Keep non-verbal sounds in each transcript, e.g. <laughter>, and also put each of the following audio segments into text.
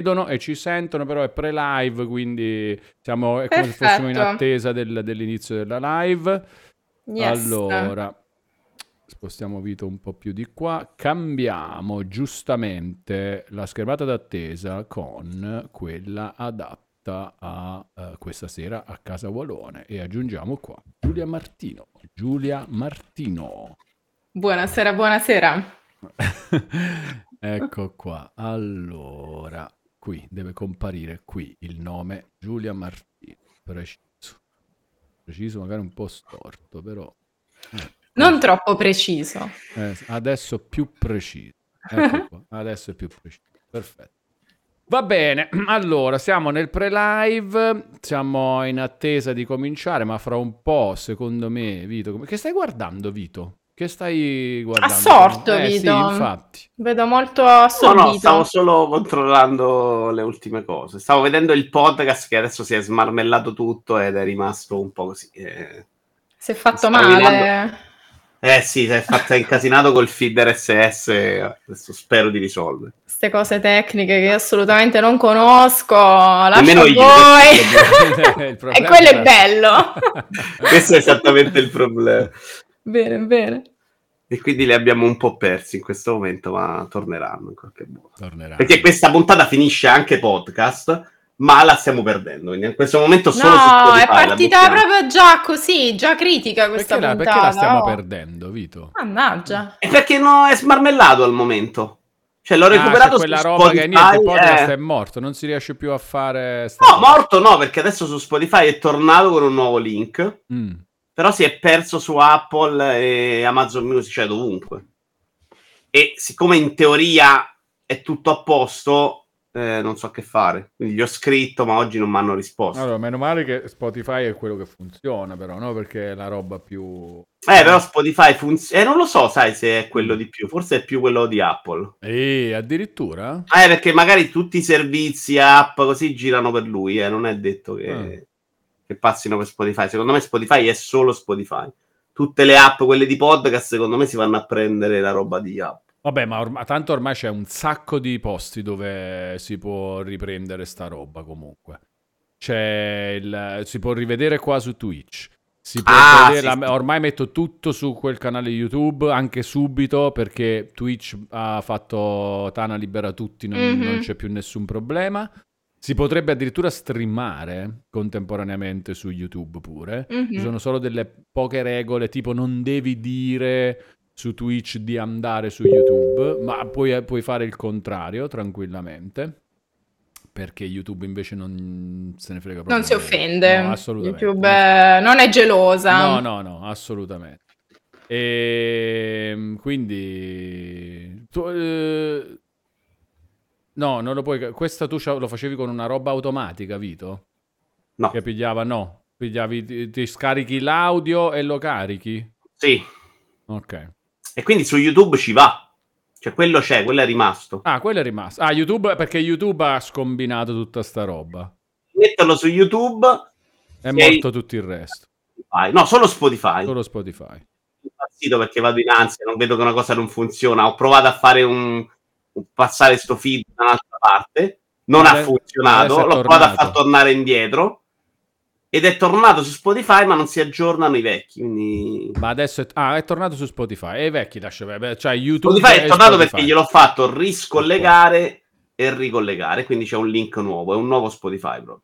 vedono e ci sentono, però è pre-live, quindi siamo, è come se fossimo in attesa del, dell'inizio della live. Yes. Allora, spostiamo Vito un po' più di qua, cambiamo giustamente la schermata d'attesa con quella adatta a uh, questa sera a Casa Walone e aggiungiamo qua Giulia Martino. Giulia Martino. Buonasera, buonasera. <laughs> ecco qua. Allora, qui deve comparire qui il nome Giulia Martino. Preciso. Preciso, magari un po' storto, però. Eh. Non troppo preciso. Eh, adesso più preciso. Ecco. <laughs> Adesso è più preciso. Perfetto. Va bene, allora siamo nel pre-live, siamo in attesa di cominciare, ma fra un po', secondo me, Vito, che stai guardando, Vito? Che stai guardando? Assorto, eh, Vito. Sì, infatti. Vedo molto assorbito. No, no, stavo solo controllando le ultime cose. Stavo vedendo il podcast che adesso si è smarmellato tutto ed è rimasto un po' così. Eh... Si è fatto male. Eh sì, si è fatto incasinato col feeder SS, adesso spero di risolvere. Queste cose tecniche che assolutamente non conosco, lascio io, voi. <laughs> e quello è bello. <laughs> questo è esattamente il problema. Bene, bene. E quindi li abbiamo un po' persi in questo momento, ma torneranno in qualche modo. Torneranno. Perché questa puntata finisce anche podcast, ma la stiamo perdendo. Quindi in questo momento solo No, è partita proprio già così, già critica questa perché puntata. La, perché la stiamo oh. perdendo, Vito? Mannaggia. È perché no, è smarmellato al momento. Cioè l'ho ah, recuperato ah, quella roba Spotify, che niente, il podcast eh. è morto, non si riesce più a fare No, morto no, perché adesso su Spotify è tornato con un nuovo link. Mm. Però si è perso su Apple e Amazon Music, cioè dovunque. E siccome in teoria è tutto a posto, eh, non so che fare. Quindi gli ho scritto, ma oggi non mi hanno risposto. Allora, meno male che Spotify è quello che funziona, però, no? Perché è la roba più. Eh, però Spotify funziona. Eh, non lo so, sai se è quello di più. Forse è più quello di Apple. E addirittura? Eh, perché magari tutti i servizi, app così girano per lui, eh. Non è detto che, ah. Che passino per Spotify. Secondo me Spotify è solo Spotify. Tutte le app, quelle di podcast, secondo me si vanno a prendere la roba di app. Vabbè, ma ormai, tanto ormai c'è un sacco di posti dove si può riprendere sta roba comunque. C'è il, si può rivedere qua su Twitch. Si può ah, vedere, sì, la, ormai metto tutto su quel canale YouTube anche subito perché Twitch ha fatto Tana libera tutti, non, mm-hmm. non c'è più nessun problema. Si potrebbe addirittura streamare contemporaneamente su YouTube pure. Mm-hmm. Ci sono solo delle poche regole, tipo non devi dire su Twitch di andare su YouTube, ma puoi, puoi fare il contrario tranquillamente perché YouTube invece non se ne frega proprio. Non si offende. No, assolutamente. YouTube eh, non è gelosa. No, no, no, assolutamente. E ehm, quindi tu, eh, no, non lo puoi. Questa tu lo facevi con una roba automatica, Vito? No. Che pigliava, no. Pigliavi, ti, ti scarichi l'audio e lo carichi? Sì. Ok. E quindi su YouTube ci va. Cioè, quello c'è, quello è rimasto. Ah, quello è rimasto. Ah, YouTube, perché YouTube ha scombinato tutta sta roba. Metterlo su YouTube. È morto hai... tutto il resto. No, solo Spotify. Solo Spotify. Impazzito perché vado in ansia, non vedo che una cosa non funziona. Ho provato a fare un, un passare sto feed da un'altra parte. Non adesso, ha funzionato. L'ho provato a far tornare indietro ed è tornato su Spotify, ma non si aggiornano i vecchi. Quindi... Ma adesso è, ah, è tornato su Spotify. E i vecchi lascia cioè YouTube. Spotify è tornato Spotify. perché gliel'ho fatto riscollegare e ricollegare. Quindi c'è un link nuovo. È un nuovo Spotify proprio.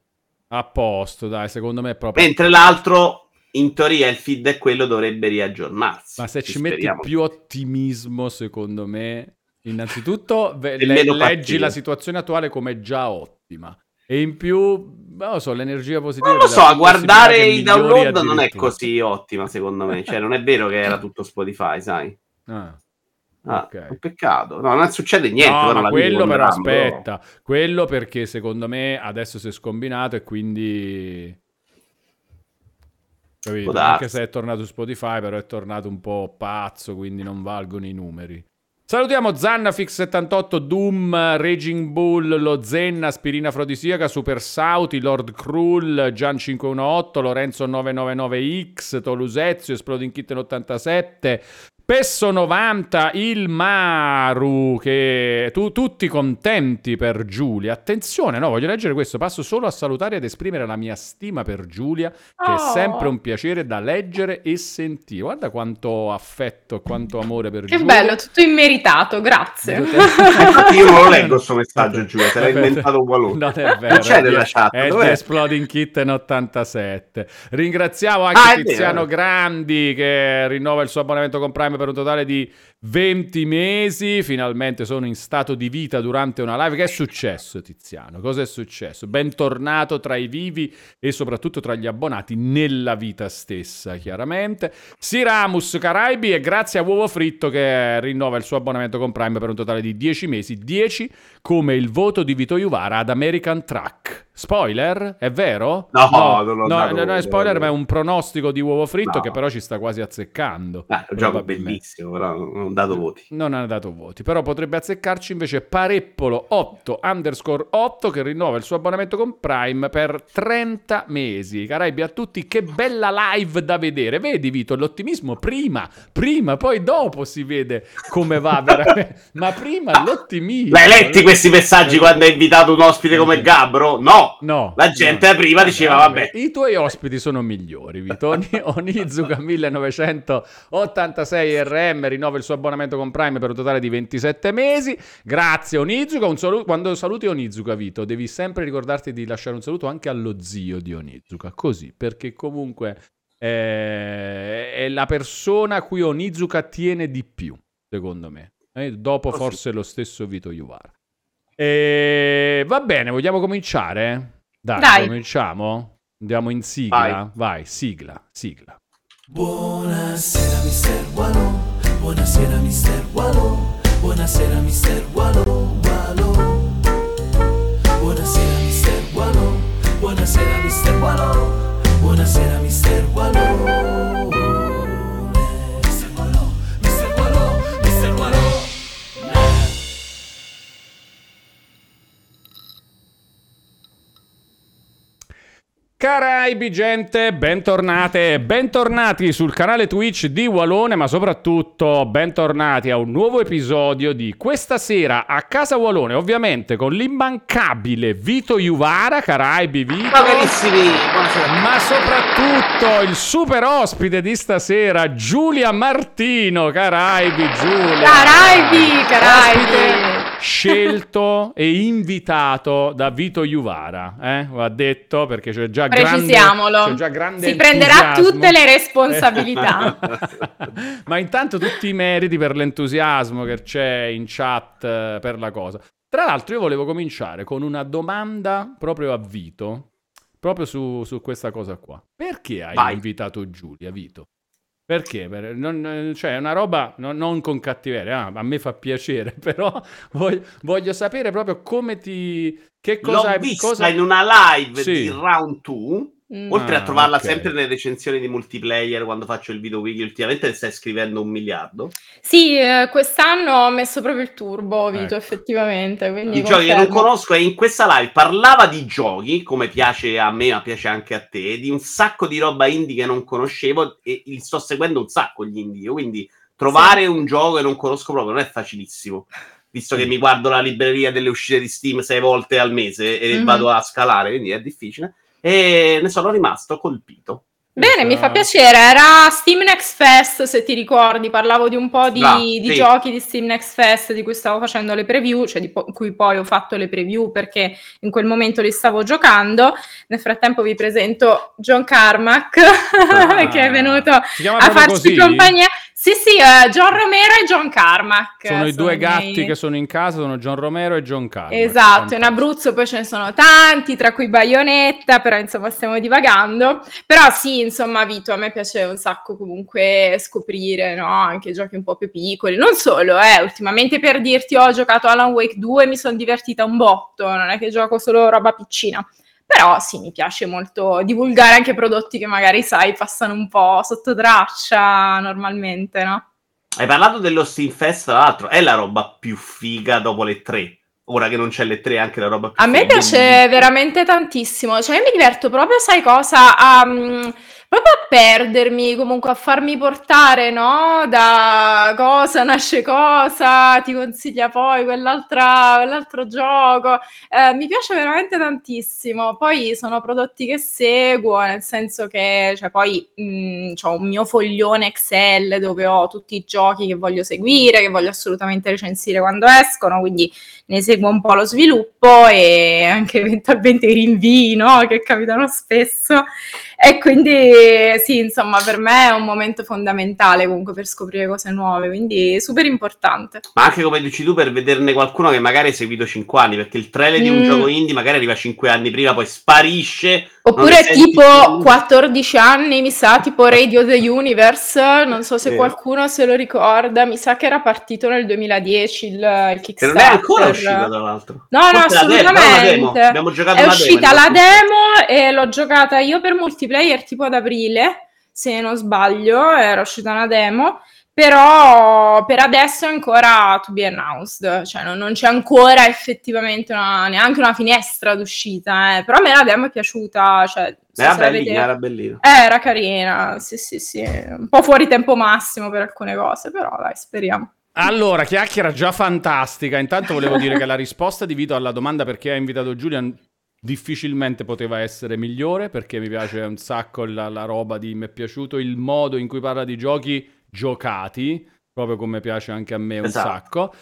A posto, dai, secondo me è proprio. Mentre l'altro, in teoria, il feed è quello, dovrebbe riaggiornarsi. Ma se ci, ci metti più ottimismo, secondo me, innanzitutto ve- le- leggi la situazione attuale come già ottima. E in più, non lo so, l'energia positiva. Non lo so, a guardare i download non è così ottima, secondo me. Cioè, non è vero che era tutto Spotify, sai? Ah. Ah, okay. un peccato. No, non succede niente. No, ma quello però aspetta. Quello perché secondo me adesso si è scombinato e quindi... Capito? Anche se è tornato su Spotify, però è tornato un po' pazzo, quindi non valgono i numeri. Salutiamo Zannafix78, Doom, Raging Bull, Lo Zen, Aspirina Afrodisiaca, Super Sauti, Lord Krull, Gian518, Lorenzo999X, Tolusezio, Exploding Kitten87, Pesso 90, il Maru, che tu, tutti contenti per Giulia. Attenzione, no, voglio leggere questo. Passo solo a salutare ed esprimere la mia stima per Giulia, che oh. è sempre un piacere da leggere e sentire. Guarda quanto affetto, quanto amore per che Giulia. Che bello, tutto immeritato, grazie. Infatti io non lo leggo <laughs> questo messaggio, Giulia, se l'hai inventato qualunque. Non è vero. Non c'è nella chat. È di Exploding Kitten 87. Ringraziamo anche ah, Tiziano Grandi che rinnova il suo abbonamento con Prime per un totale di 20 mesi. Finalmente sono in stato di vita durante una live. Che è successo, Tiziano? Cosa è successo? Bentornato tra i vivi e soprattutto tra gli abbonati nella vita stessa, chiaramente. Siramus Caraibi e grazie a Uovo Fritto che rinnova il suo abbonamento con Prime per un totale di 10 mesi. 10 come il voto di Vito Juvara ad American Truck. Spoiler? È vero? No, no, non, lo no, non è spoiler, ma è un pronostico di uovo fritto no. che però ci sta quasi azzeccando. Ah, un gioco bellissimo, però non ha dato voti. Non ha dato voti, però potrebbe azzeccarci invece Pareppolo 8 underscore 8 che rinnova il suo abbonamento con Prime per 30 mesi. Caraibi a tutti, che bella live da vedere. Vedi Vito, l'ottimismo prima, prima, poi dopo si vede come va veramente. <laughs> ma prima l'ottimismo. L'hai letti questi messaggi quando hai invitato un ospite come Gabbro? No! No, la gente no. prima diceva vabbè. I tuoi ospiti sono migliori, Vito. Onizuka 1986 RM rinnova il suo abbonamento con Prime per un totale di 27 mesi. Grazie Onizuka, un saluto. Quando saluti Onizuka, Vito, devi sempre ricordarti di lasciare un saluto anche allo zio di Onizuka, così, perché comunque è, è la persona a cui Onizuka tiene di più, secondo me. Eh, dopo oh, forse lo stesso Vito Juvara. E... Va bene, vogliamo cominciare? Dai, Dai. cominciamo? Andiamo in sigla? Vai. Vai, sigla, sigla. Buonasera mister Wallo, buonasera mister Wallo, buonasera mister Wallo, Wallo. Buonasera mister Wallo, buonasera mister Wallo, buonasera mister Wallo. Caraibi gente, bentornate e bentornati sul canale Twitch di Walone, ma soprattutto bentornati a un nuovo episodio di questa sera a casa Walone, ovviamente con l'immancabile Vito Juvara, Caraibi Vito. Carissimi, ma soprattutto il super ospite di stasera, Giulia Martino, Caraibi Giulia. Caraibi, Caraibi scelto e invitato da Vito Juvara, eh? Ho detto perché c'è già grande, c'è già grande si prenderà tutte le responsabilità. <laughs> Ma intanto tutti i meriti per l'entusiasmo che c'è in chat eh, per la cosa. Tra l'altro io volevo cominciare con una domanda proprio a Vito, proprio su, su questa cosa qua. Perché hai Vai. invitato Giulia, Vito? Perché? Per, non, cioè, è una roba non, non con cattiveria, ah, a me fa piacere, <laughs> però voglio, voglio, sapere proprio come ti... Che cosa L'ho vista cosa... in una live sì. di Round 2 Mm. Oltre a ah, trovarla okay. sempre nelle recensioni di multiplayer quando faccio il video wiki, ultimamente stai scrivendo un miliardo. Sì, eh, quest'anno ho messo proprio il turbo, Vito, ecco. effettivamente. I giochi che non conosco e in questa live parlava di giochi, come piace a me, ma piace anche a te, di un sacco di roba indie che non conoscevo e li sto seguendo un sacco gli indie. Quindi trovare sì. un gioco che non conosco proprio non è facilissimo visto che mi guardo la libreria delle uscite di Steam sei volte al mese e mm-hmm. vado a scalare, quindi è difficile e ne sono rimasto colpito. Bene, mi fa piacere. Era Steam Next Fest, se ti ricordi, parlavo di un po' di, ah, di sì. giochi di Steam Next Fest di cui stavo facendo le preview, cioè di po- cui poi ho fatto le preview perché in quel momento li stavo giocando. Nel frattempo vi presento John Carmack, <laughs> ah, che è venuto a farci così? compagnia. Sì, sì, uh, John Romero e John Carmack. Sono, sono i due gatti miei... che sono in casa, sono John Romero e John Carmack. Esatto, in Abruzzo poi ce ne sono tanti, tra cui Bayonetta, però insomma stiamo divagando. Però sì, insomma, Vito, a me piace un sacco comunque scoprire, no? Anche giochi un po' più piccoli. Non solo, eh, ultimamente per dirti ho giocato Alan Wake 2 e mi sono divertita un botto, non è che gioco solo roba piccina. Però sì, mi piace molto divulgare anche prodotti che magari, sai, passano un po' sotto traccia normalmente, no? Hai parlato dello Steam Fest, tra l'altro, è la roba più figa dopo le tre. Ora che non c'è le tre, anche la roba più A me piace veramente tantissimo. Cioè, io mi diverto proprio, sai cosa? Proprio perdermi, comunque a farmi portare, no? Da cosa nasce cosa, ti consiglia poi quell'altro gioco. Eh, mi piace veramente tantissimo. Poi sono prodotti che seguo, nel senso che cioè, poi ho un mio foglione Excel dove ho tutti i giochi che voglio seguire, che voglio assolutamente recensire quando escono, quindi ne seguo un po' lo sviluppo e anche <laughs> eventualmente i rinvii, no? Che capitano spesso. E quindi sì, insomma, per me è un momento fondamentale comunque per scoprire cose nuove, quindi super importante. Ma anche come dici tu, per vederne qualcuno che magari hai seguito 5 anni, perché il trailer mm. di un mm. gioco indie magari arriva 5 anni prima, poi sparisce. Oppure tipo 14 anni, mi sa, tipo Radio the Universe, non so se qualcuno se lo ricorda, mi sa che era partito nel 2010 il, il Kickstarter. Non è ancora uscita, tra l'altro. No, no, assolutamente. Abbiamo giocato è uscita demo, la demo e l'ho giocata io per multiplayer tipo ad aprile, se non sbaglio, era uscita una demo però per adesso è ancora to be announced, cioè non, non c'è ancora effettivamente una, neanche una finestra d'uscita, eh. però a me la demo è piaciuta, cioè, era, bellina, era bellina, eh, era carina, sì sì sì, un po' fuori tempo massimo per alcune cose, però dai, speriamo. Allora, chiacchiera già fantastica. Intanto volevo dire che la risposta di Vito alla domanda perché ha invitato Giulian difficilmente poteva essere migliore perché mi piace un sacco la, la roba di mi è piaciuto il modo in cui parla di giochi giocati, proprio come piace anche a me un esatto. sacco.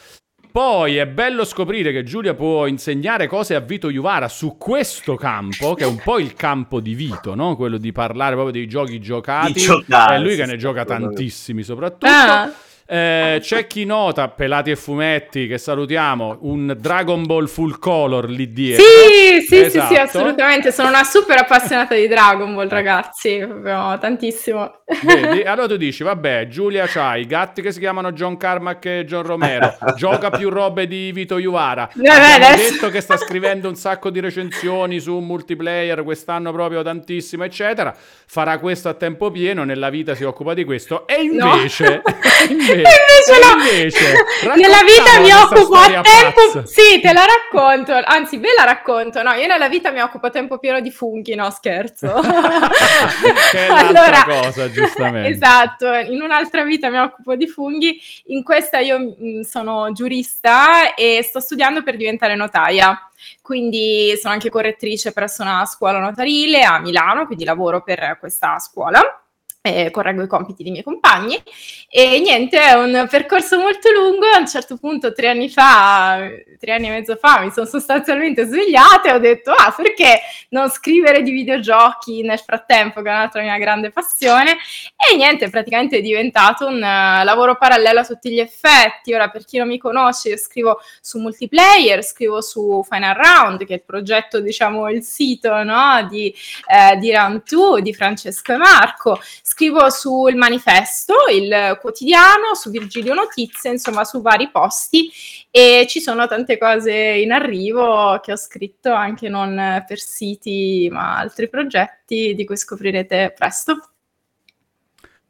Poi è bello scoprire che Giulia può insegnare cose a Vito Juvara su questo campo, che è un po' il campo di Vito, no? Quello di parlare proprio dei giochi giocati. Di giocare, è lui che ne gioca tantissimi soprattutto. Ah. Eh, c'è chi nota, pelati e fumetti, che salutiamo, un Dragon Ball full color lì dietro. Sì, sì, esatto. sì, sì, assolutamente. Sono una super appassionata di Dragon Ball, ragazzi. Proprio tantissimo. Vedi? <laughs> Allora tu dici, vabbè, Giulia c'ha i gatti che si chiamano John Carmack e John Romero, gioca più robe di Vito Iuvara. <laughs> Abbiamo adesso... detto che sta scrivendo un sacco di recensioni su multiplayer, quest'anno proprio tantissimo, eccetera. Farà questo a tempo pieno, nella vita si occupa di questo. E invece... No. <laughs> invece invece, no. invece nella vita mi occupo a tempo pazza. sì te la racconto anzi ve la racconto no io nella vita mi occupo a tempo pieno di funghi no scherzo <laughs> che è allora, cosa giustamente esatto in un'altra vita mi occupo di funghi in questa io mh, mm, sono giurista e sto studiando per diventare notaia quindi sono anche correttrice presso una scuola notarile a Milano quindi lavoro per questa scuola eh, correggo i compiti dei miei compagni. E niente, è un percorso molto lungo, a un certo punto tre anni fa, tre anni e mezzo fa mi sono sostanzialmente svegliata e ho detto ah perché non scrivere di videogiochi nel frattempo che è un'altra mia grande passione? E niente, praticamente è diventato un uh, lavoro parallelo a tutti gli effetti, ora per chi non mi conosce io scrivo su multiplayer, scrivo su Final Round che è il progetto diciamo il sito no? di, eh, di Round 2 di Francesco e Marco scrivo sul manifesto, il quotidiano, su Virgilio Notizie, insomma su vari posti e ci sono tante cose in arrivo che ho scritto anche non per siti ma altri progetti di cui scoprirete presto.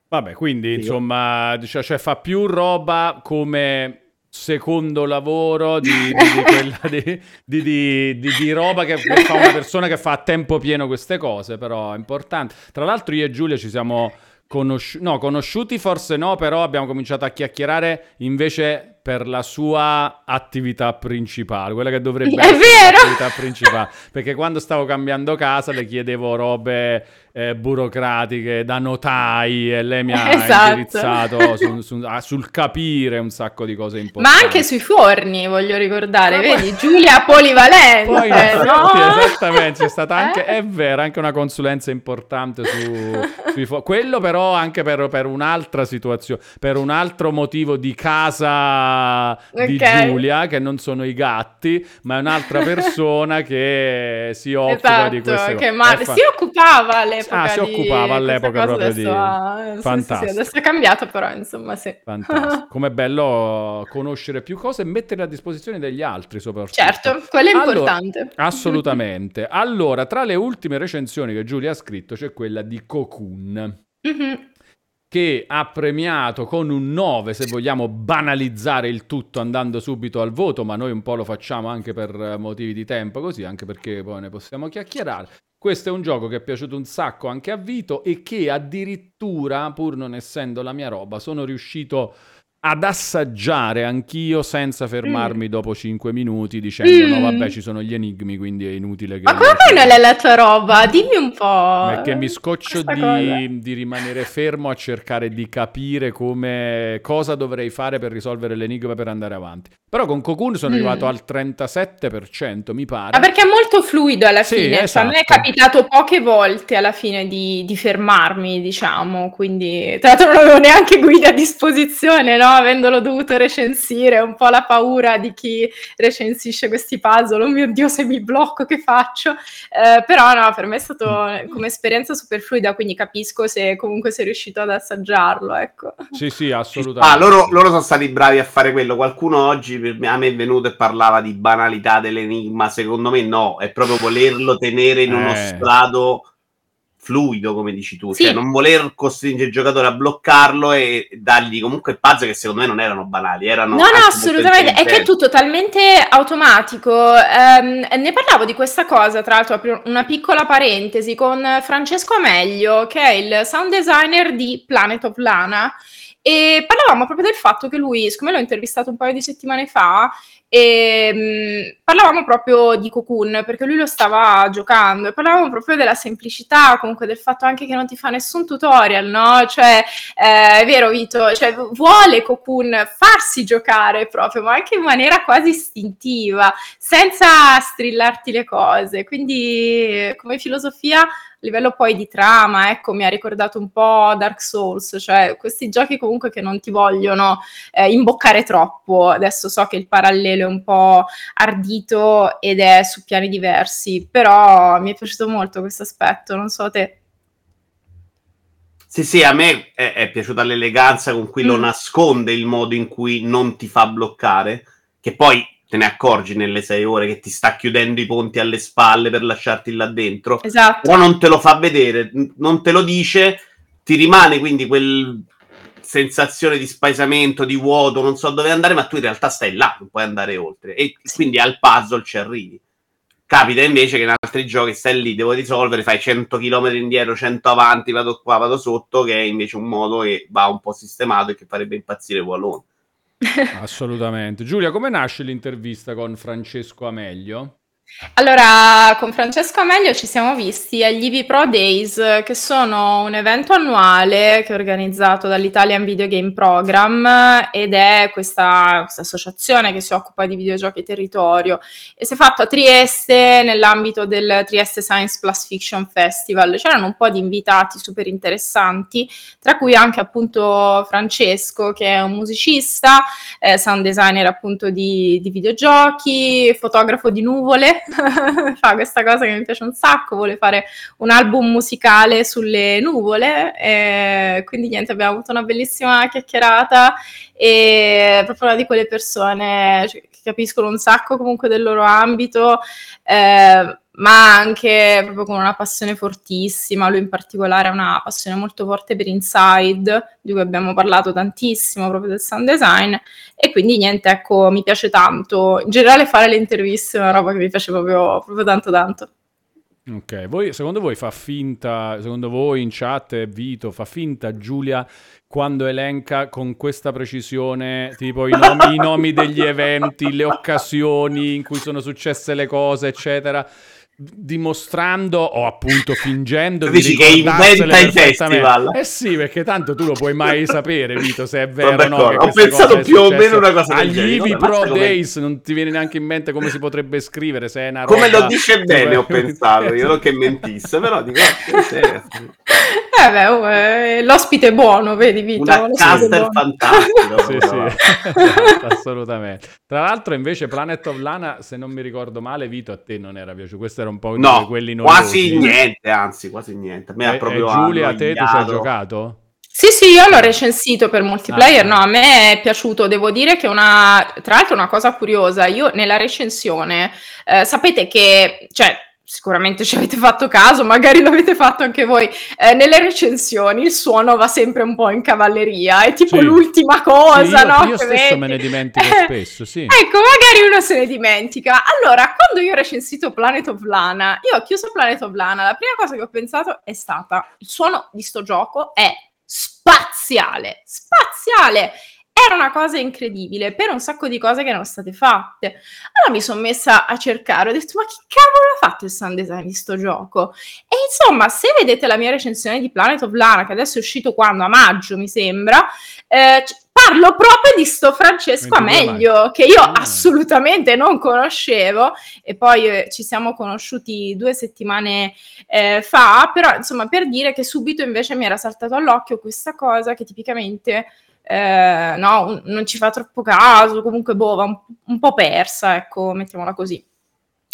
Vabbè, quindi insomma, cioè, cioè fa più roba come secondo lavoro <laughs> di, di, di, di roba che, che, fa una persona che fa a tempo pieno queste cose, però è importante. Tra l'altro io e Giulia ci siamo conosciuti, no, conosciuti forse no, però abbiamo cominciato a chiacchierare invece per la sua attività principale, quella che dovrebbe è essere l'attività principale. Perché quando stavo cambiando casa le chiedevo robe eh, burocratiche da notai e lei mi ha <laughs> esatto. indirizzato su, su, ah, sul capire un sacco di cose importanti. Ma anche sui forni, voglio ricordare, Ma vedi, Giulia Polivalente. Poi, no? <laughs> Esattamente, c'è stata anche, eh? è vero, anche una consulenza importante su, sui forni. Quello però anche per, per un'altra situazione, per un altro motivo di casa okay. di Giulia, che non sono i gatti, ma è un'altra persona che si occupa esatto, di queste cose. Ma- fa... Si occupava all'epoca. Ah, si occupava all'epoca proprio di... Ha... Fantastico. Sì, sì, adesso è cambiato però, insomma, sì. Fantastico. <laughs> Com'è bello conoscere più cose e metterle a disposizione degli altri, soprattutto. Certo, quello è allora, importante. assolutamente. <laughs> allora, tra le ultime recensioni che Giulia ha scritto c'è quella di Cocoon. Mm-hmm che ha premiato con un 9, se vogliamo banalizzare il tutto andando subito al voto, ma noi un po' lo facciamo anche per motivi di tempo, così, anche perché poi ne possiamo chiacchierare. Questo è un gioco che è piaciuto un sacco anche a Vito e che addirittura, pur non essendo la mia roba, sono riuscito ad assaggiare anch'io senza fermarmi mm. dopo 5 minuti dicendo mm. no vabbè ci sono gli enigmi quindi è inutile che... Ma come mai non è la tua roba? Dimmi un po'. Perché mi scoccio di, di, rimanere fermo a cercare di capire come, cosa dovrei fare per risolvere l'enigma per andare avanti. Però con Cocoon sono mm. arrivato al 37% mi pare. Ma perché è molto fluido alla sì, fine, esatto. cioè, a me è esatto. capitato poche volte alla fine di, di fermarmi diciamo, quindi tra l'altro non avevo neanche guida a disposizione no? Avendolo dovuto recensire, un po' la paura di chi recensisce questi puzzle, oh mio Dio se mi blocco che faccio, eh, però no, per me è stato come esperienza super fluida, quindi capisco se comunque sei riuscito ad assaggiarlo, ecco. Sì, sì, assolutamente. Ah, loro, loro sono stati bravi a fare quello, qualcuno oggi a me è venuto e parlava di banalità dell'enigma, secondo me no, è proprio volerlo tenere in uno eh. strato fluido, come dici tu, sì. cioè non voler costringere il giocatore a bloccarlo e dargli comunque puzzle che secondo me non erano banali, erano... No, no, assolutamente, è che è tutto talmente automatico. Um, ne parlavo di questa cosa, tra l'altro apro una piccola parentesi, con Francesco Ameglio, che è il sound designer di Planet of Lana, e parlavamo proprio del fatto che lui, siccome l'ho intervistato un paio di settimane fa, e, mh, mhmm, parlavamo proprio di Cocoon perché lui lo stava giocando e parlavamo proprio della semplicità, comunque del fatto anche che non ti fa nessun tutorial, no? Cioè, eh, è vero, Vito, cioè, vuole Cocoon farsi giocare proprio, ma anche in maniera quasi istintiva, senza strillarti le cose. Quindi, come filosofia livello poi di trama, ecco, mi ha ricordato un po' Dark Souls, cioè questi giochi comunque che non ti vogliono eh, imboccare troppo. Adesso so che il parallelo è un po' ardito ed è su piani diversi, però mi è piaciuto molto questo aspetto, non so te. Sì, sì, a me è, è piaciuta l'eleganza con cui mm. lo nasconde il modo in cui non ti fa bloccare, che poi te ne accorgi nelle sei ore che ti sta chiudendo i ponti alle spalle per lasciarti là dentro. Esatto. Però non te lo fa vedere, non te lo dice, ti rimane quindi quel sensazione di spaesamento, di vuoto, non so dove andare, ma tu in realtà stai là, non puoi andare oltre. E quindi al puzzle ci arrivi. Capita invece che in altri giochi stai lì, devo risolvere, fai 100 km indietro, 100 avanti, vado qua, vado sotto, che è invece un modo che va un po' sistemato e che farebbe impazzire Wallone. <laughs> Assolutamente. Giulia, come nasce l'intervista con Francesco Ameglio? Allora, con Francesco Amelio ci siamo visti agli EV Pro Days, che sono un evento annuale che è organizzato dall'Italian Video Game Program ed è questa, questa associazione che si occupa di videogiochi territorio e si è fatto a Trieste nell'ambito del Trieste Science Plus Fiction Festival. C'erano un po' di invitati super interessanti, tra cui anche appunto Francesco, che è un musicista, eh, sound designer appunto di, di videogiochi, fotografo di nuvole <laughs> fa questa cosa che mi piace un sacco, vuole fare un album musicale sulle nuvole, e quindi niente, abbiamo avuto una bellissima chiacchierata e proprio una di quelle persone cioè, che capiscono un sacco comunque del loro ambito. Eh, ma anche proprio con una passione fortissima. Lui in particolare ha una passione molto forte per Inside, di cui abbiamo parlato tantissimo proprio del sound design. E quindi niente, ecco, mi piace tanto. In generale fare le interviste è una roba che mi piace proprio, proprio tanto tanto. Ok, voi, secondo voi fa finta, secondo voi in chat Vito, fa finta Giulia quando elenca con questa precisione tipo i nomi, i nomi degli eventi, le occasioni in cui sono successe le cose, eccetera? Dimostrando o appunto <laughs> fingendo di dici che inventa i festival. eh sì perché tanto tu lo puoi mai sapere Vito se è vero o no ho pensato più o meno una cosa agli Ivi Pro Days non ti viene neanche in mente come si potrebbe scrivere se è una roba come lo dice bene ho <laughs> pensato io non che mentisse però dico <laughs> eh, beh, oh, eh, l'ospite è buono vedi Vito una caster fantastico sì, sì. assolutamente. Tra l'altro invece Planet of Lana se non mi ricordo male Vito a te non era piaciuto. Questo era un po' no, quelli noiosi. quasi niente, anzi quasi niente. A me e, proprio Giulia, a te tu ci hai giocato? Sì, sì, io l'ho recensito per multiplayer, ah, no, a me è piaciuto, devo dire che una, tra l'altro una cosa curiosa, io nella recensione, eh, sapete che, cioè, sicuramente ci avete fatto caso, magari l'avete fatto anche voi, eh, nelle recensioni il suono va sempre un po' in cavalleria, è tipo sì. l'ultima cosa, sì, io, no? Io stesso vedi? me ne dimentico spesso, sì. <laughs> Ecco, magari uno se ne dimentica. Allora, quando io ho recensito Planet of Lana, io ho chiuso Planet of Lana, la prima cosa che ho pensato è stata, il suono di sto gioco è spaziale, spaziale! Era una cosa incredibile per un sacco di cose che erano state fatte. Allora mi sono messa a cercare, ho detto ma che cavolo ha fatto il sound design di sto gioco? E insomma, se vedete la mia recensione di Planet of Lana, che adesso è uscito quando? A maggio mi sembra, eh, parlo proprio di sto Francesco Ameglio, che io ah. assolutamente non conoscevo e poi eh, ci siamo conosciuti due settimane eh, fa, però insomma per dire che subito invece mi era saltato all'occhio questa cosa che tipicamente eh, no, non ci fa troppo caso, comunque boh, va un, un po' persa, ecco, mettiamola così.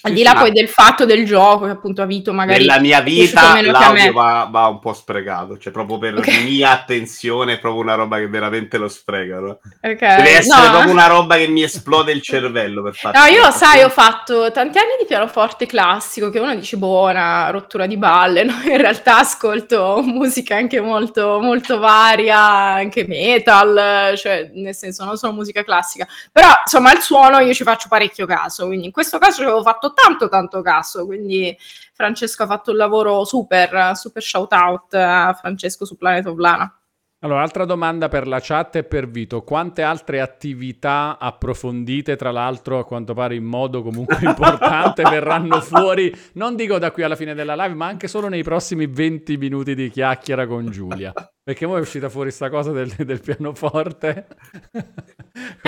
Al di là poi del fatto del gioco, che appunto ha Vito magari... Nella mia vita l'audio va, va, un po' sprecato, cioè proprio per okay. mia attenzione è proprio una roba che veramente lo sprecano. Okay. Deve essere no. proprio una roba che mi esplode il cervello per fare... No, io sai, ho fatto tanti anni di pianoforte classico, che uno dice, boh, una rottura di balle, <laughs> no? In realtà ascolto musica anche molto, molto varia, anche metal, cioè nel senso non solo musica classica. Però, insomma, il suono io ci faccio parecchio caso, quindi in questo caso ci avevo fatto tanto tanto caso, quindi Francesco ha fatto un lavoro super, super shout out a Francesco su Planet of Lana. Allora, altra domanda per la chat e per Vito. Quante altre attività approfondite, tra l'altro, a quanto pare in modo comunque <laughs> importante, verranno fuori, non dico da qui alla fine della live, ma anche solo nei prossimi 20 minuti di chiacchiera con Giulia? Perché ora è uscita fuori sta cosa del, del pianoforte.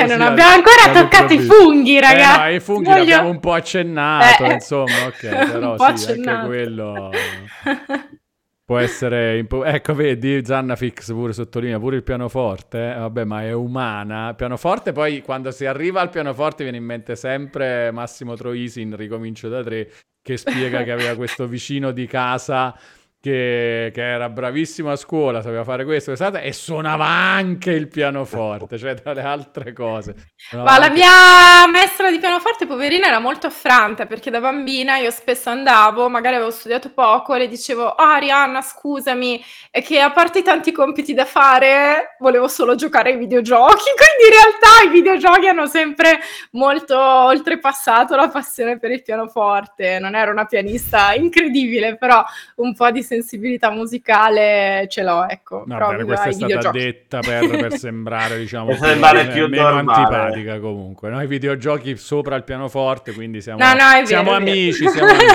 Eh, non abbiamo ancora toccato i funghi, ragazzi. Eh, no, i funghi Voglio... l'abbiamo un po' accennato, eh, insomma, ok, <laughs> però sì, accennato. anche quello <laughs> può essere... Impo- ecco, vedi, Zannafix pure sottolinea, pure il pianoforte, eh? vabbè, ma è umana. Pianoforte, poi quando si arriva al pianoforte viene in mente sempre Massimo Troisi in Ricomincio da tre, che spiega che aveva questo vicino di casa che, che, era bravissimo a scuola, sapeva fare questo quest'altro, e suonava anche il pianoforte, cioè tra le altre cose. Ma anche... la mia maestra di pianoforte, poverina, era molto affranta perché da bambina io spesso andavo, magari avevo studiato poco, e le dicevo, oh Arianna, scusami, è che a parte i tanti compiti da fare, volevo solo giocare ai videogiochi, <laughs> quindi in realtà i videogiochi hanno sempre molto oltrepassato la passione per il pianoforte. Non ero una pianista incredibile, però un po' di sensibilità musicale ce l'ho, ecco. No, bene, questa è stata detta per, per <laughs> sembrare, diciamo, più, sembrare più meno antipatica comunque. Noi videogiochi sopra il pianoforte, quindi siamo, no, no, vero, siamo amici, siamo amici.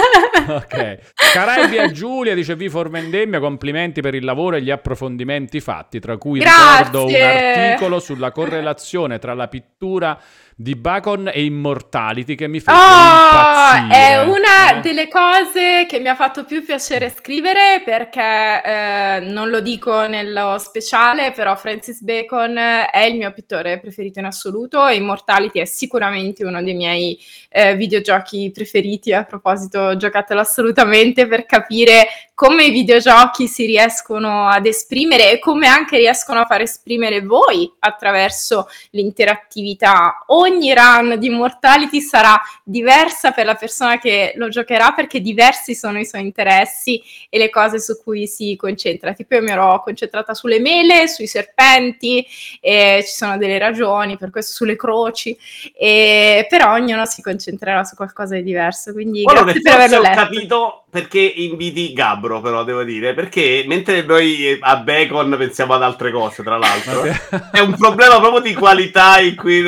<laughs> ok. Caraibi Giulia dice Vi for vendemmia, complimenti per il lavoro e gli approfondimenti fatti, tra cui Grazie. ricordo un articolo sulla correlazione tra la pittura di Bacon e Immortality che mi fa oh, impazzire. È una delle cose che mi ha fatto più piacere scrivere perché eh, non lo dico nello speciale, però Francis Bacon è il mio pittore preferito in assoluto e Immortality è sicuramente uno dei miei eh, videogiochi preferiti. A proposito, giocatelo assolutamente per capire come i videogiochi si riescono ad esprimere e come anche riescono a far esprimere voi attraverso l'interattività. Ogni run di Immortality sarà diversa per la persona che lo giocherà perché diversi sono i suoi interessi e le cose su cui si concentra. Tipo io mi ero concentrata sulle mele, sui serpenti, e ci sono delle ragioni per questo sulle croci, e, però ognuno si concentrerà su qualcosa di diverso. Quindi Quello grazie per averlo letto. capito perché inviti Gabro, però devo dire, perché mentre noi a Bacon pensiamo ad altre cose, tra l'altro, è un problema proprio di qualità in cui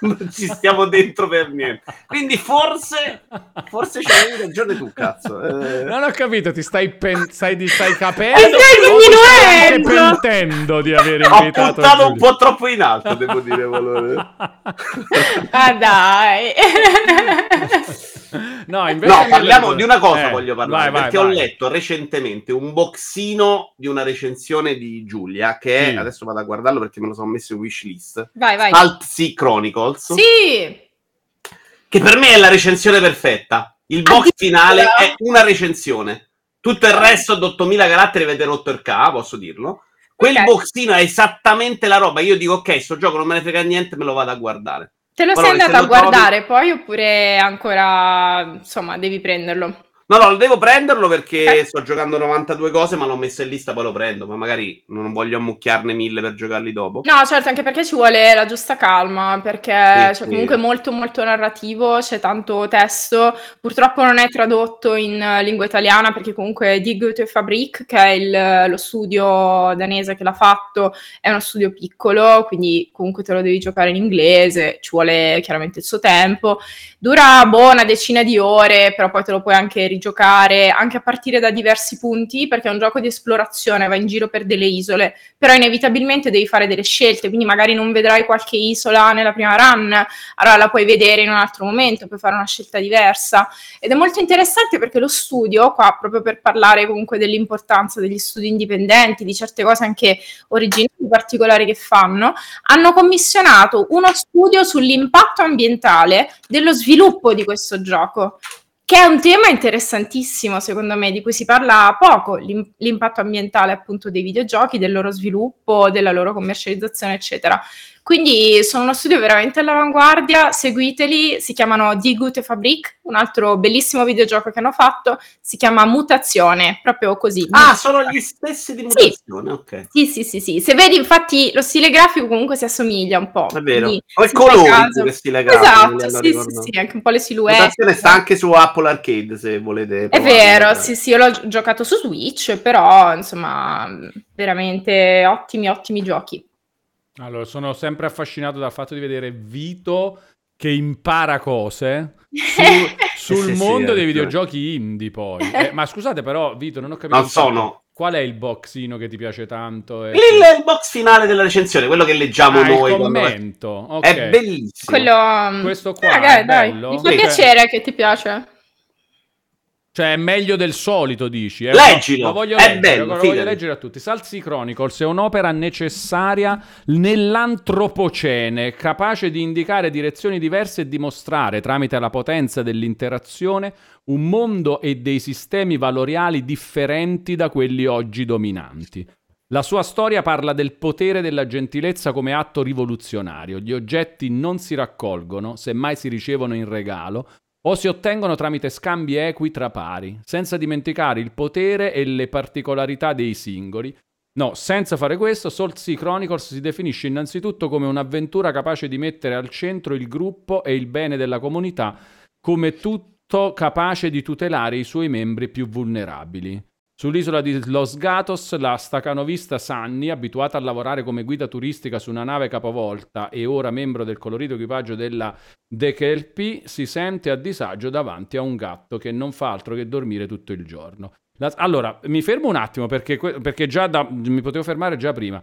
<laughs> non ci stiamo dentro per niente. Quindi forse, forse c'hai ragione tu, cazzo. Eh... Non ho capito, ti stai, pen- stai, stai capendo? stai pentendo di aver invitato. Ho puntato un po' troppo in alto, devo dire, valore. <laughs> ah dai. <laughs> <laughs> no, invece no, parliamo di una cosa, eh, voglio parlare, vai, perché vai, ho letto recentemente un boxino di una recensione di Giulia, che è, sì. adesso vado a guardarlo perché me lo sono messo in wishlist, vai, vai. Alt Sea Chronicles. Sì! Che per me è la recensione perfetta. Il box finale è una recensione. Tutto il resto ad 8000 caratteri vede rotto il K, posso dirlo. Quel okay. boxino è esattamente la roba. Io dico, ok, sto gioco non me ne frega niente, me lo vado a guardare. Te lo sei andato a guardare trovi... poi oppure ancora, insomma, devi prenderlo? No, no, devo prenderlo perché eh. sto giocando 92 cose, ma l'ho messo in lista, poi lo prendo. Ma magari non voglio ammucchiarne mille per giocarli dopo. No, certo, anche perché ci vuole la giusta calma, perché sì, cioè, comunque è molto molto narrativo, c'è tanto testo. Purtroppo non è tradotto in lingua italiana, perché comunque Die Goethe Fabrik, che è il, lo studio danese che l'ha fatto, è uno studio piccolo, quindi comunque te lo devi giocare in inglese, ci vuole chiaramente il suo tempo. Dura boh, una decina di ore, però poi te lo puoi anche rigiocare, anche a partire da diversi punti, perché è un gioco di esplorazione, va in giro per delle isole, però inevitabilmente devi fare delle scelte, quindi magari non vedrai qualche isola nella prima run, allora la puoi vedere in un altro momento, puoi fare una scelta diversa. Ed è molto interessante perché lo studio, qua proprio per parlare comunque dell'importanza degli studi indipendenti, di certe cose anche originali, particolari che fanno, hanno commissionato uno studio sull'impatto ambientale dello sviluppo di questo gioco, che è un tema interessantissimo secondo me, di cui si parla poco, l'im- l'impatto ambientale appunto dei videogiochi, del loro sviluppo, della loro commercializzazione, eccetera. Quindi sono uno studio veramente all'avanguardia, seguiteli, si chiamano Die Gute Fabrik, un altro bellissimo videogioco che hanno fatto, si chiama Mutazione, proprio così. Ah, sono gli stessi di Mutazione, sì. ok. Sì, sì, sì, sì, se vedi infatti lo stile grafico comunque si assomiglia un po'. È vero, o il colore che stile grafico. Esatto, sì, sì, sì, anche un po' le silhouette. Mutazione sta anche su Apple Arcade se volete. È vero, sì, sì, io l'ho giocato su Switch, però insomma, veramente ottimi, ottimi giochi. Allora, sono sempre affascinato dal fatto di vedere Vito che impara cose su, <laughs> sul sì, mondo sì, dei videogiochi indie poi. Eh, ma scusate però, Vito, non ho capito... Non sono... Qual è il boxino che ti piace tanto? E... Il, il box finale della recensione, quello che leggiamo ah, noi. Il commento. È... Okay. è bellissimo. Quello... Questo qua ah, dai, dai. Mi fa piacere che ti piace. Cioè, è meglio del solito, dici? Eh? Leggilo, lo voglio è leggere, bello, lo voglio leggere a tutti. Salsi Chronicles è un'opera necessaria nell'antropocene, capace di indicare direzioni diverse e dimostrare, tramite la potenza dell'interazione, un mondo e dei sistemi valoriali differenti da quelli oggi dominanti. La sua storia parla del potere della gentilezza come atto rivoluzionario. Gli oggetti non si raccolgono, semmai si ricevono in regalo, o si ottengono tramite scambi equi tra pari, senza dimenticare il potere e le particolarità dei singoli. No, senza fare questo, Salt Sea Chronicles si definisce innanzitutto come un'avventura capace di mettere al centro il gruppo e il bene della comunità, come tutto capace di tutelare i suoi membri più vulnerabili. Sull'isola di Los Gatos, la stacanovista Sunny, abituata a lavorare come guida turistica su una nave capovolta e ora membro del colorito equipaggio della Dekelpi, si sente a disagio davanti a un gatto che non fa altro che dormire tutto il giorno. La... allora, mi fermo un attimo perché, perché già da... mi potevo fermare già prima.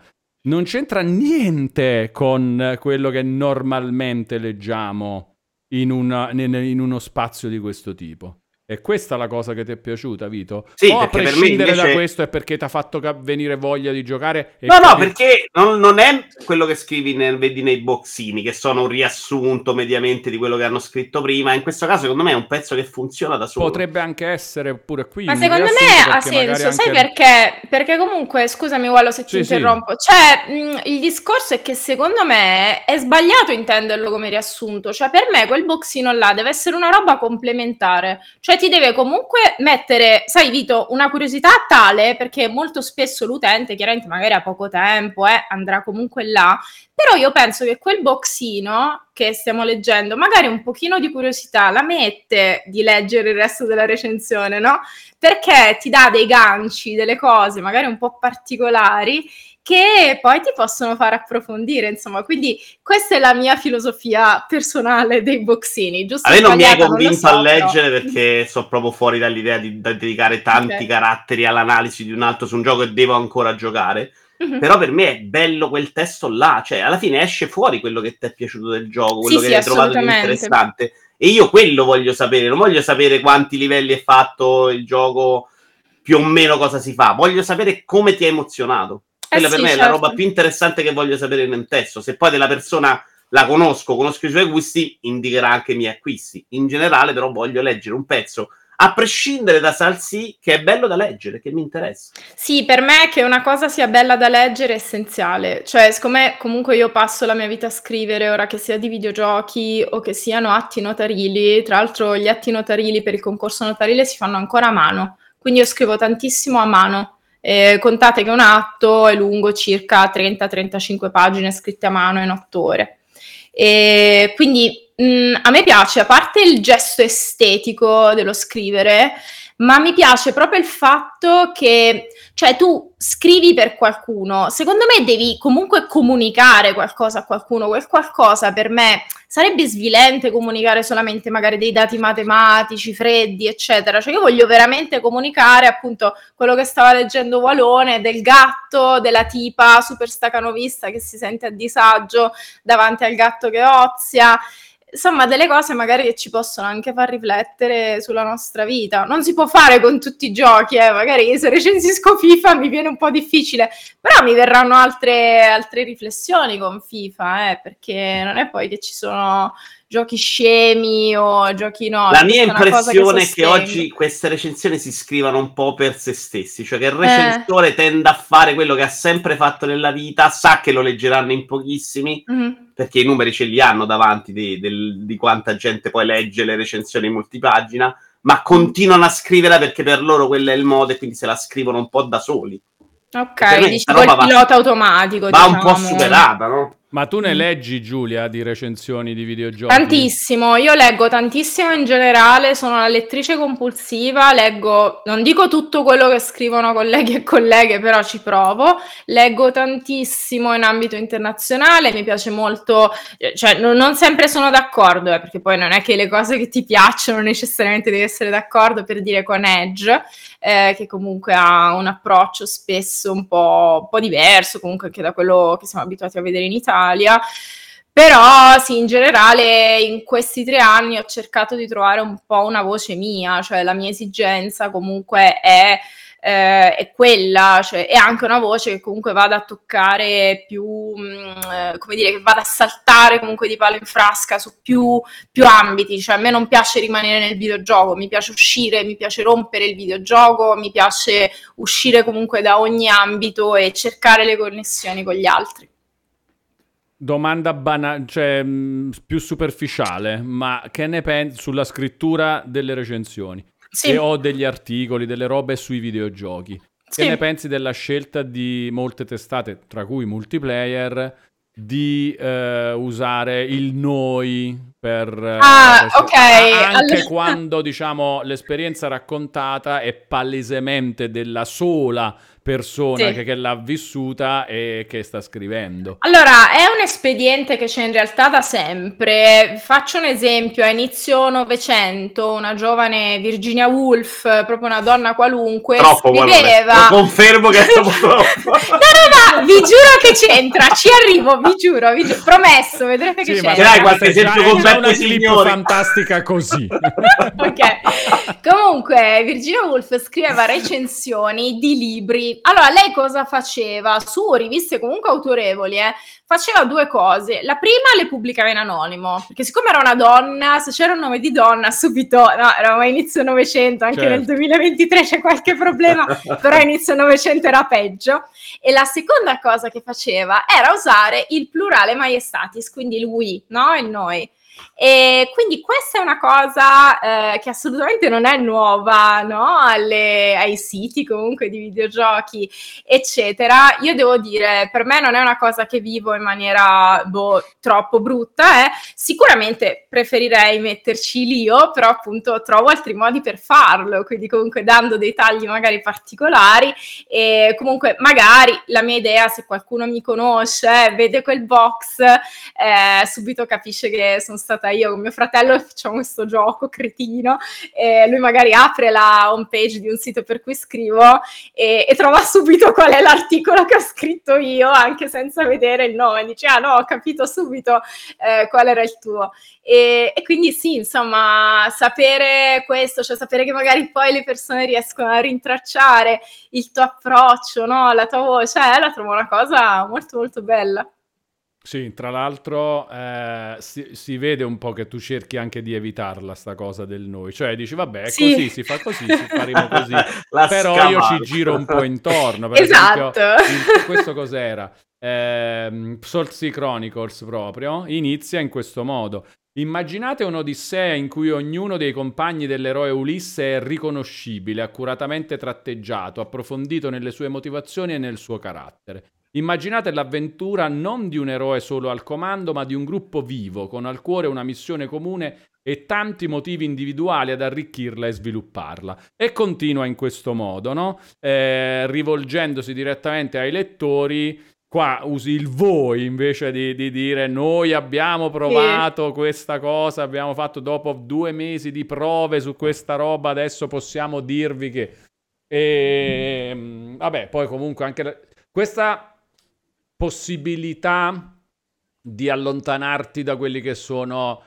Non c'entra niente con quello che normalmente leggiamo in, una... in uno spazio di questo tipo. È questa la cosa che ti è piaciuta, Vito? Sì, o a prescindere invece... da questo è perché ti ha fatto venire voglia di giocare? no, no, perché non, non, è quello che scrivi nel, vedi nei boxini, che sono un riassunto mediamente di quello che hanno scritto prima. In questo caso, secondo me, è un pezzo che funziona da solo. Potrebbe anche essere pure qui. Ma secondo me ha senso, sai perché? Perché comunque, scusami, Wallo, se ti sì, interrompo. Sì. Cioè, mh, il discorso è che secondo me è sbagliato intenderlo come riassunto. Cioè, per me quel boxino là deve essere una roba complementare. Cioè, cioè ti deve comunque mettere, sai Vito, una curiosità tale perché molto spesso l'utente, chiaramente magari ha poco tempo, eh, andrà comunque là, però io penso che quel boxino che stiamo leggendo, magari un pochino di curiosità la mette di leggere il resto della recensione, no? Perché ti dà dei ganci, delle cose magari un po' particolari che poi ti possono far approfondire, insomma, quindi questa è la mia filosofia personale dei boxini, giusto? A me non mi hai convinto so, a leggere però... perché sono proprio fuori dall'idea di, di dedicare tanti okay. caratteri all'analisi di un altro su un gioco che devo ancora giocare. Mm-hmm. Però per me è bello quel testo là, cioè alla fine esce fuori quello che ti è piaciuto del gioco, quello sì, che sì, hai trovato interessante. E io quello voglio sapere, non voglio sapere quanti livelli è fatto il gioco, più o meno cosa si fa, voglio sapere come ti ha emozionato. Quella eh per me certo. è la roba certo. più interessante che voglio sapere in un testo. Se poi della persona la conosco, conosco i suoi gusti, indicherà anche i miei acquisti. In generale, però, voglio leggere un pezzo a prescindere da Salsi, che è bello da leggere, che mi interessa. Sì, per me che una cosa sia bella da leggere è essenziale. Cioè, siccome comunque io passo la mia vita a scrivere, ora che sia di videogiochi o che siano atti notarili, tra l'altro gli atti notarili per il concorso notarile si fanno ancora a mano, quindi io scrivo tantissimo a mano. Eh, contate che un atto è lungo circa 30-35 pagine scritte a mano in otto ore. E quindi mh, mm, a me piace, a parte il gesto estetico dello scrivere, ma mi piace proprio il fatto che, cioè, tu scrivi per qualcuno, secondo me devi comunque comunicare qualcosa a qualcuno, quel qualcosa per me sarebbe svilente comunicare solamente magari dei dati matematici, freddi, eccetera, cioè io voglio veramente comunicare appunto quello che stava leggendo Walone, del gatto, della tipa super stacanovista che si sente a disagio davanti al gatto che ozia, insomma delle cose magari che ci possono anche far riflettere sulla nostra vita. Non si può fare con tutti i giochi, eh. magari se recensisco FIFA mi viene un po' difficile, però mi verranno altre, altre riflessioni con FIFA, eh, perché non è poi che ci sono giochi scemi o giochi no. La mia impressione è che oggi queste recensioni si scrivano un po' per se stessi, cioè che il recensore eh. tende a fare quello che ha sempre fatto nella vita, sa che lo leggeranno in pochissimi, mm-hmm. Perché i numeri ce li hanno davanti di, del, di quanta gente poi legge le recensioni in multipagina, ma continuano a scriverla perché per loro quello è il modo e quindi se la scrivono un po' da soli. Ok, dici il pilota va, automatico. Va diciamo. un po' diciamo. superata, no? Ma tu ne mm. leggi, Giulia, di recensioni di videogiochi? Tantissimo, io leggo tantissimo in generale, sono una lettrice compulsiva, leggo, non dico tutto quello che scrivono colleghi e colleghe, però ci provo, leggo tantissimo in ambito internazionale, mi piace molto, eh, cioè non, non sempre sono d'accordo, eh, perché poi non è che le cose che ti piacciono necessariamente devi essere d'accordo per dire con Edge, eh, che comunque ha un approccio spesso un po', un po' diverso, comunque anche da quello che siamo abituati a vedere in Italia. Però sì, in generale in questi tre anni ho cercato di trovare un po' una voce mia, cioè la mia esigenza comunque è, eh, è quella, cioè è anche una voce che comunque vada a toccare più, mh, mm, eh, come dire, che vada a saltare comunque di palo in frasca su più, più ambiti, cioè a me non piace rimanere nel videogioco, mi piace uscire, mi piace rompere il videogioco, mi piace uscire comunque da ogni ambito e cercare le connessioni con gli altri. Domanda banale, cioè mh, mm, più superficiale, ma che ne pensi sulla scrittura delle recensioni? Sì. E ho degli articoli, delle robe sui videogiochi. Sì. Che ne pensi della scelta di molte testate, tra cui multiplayer, di eh, usare il noi per ah, eh, ok anche allora... <laughs> quando diciamo l'esperienza raccontata è palesemente della sola persona sì. che, che, l'ha vissuta e che sta scrivendo. Allora, è un espediente che c'è in realtà da sempre. Faccio un esempio, a inizio Novecento, una giovane Virginia Woolf, proprio una donna qualunque, troppo scriveva... Lo confermo che è troppo <laughs> troppo. no, no, no, vi giuro che c'entra, ci arrivo, vi giuro, vi giuro. promesso, vedrete che sì, c'entra. Ma qualche esempio con una clip fantastica così. <laughs> ok. Comunque, Virginia Woolf scriveva recensioni di libri allora, lei cosa faceva? Su riviste comunque autorevoli, eh, faceva due cose. La prima le pubblicava in anonimo, perché siccome era una donna, se c'era un nome di donna, subito, no, eravamo a inizio Novecento, anche certo. nel 2023 c'è qualche problema, <laughs> però inizio Novecento era peggio. E la seconda cosa che faceva era usare il plurale maiestatis, quindi il we, no? Il noi. E quindi questa è una cosa eh, che assolutamente non è nuova no? Alle, ai siti comunque di videogiochi, eccetera. Io devo dire, per me non è una cosa che vivo in maniera boh, troppo brutta. Eh. Sicuramente preferirei metterci l'io, però appunto trovo altri modi per farlo, quindi comunque dando dei tagli magari particolari e comunque magari la mia idea, se qualcuno mi conosce, vede quel box, eh, subito capisce che sono stata io con mio fratello facciamo questo gioco cretino e lui magari apre la home page di un sito per cui scrivo e, e, trova subito qual è l'articolo che ho scritto io anche senza vedere il nome dice ah no ho capito subito eh, qual era il tuo e, e, quindi sì insomma sapere questo cioè sapere che magari poi le persone riescono a rintracciare il tuo approccio no? la tua voce eh, la trovo una cosa molto molto bella Sì, tra l'altro eh, si, si, vede un po' che tu cerchi anche di evitarla sta cosa del noi, cioè dici vabbè è sì. così, si fa così, si faremo <laughs> così, però scamata. io ci giro un po' intorno, per esatto. esempio, in, questo cos'era? Eh, Sea Chronicles proprio, inizia in questo modo. Immaginate un'Odissea in cui ognuno dei compagni dell'eroe Ulisse è riconoscibile, accuratamente tratteggiato, approfondito nelle sue motivazioni e nel suo carattere. Immaginate l'avventura non di un eroe solo al comando, ma di un gruppo vivo, con al cuore una missione comune e tanti motivi individuali ad arricchirla e svilupparla. E continua in questo modo, no? Eh, rivolgendosi direttamente ai lettori. Qua usi il voi invece di, di dire noi abbiamo provato sì. questa cosa, abbiamo fatto dopo due mesi di prove su questa roba, adesso possiamo dirvi che... E, ehm, vabbè, poi comunque anche... Questa possibilità di allontanarti da quelli che sono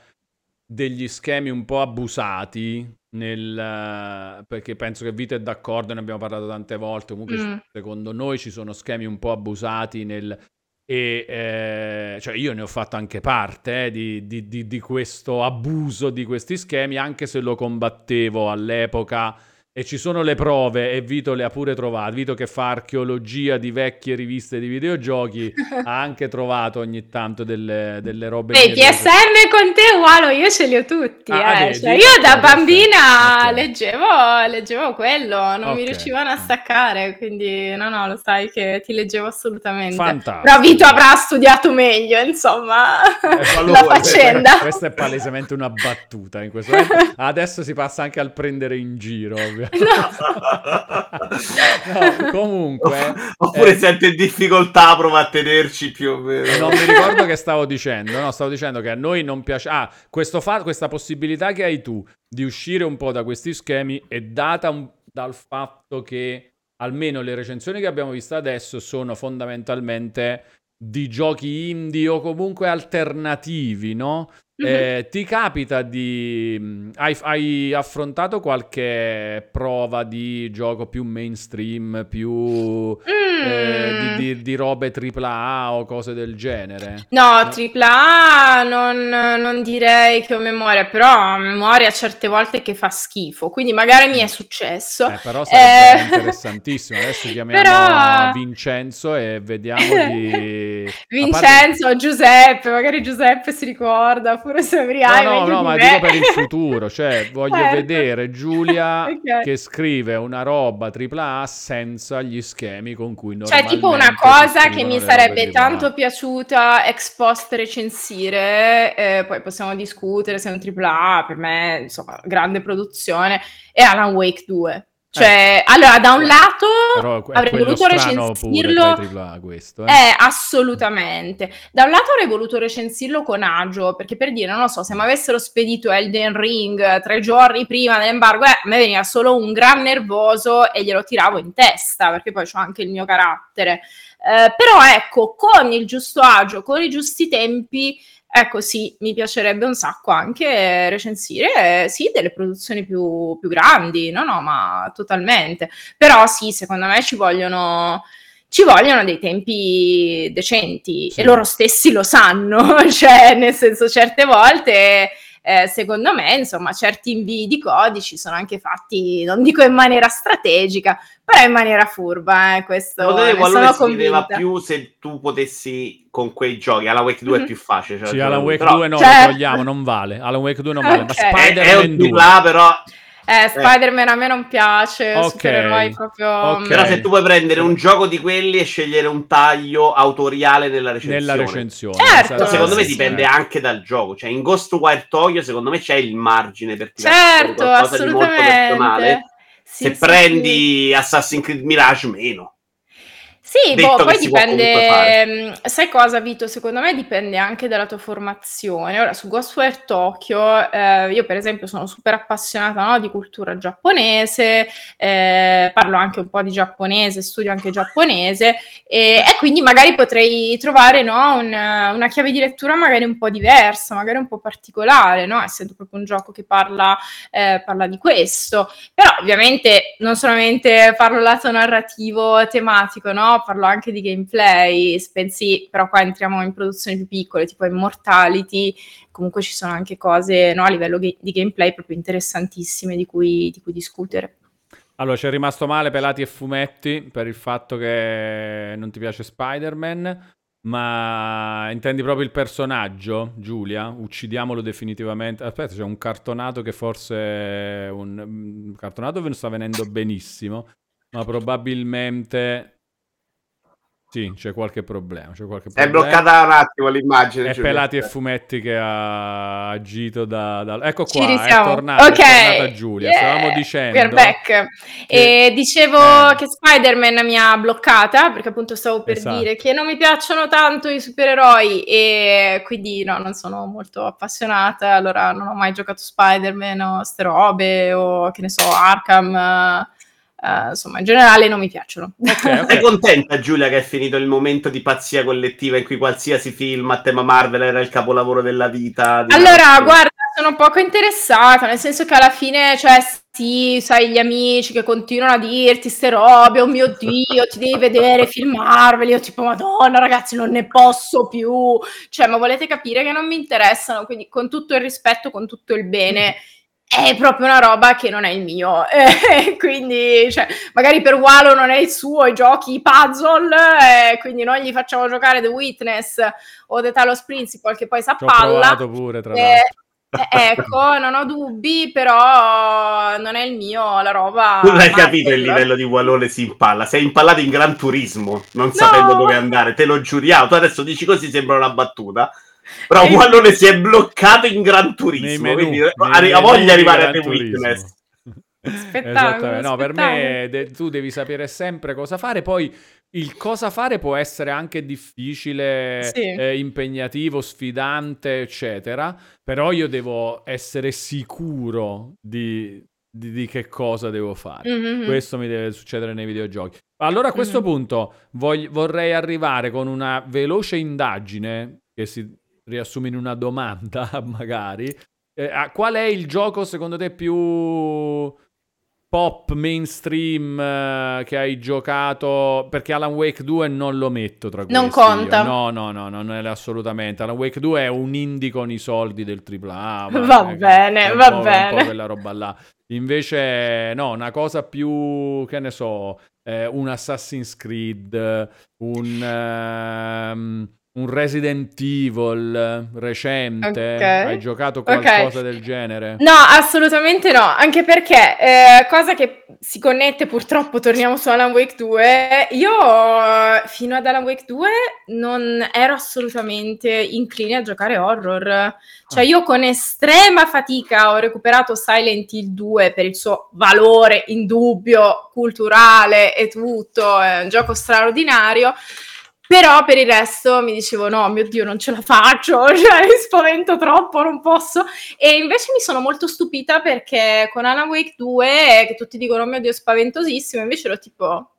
degli schemi un po' abusati nel, perché penso che Vito è d'accordo, ne abbiamo parlato tante volte, comunque mm. secondo noi ci sono schemi un po' abusati nel, e eh, cioè io ne ho fatto anche parte eh, di, di, di, di questo abuso di questi schemi, anche se lo combattevo all'epoca e ci sono le prove e Vito le ha pure trovate. Vito che fa archeologia di vecchie riviste di videogiochi <laughs> ha anche trovato ogni tanto delle, delle robe. Beh, PSN con te uguale, io ce li ho tutti. Ah, eh. cioè, io da bambina okay. leggevo, leggevo, quello, non okay. mi riuscivano a staccare, quindi no, no, lo sai che ti leggevo assolutamente. Fantastico. Però Vito avrà studiato meglio, insoma, eh, <laughs> la faccenda. Questa è palesemente una battuta in questo momento. <laughs> Adesso si passa anche al prendere in giro, ovviamente. <laughs> no, comunque... <laughs> Oppure eh, sente in difficoltà, prova a tenerci più o meno. Non mi ricordo <laughs> che stavo dicendo, no, stavo dicendo che a noi non piace... Ah, fa... questa possibilità che hai tu di uscire un po' da questi schemi è data un... dal fatto che almeno le recensioni che abbiamo visto adesso sono fondamentalmente di giochi indie o comunque alternativi, no? Mm-hmm. Eh, ti capita di... Hai, hai, affrontato qualche prova di gioco più mainstream, più mm. eh, di, di, di, robe AAA o cose del genere? No, AAA non, non direi che ho memoria, però ho memoria certe volte che fa schifo, quindi magari mi è successo. Eh, però sarebbe eh... interessantissimo. Adesso <laughs> chiamiamo però... Vincenzo e vediamo di... <laughs> Vincenzo, parte... Giuseppe, magari Giuseppe si ricorda pure se No, no, no, ma me. dico per il futuro, cioè <laughs> voglio certo. vedere Giulia <laughs> okay. che scrive una roba AAA senza gli schemi con cui normalmente Cioè tipo una cosa che mi sarebbe tanto piaciuta ex post recensire, eh, poi possiamo discutere se è un AAA, per me insomma grande produzione, è Alan Wake 2. Cioè, eh. allora, da un lato Però avrei voluto recensirlo. AAA questo, eh. eh. assolutamente. Da un lato avrei voluto recensirlo con agio, perché per dire, non lo so, se mi avessero spedito Elden Ring tre giorni prima dell'embargo, eh, a me veniva solo un gran nervoso e glielo tiravo in testa, perché poi ho anche il mio carattere. Eh, però ecco, con il giusto agio, con i giusti tempi Ecco, sì, mi piacerebbe un sacco anche recensire, eh, sì, delle produzioni più, più, grandi, no, no, ma totalmente. Però sì, secondo me ci vogliono, ci vogliono dei tempi decenti sì. e loro stessi lo sanno, <laughs> cioè, nel senso, certe volte eh, secondo me, insomma, certi invii di codici sono anche fatti, non dico in maniera strategica, però in maniera furba, eh, questo te Wallone si vedeva più se tu potessi con quei giochi, Alan Wake 2 mm-hmm. è mhm. più facile. Cioè sì, Alan Wake però... 2 no, certo. lo togliamo, non vale, Alan Wake 2 non vale, okay. ma Spider-Man è, è un 2. Là, però eh, eh, Spider-Man a me non piace, okay. proprio... Okay. Però se tu puoi prendere un gioco di quelli e scegliere un taglio autoriale nella recensione. Nella recensione. Certo. Secondo me dipende anche dal gioco. Cioè in Ghostwire Tokyo secondo me c'è il margine per tirare certo, qualcosa di molto personale. Sì, se sì, prendi sì. Assassin's Creed Mirage meno. Sì, boh, poi dipende, mm, sai cosa Vito? Secondo me dipende anche dalla tua formazione. Ora, su Ghostware Tokyo, eh, io per esempio sono super appassionata no, di cultura giapponese, eh, parlo anche un po' di giapponese, studio anche giapponese e, e quindi magari potrei trovare no, un, una chiave di lettura magari un po' diversa, magari un po' particolare, no? essendo proprio un gioco che parla, eh, parla di questo. Però ovviamente non solamente parlo lato narrativo, tematico, no? Parlo anche di gameplay, pensi, però qua entriamo in produzioni più piccole, tipo Immortality, comunque ci sono anche cose no, a livello ga- di gameplay proprio interessantissime di cui, di cui discutere. Allora, ci è rimasto male pelati e fumetti per il fatto che non ti piace Spider-Man, ma intendi proprio il personaggio, Giulia? Uccidiamolo definitivamente. Aspetta, c'è un cartonato che forse un, un cartonato che non sta venendo benissimo, ma probabilmente sì, c'è qualche problema. C'è qualche problema. È bloccata un attimo l'immagine. È pelati e fumetti che ha agito da, da... Ecco qua, è tornata, okay. è tornata Giulia. Yeah. Stavamo dicendo... We're back. Che... E dicevo eh. che Spider-Man mi ha bloccata, perché appunto stavo per esatto. dire che non mi piacciono tanto i supereroi e quindi no, non sono molto appassionata, allora non ho mai giocato Spider-Man o ste robe o che ne so, Arkham Uh, insomma, in generale non mi piacciono. Okay, okay. <laughs> Sei contenta, Giulia, che è finito il momento di pazzia collettiva in cui qualsiasi film a tema Marvel era il capolavoro della vita? Allora, guarda, sono poco interessata, nel senso che alla fine, cioè, sì, sai, gli amici che continuano a dirti ste robe, oh mio Dio, ti devi vedere film Marvel, io tipo, madonna ragazzi, non ne posso più, cioè, ma volete capire che non mi interessano, quindi con tutto il rispetto, con tutto il bene... Mm è proprio una roba che non è il mio. Eh, <laughs> quindi, cioè, magari per Walo non è il suo, i giochi, i puzzle, eh, quindi noi gli facciamo giocare The Witness o The Talos Principle, che poi s'appalla. Ho pure, tra eh, eh, ecco, <laughs> non ho dubbi, però non è il mio la roba. Tu non hai capito il livello di Wallone si impalla. Sei impallato in Gran Turismo, non no. sapendo dove andare, te lo giuriamo. Tu adesso dici così, sembra una battuta. Però e... Wallone si è bloccato in Gran Turismo, menu, quindi ha voglia di arrivare a The Witness. <laughs> Esattamente, no, per me de- tu devi sapere sempre cosa fare, poi il cosa fare può essere anche difficile, sì. eh, impegnativo, sfidante, eccetera, però io devo essere sicuro di, di, di che cosa devo fare. Mm-hmm. Questo mi deve succedere nei videogiochi. Allora a questo mm-hmm. punto voglio, vorrei arrivare con una veloce indagine che si riassumi in una domanda, <laughs> magari. Eh, qual è il gioco secondo te più pop mainstream uh, che hai giocato? Perché Alan Wake 2 non lo metto tra questi non conta. No no no non è assolutamente. Alan Wake 2 è un indie con i soldi del AAA <laughs> va bene va bene un po' quella roba là. Invece no una cosa più che ne so eh, un Assassin's Creed un um, un Resident Evil recente? Okay. Hai giocato qualcosa okay. del genere? No, assolutamente no, anche perché eh, cosa che si connette purtroppo, torniamo su Alan Wake 2, io fino ad Alan Wake 2 non ero assolutamente incline a giocare horror. Cioè io con estrema fatica ho recuperato Silent Hill 2 per il suo valore indubbio, culturale e tutto, è un gioco straordinario. Però per il resto mi dicevo: no, mio Dio, non ce la faccio, <laughs> cioè mi spavento troppo, non posso. E invece mi sono molto stupita perché con Alan Wake 2, che tutti dicono: oh mio Dio, spaventosissimo, invece ero tipo: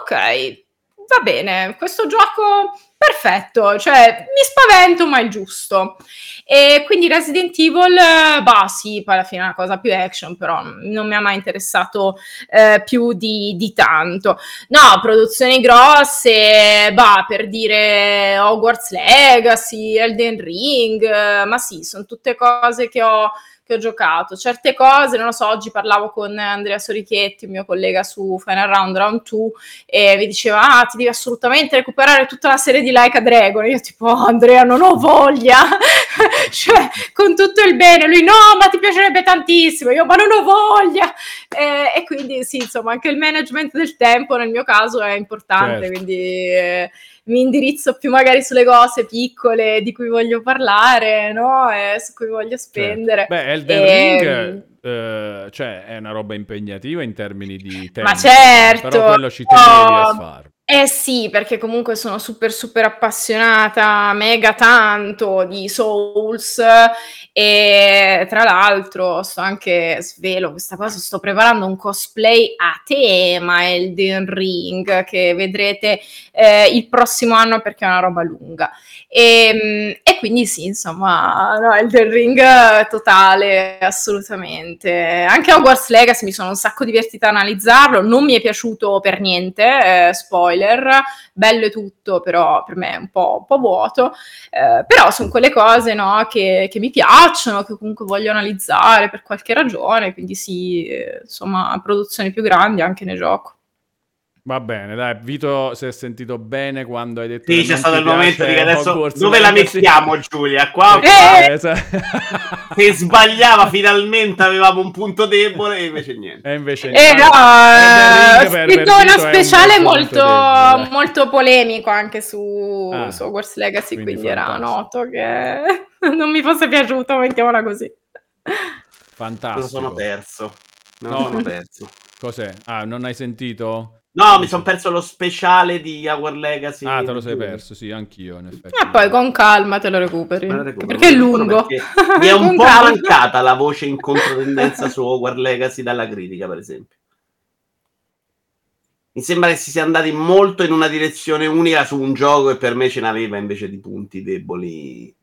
ok, va bene, questo gioco perfetto, cioè mi spavento ma è giusto. E quindi Resident Evil, bah sì, poi alla fine è una cosa più action, però non mi ha mai interessato eh, più di, di, tanto. No, produzioni grosse, bah, per dire Hogwarts Legacy, Elden Ring, ma sì, sono tutte cose che ho che ho giocato. Certe cose, non lo so, oggi parlavo con Andrea Sorichetti, il mio collega su Final Round Round 2, e mi diceva, ah, ti devi assolutamente recuperare tutta la serie di Laika Dragon. Io tipo, oh, Andrea, non ho voglia. <laughs> cioè, con tutto il bene. Lui, no, ma ti piacerebbe tantissimo. Io, ma non ho voglia. E, e quindi, sì, insomma, anche il management del tempo nel mio caso è importante, certo. quindi... Eh, mi indirizzo più magari sulle cose piccole di cui voglio parlare, no? E su cui voglio certo. spendere. Certo. Beh, Elden e... Ring, ehm, eh, cioè, è una roba impegnativa in termini di tempo. Ma certo! Però quello ci tenevi oh, a fare. Eh sì, perché comunque sono super super appassionata, mega tanto di Souls e tra l'altro sto anche, svelo questa cosa, sto preparando un cosplay a tema Elden Ring che vedrete eh, il prossimo anno perché è una roba lunga. E, ehm, e quindi sì, insomma, no, Elden Ring totale, assolutamente. Anche Hogwarts Legacy mi sono un sacco divertita a analizzarlo, non mi è piaciuto per niente, eh, spoiler spoiler, bello e tutto, però per me è un po', un po vuoto, eh, però sono quelle cose no, che, che, mi piacciono, che comunque voglio analizzare per qualche ragione, quindi sì, eh, insomma, produzioni più grandi anche ne gioco. Va bene, dai, Vito si è sentito bene quando hai detto Sì, c'è stato il momento di che adesso Hogwarts dove la mettiamo Giulia? Qua eh! <laughs> se sbagliava finalmente avevamo un punto debole e invece niente. E invece niente. Eh, no, scritto una speciale molto, molto polemico anche su, ah, su Hogwarts Legacy, quindi, quindi era noto che <laughs> non mi fosse piaciuto, mettiamola così. Fantastico. Lo sono perso. <laughs> No, no. sono perso. Cos'è? Ah, non hai sentito? No, mi sono perso lo speciale di Hour Legacy. Ah, te lo sei perso, sì, anch'io in effetti. E poi con calma te lo recuperi. recupero, perché è lungo. Perché <laughs> mi è un po' calma. mancata la voce in controtendenza su Hogwarts Legacy dalla critica, per esempio. Mi sembra che si sia andati molto in una direzione unica su un gioco e per me ce n'aveva invece di punti deboli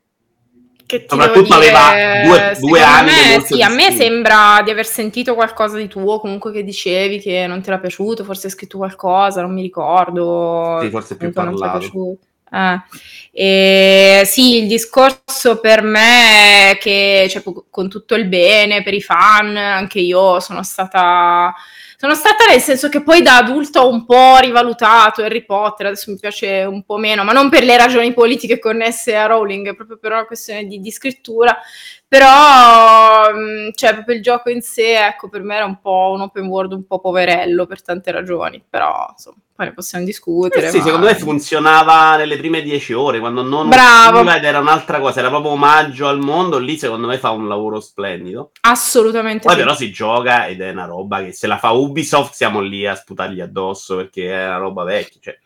che Soprattutto aveva due, due anni. Me, sì, a me sembra di aver sentito qualcosa di tuo, comunque che dicevi che non ti era piaciuto, forse hai scritto qualcosa, non mi ricordo. Sì, forse più parlato. Piaciuto. Eh. E, sì, il discorso per me è che cioè, con tutto il bene per i fan, anche io sono stata sono stata nel senso che poi da adulto ho un po' rivalutato Harry Potter, adesso mi piace un po' meno, ma non per le ragioni politiche connesse a Rowling, proprio per una questione di, di scrittura. Però, mm, cioè, proprio il gioco in sé, ecco, per me era un po' un open world un po' poverello per tante ragioni, però, insomma, poi ne possiamo discutere. Eh sì, ma... secondo me funzionava nelle prime dieci ore, quando non Bravo. ed era un'altra cosa, era proprio omaggio al mondo, lì secondo me fa un lavoro splendido. Assolutamente Poi sì. però si gioca ed è una roba che se la fa Ubisoft siamo lì a sputargli addosso perché è una roba vecchia, cioè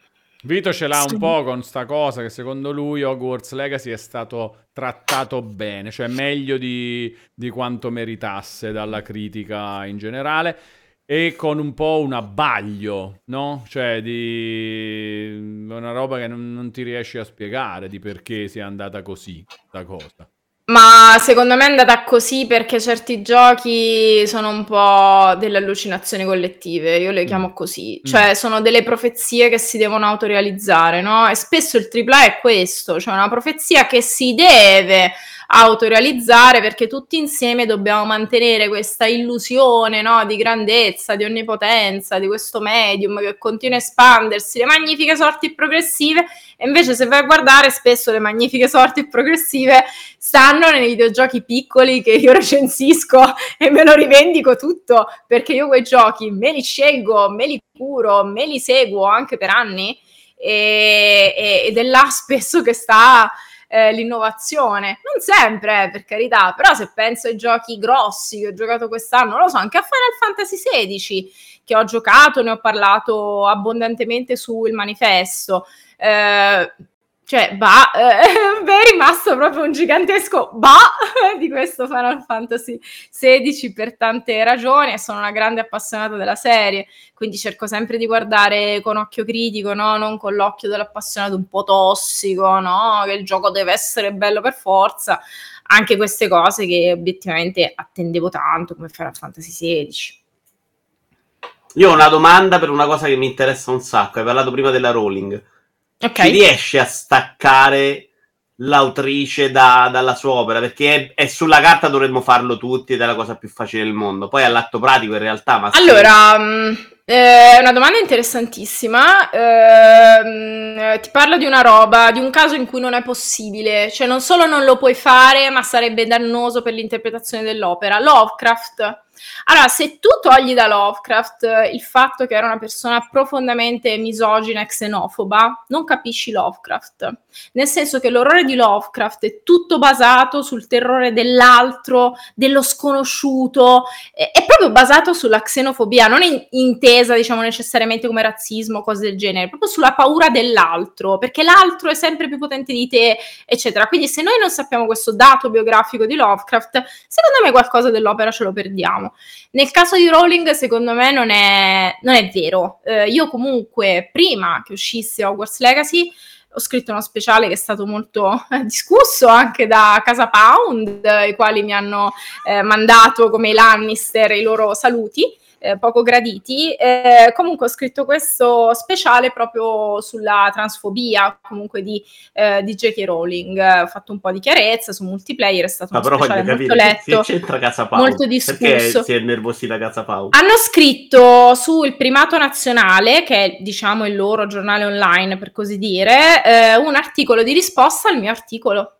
Vito ce l'ha un po' con sta cosa che secondo lui Hogwarts Legacy è stato trattato bene, cioè meglio di, di quanto meritasse dalla critica in generale e con un po' un abbaglio, no? Cioè di una roba che non, non ti riesci a spiegare di perché sia andata così, sta cosa. Ma secondo me è andata così perché certi giochi sono un po' delle allucinazioni collettive, io le mm. chiamo così, mm. cioè sono delle profezie che si devono autorealizzare, no? E spesso il AAA è questo, cioè una profezia che si deve autorealizzare perché tutti insieme dobbiamo mantenere questa illusione no? di grandezza, di onnipotenza, di questo medium che continua a espandersi, le magnifiche sorti progressive e invece se vai a guardare spesso le magnifiche sorti progressive stanno nei videogiochi piccoli che io <laughs> recensisco e me lo rivendico tutto perché io quei giochi me li scelgo, me li curo, me li seguo anche per anni e, ed è là spesso che sta eh, l'innovazione. Non sempre, eh, per carità, però se penso ai giochi grossi che ho giocato quest'anno, lo so, anche a Final Fantasy XVI che ho giocato, ne ho parlato abbondantemente sul manifesto. Eh, cioè, bah, eh, <laughs> è rimasto proprio un gigantesco bah <laughs> di questo Final Fantasy XVI per tante ragioni e sono una grande appassionata della serie, quindi cerco sempre di guardare con occhio critico, no? non con l'occhio dell'appassionato un po' tossico, no? che il gioco deve essere bello per forza, anche queste cose che obiettivamente attendevo tanto come Final Fantasy XVI. Io ho una domanda per una cosa che mi interessa un sacco, hai parlato prima della Rowling okay. riesce a staccare l'autrice da, dalla sua opera perché è, è, sulla carta dovremmo farlo tutti ed è la cosa più facile del mondo. Poi all'atto pratico in realtà ma allora mh, è una domanda interessantissima. Eh, ti parlo di una roba di un caso in cui non è possibile. Cioè non solo non lo puoi fare ma sarebbe dannoso per l'interpretazione dell'opera. Lovecraft allora, se tu togli da Lovecraft il fatto che era una persona profondamente misogina e xenofoba, non capisci Lovecraft. Nel senso che l'orrore di Lovecraft è tutto basato sul terrore dell'altro, dello sconosciuto, è, proprio basato sulla xenofobia, non è intesa, diciamo, necessariamente come razzismo o cose del genere, proprio sulla paura dell'altro, perché l'altro è sempre più potente di te, eccetera. Quindi se noi non sappiamo questo dato biografico di Lovecraft, secondo me qualcosa dell'opera ce lo perdiamo. Nel caso di Rowling, secondo me, non è, non è vero. Eh, io comunque, prima che uscisse Hogwarts Legacy, ho scritto uno speciale che è stato molto eh, discusso anche da Casa Pound, i quali mi hanno eh, mandato come Lannister i loro saluti. Eh, poco graditi. Eh, comunque ho scritto questo speciale proprio sulla transfobia, comunque di, eh, di J.K. Rowling. Ho fatto un po' di chiarezza su multiplayer, è stato Ma un speciale molto letto, c'entra Casa Paolo? molto discusso. Perché si è nervosita Casa Paolo? Hanno scritto sul Primato Nazionale, che è diciamo il loro giornale online per così dire, eh, un articolo di risposta al mio articolo.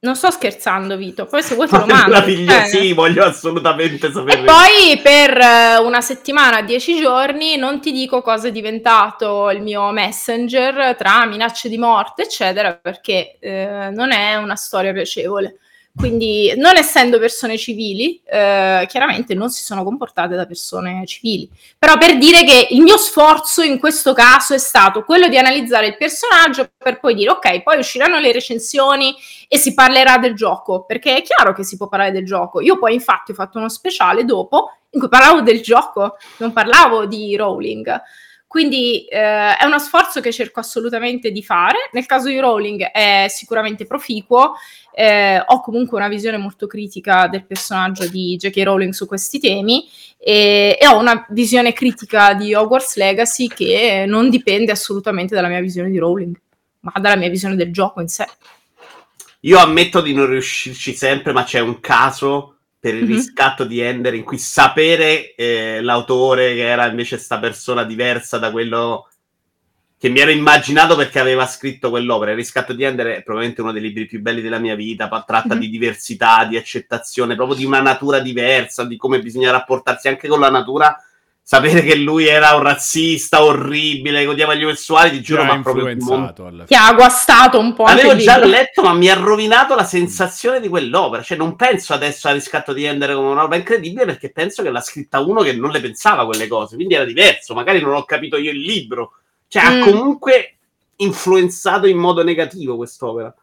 Non sto scherzando, Vito. Poi se vuoi te lo <laughs> mando. Meraviglioso, sì, voglio assolutamente sapere. E poi per eh, una settimana, dieci giorni, non ti dico cosa è diventato il mio messenger tra minacce di morte, eccetera, perché eh, non è una storia piacevole. Quindi, non essendo persone civili, eh, chiaramente non si sono comportate da persone civili. Però per dire che il mio sforzo in questo caso è stato quello di analizzare il personaggio per poi dire, ok, poi usciranno le recensioni e si parlerà del gioco, perché è chiaro che si può parlare del gioco. Io poi infatti ho fatto uno speciale dopo in cui parlavo del gioco, non parlavo di Rowling. Quindi eh, è uno sforzo che cerco assolutamente di fare. Nel caso di Rowling è sicuramente proficuo. Eh, ho comunque una visione molto critica del personaggio di J.K. Rowling su questi temi e, e, ho una visione critica di Hogwarts Legacy che non dipende assolutamente dalla mia visione di Rowling, ma dalla mia visione del gioco in sé. Io ammetto di non riuscirci sempre, ma c'è un caso per il mm-hmm. riscatto di Ender in cui sapere eh, l'autore che era invece questa persona diversa da quello che mi ero immaginato perché aveva scritto quell'opera. Il riscatto di Ender è probabilmente uno dei libri più belli della mia vita, tratta mm-hmm. di diversità, di accettazione, proprio di una natura diversa, di come bisogna rapportarsi anche con la natura sapere che lui era un razzista orribile, che odiava gli omosessuali, ti giuro, ma proprio mon... ti ha guastato un po'. Avevo già letto, ma mi ha rovinato la sensazione di quell'opera. Cioè, non penso adesso a riscatto di Ender come una roba incredibile, perché penso che l'ha scritta uno che non le pensava quelle cose, quindi era diverso. Magari non ho capito io il libro. Cioè, mm. ha comunque influenzato in modo negativo quest'opera.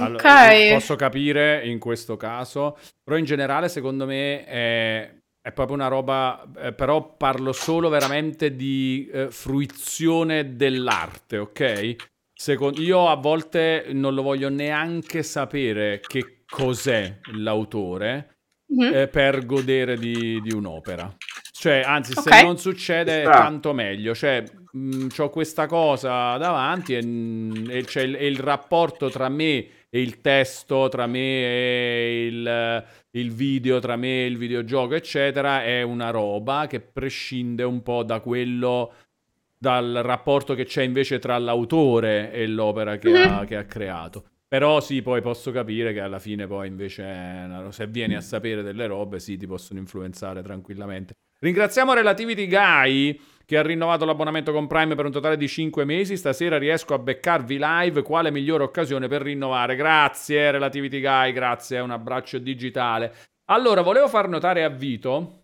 Allora, ok. Posso capire in questo caso, però in generale, secondo me, è è proprio una roba, eh, però parlo solo veramente di eh, fruizione dell'arte, ok? Secondo, io a volte non lo voglio neanche sapere che cos'è l'autore mm-hmm. eh, per godere di, di, un'opera. Cioè, anzi, okay. se non succede, tanto meglio. Cioè, ho questa cosa davanti e, e c'è il, il rapporto tra me e il testo, tra me e il il video tra me e il videogioco, eccetera, è una roba che prescinde un po' da quello, dal rapporto che c'è invece tra l'autore e l'opera che, mm-hmm. ha, che ha creato. Però sì, poi posso capire che alla fine poi invece se vieni a sapere delle robe, sì, ti possono influenzare tranquillamente. Ringraziamo Relativity Guy che ha rinnovato l'abbonamento con Prime per un totale di 5 mesi. Stasera riesco a beccarvi live. Quale migliore occasione per rinnovare? Grazie, Relativity Guy, grazie, un abbraccio digitale. Allora, volevo far notare a Vito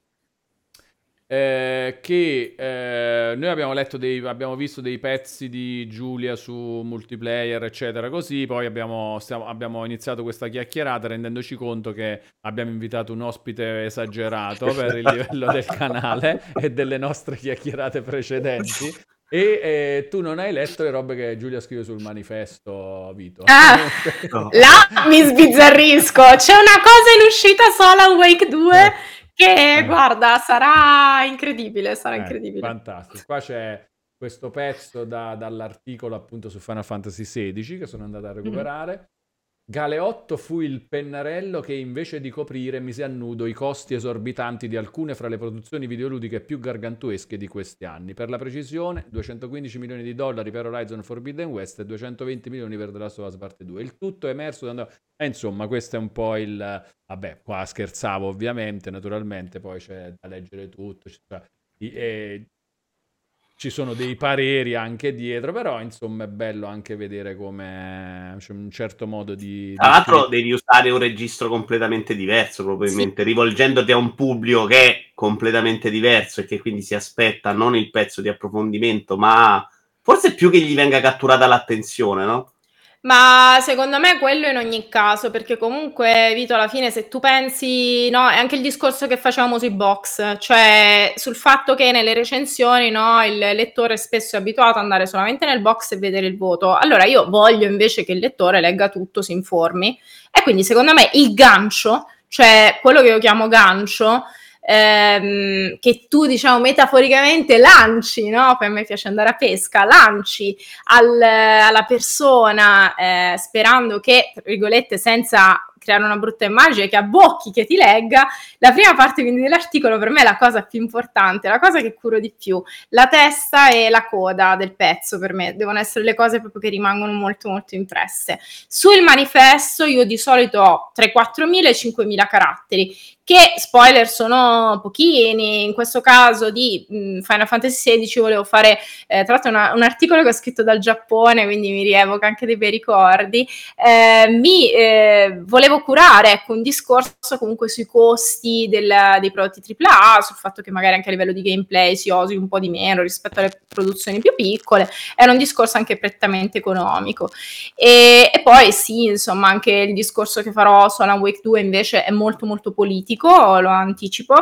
eh, che eh, noi abbiamo letto dei, abbiamo visto dei pezzi di Giulia su multiplayer, eccetera, così. Poi abbiamo, stiamo, abbiamo iniziato questa chiacchierata rendendoci conto che abbiamo invitato un ospite esagerato per il livello del canale <laughs> e delle nostre chiacchierate precedenti. E eh, tu non hai letto le robe che Giulia scrive sul manifesto, Vito. Ah, no. <laughs> là mi sbizzarrisco. C'è una cosa in uscita sola, Wake 2. Che eh. guarda, sarà incredibile, sarà eh, incredibile. Fantastico. Qua c'è questo pezzo da, dall'articolo appunto su Final Fantasy XVI che sono andato a recuperare. Mm. Galeotto fu il pennarello che invece di coprire mise a nudo i costi esorbitanti di alcune fra le produzioni videoludiche più gargantuesche di questi anni. Per la precisione, 215 milioni di dollari per Horizon Forbidden West e 220 milioni per The Last of Us Part 2. Il tutto è emerso da... Eh, insomma, questo è un po' il... Vabbè, qua scherzavo ovviamente, naturalmente, poi c'è da leggere tutto. Cioè, e, ci sono dei pareri anche dietro, però insomma è bello anche vedere come c'è un certo modo di... Tra l'altro devi usare un registro completamente diverso probabilmente, sì. rivolgendoti a un pubblico che è completamente diverso e che quindi si aspetta non il pezzo di approfondimento, ma forse più che gli venga catturata l'attenzione, no? Ma secondo me quello in ogni caso, perché comunque, Vito, alla fine se tu pensi, no, è anche il discorso che facevamo sui box, cioè sul fatto che nelle recensioni, no, il lettore spesso è abituato ad andare solamente nel box e vedere il voto. Allora io voglio invece che il lettore legga tutto, si informi. E quindi secondo me il gancio, cioè quello che io chiamo gancio, ehm, che tu diciamo metaforicamente lanci, no? Poi a me piace andare a pesca, lanci al, alla persona eh, sperando che, tra virgolette, senza creare una brutta immagine, che abbocchi, che ti legga, la prima parte quindi dell'articolo per me è la cosa più importante, la cosa che curo di più, la testa e la coda del pezzo per me devono essere le cose proprio che rimangono molto molto impresse. Sul manifesto io di solito ho tra i 4.000 e i 5.000 caratteri, che spoiler sono pochini, in questo caso di mh, Final Fantasy XVI volevo fare eh, tra l'altro una, un articolo che ho scritto dal Giappone, quindi mi rievoca anche dei bei ricordi, eh, mi eh, volevo curare ecco, un discorso comunque sui costi del, dei prodotti AAA, sul fatto che magari anche a livello di gameplay si osi un po' di meno rispetto alle produzioni più piccole, era un discorso anche prettamente economico. E, e poi sì, insomma, anche il discorso che farò su Alan Wake 2 invece è molto molto politico, pubblico, lo anticipo,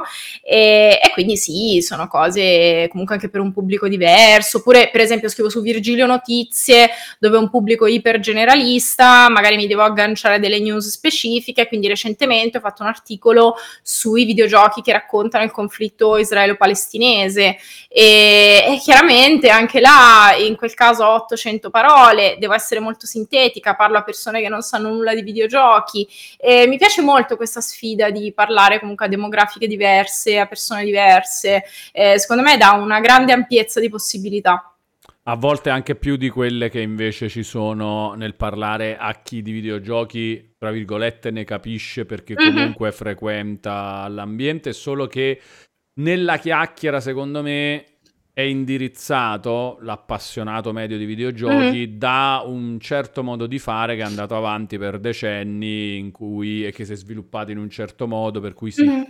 e, e, quindi sì, sono cose comunque anche per un pubblico diverso, oppure per esempio scrivo su Virgilio Notizie, dove è un pubblico iper generalista, magari mi devo agganciare delle news specifiche, quindi recentemente ho fatto un articolo sui videogiochi che raccontano il conflitto israelo-palestinese. E, e chiaramente anche là, in quel caso ho 800 parole, devo essere molto sintetica, parlo a persone che non sanno nulla di videogiochi. E mi piace molto questa sfida di parlare parlare comunque a demografiche diverse, a persone diverse, eh, secondo me dà una grande ampiezza di possibilità. A volte anche più di quelle che invece ci sono nel parlare a chi di videogiochi, tra virgolette, ne capisce perché mhm. comunque mm-hmm. frequenta l'ambiente, solo che nella chiacchiera, secondo me, è indirizzato l'appassionato medio di videogiochi mm-hmm. da un certo modo di fare che è andato avanti per decenni in cui, e che si è sviluppato in un certo modo per cui si mm-hmm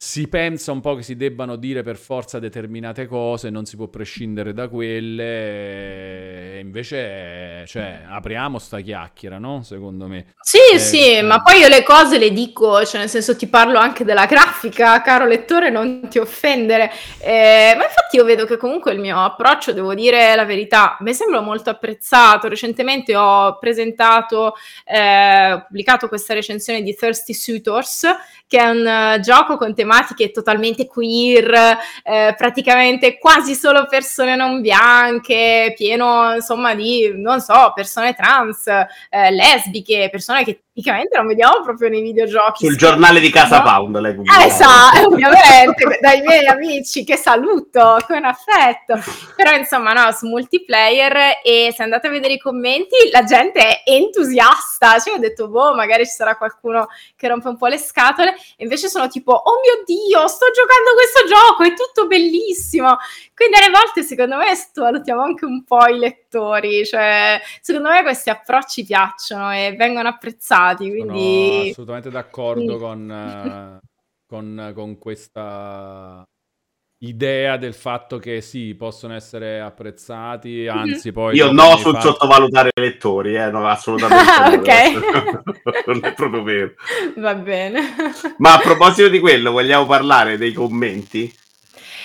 si pensa un po' che si debbano dire per forza determinate cose, non si può prescindere da quelle, e invece cioè, apriamo sta chiacchiera, no? Secondo me. Sì, eh, sì, eh. ma poi io le cose le dico, cioè nel senso ti parlo anche della grafica, caro lettore, non ti offendere. Eh, ma infatti io vedo che comunque il mio approccio, devo dire la verità, mi sembra molto apprezzato. Recentemente ho presentato, eh, ho pubblicato questa recensione di Thirsty Suitors, che è un uh, gioco con tematiche totalmente queer, eh, praticamente quasi solo persone non bianche, pieno insomma di, non so, persone trans, eh, lesbiche, persone che tipicamente non vediamo proprio nei videogiochi. Sul giornale di Casa no? Pound lei pubblica. Eh, sa, ovviamente, <laughs> dai miei amici, che saluto con affetto. Però insomma, no, su multiplayer e se andate a vedere i commenti, la gente è entusiasta. Cioè, ho detto, boh, magari ci sarà qualcuno che rompe un po' le scatole. E invece sono tipo, oh mio Dio, sto giocando questo gioco, è tutto bellissimo. Quindi alle volte, secondo me, sottovalutiamo anche un po' i lettori. Cioè, secondo me questi approcci piacciono e vengono apprezzati. Quindi... Sono assolutamente d'accordo sì. con, <laughs> con, con questa idea del fatto che sì, possono essere apprezzati, mhm. anzi poi... Io no sul fatti... sottovalutare i lettori, eh, no, assolutamente <laughs> <laughs> non è proprio vero. Va bene. Ma a proposito di quello, vogliamo parlare dei commenti?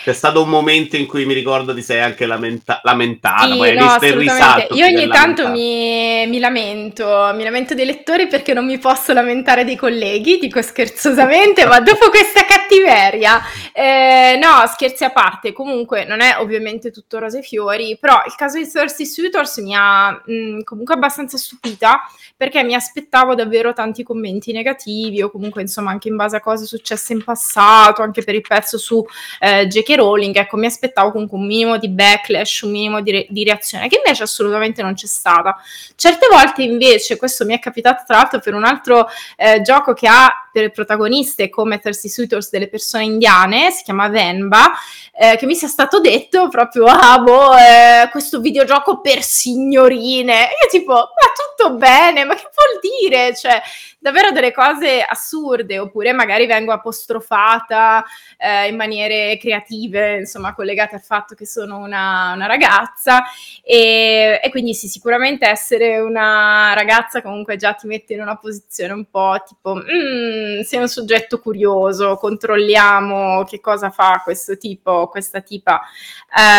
C'è stato un momento in cui mi ricordo ti sei anche lamenta- lamentata, sì, poi hai no, visto il risalto. Io ogni tanto mi, mi, lamento, mi lamento dei lettori perché non mi posso lamentare dei colleghi, dico scherzosamente, ma <laughs> dopo questa cattiveria, eh, no, scherzi a parte, comunque non è ovviamente tutto rose e fiori, però il caso di Thirsty Suitors mi ha mh, comunque abbastanza stupita perché mi aspettavo davvero tanti commenti negativi o comunque insomma anche in base a cose successe in passato, anche per il pezzo su eh, J.K. Rowling, ecco, mi aspettavo comunque un minimo di backlash, un minimo di, re- di, reazione, che invece assolutamente non c'è stata. Certe volte invece, questo mi è capitato tra l'altro per un altro eh, gioco che ha per protagoniste come Thirsty Suitors delle persone indiane, si chiama Venba, eh, che mi sia stato detto proprio, ah boh, eh, questo videogioco per signorine. E io tipo, ma tutto bene, ma che vuol dire? Cioè, davvero delle cose assurde, oppure magari vengo apostrofata eh, in maniere creative, insomma, collegate al fatto che sono una, una ragazza e, e, quindi sì, sicuramente essere una ragazza comunque già ti mette in una posizione un po' tipo, mm, sei un soggetto curioso, controlliamo che cosa fa questo tipo, questa tipa.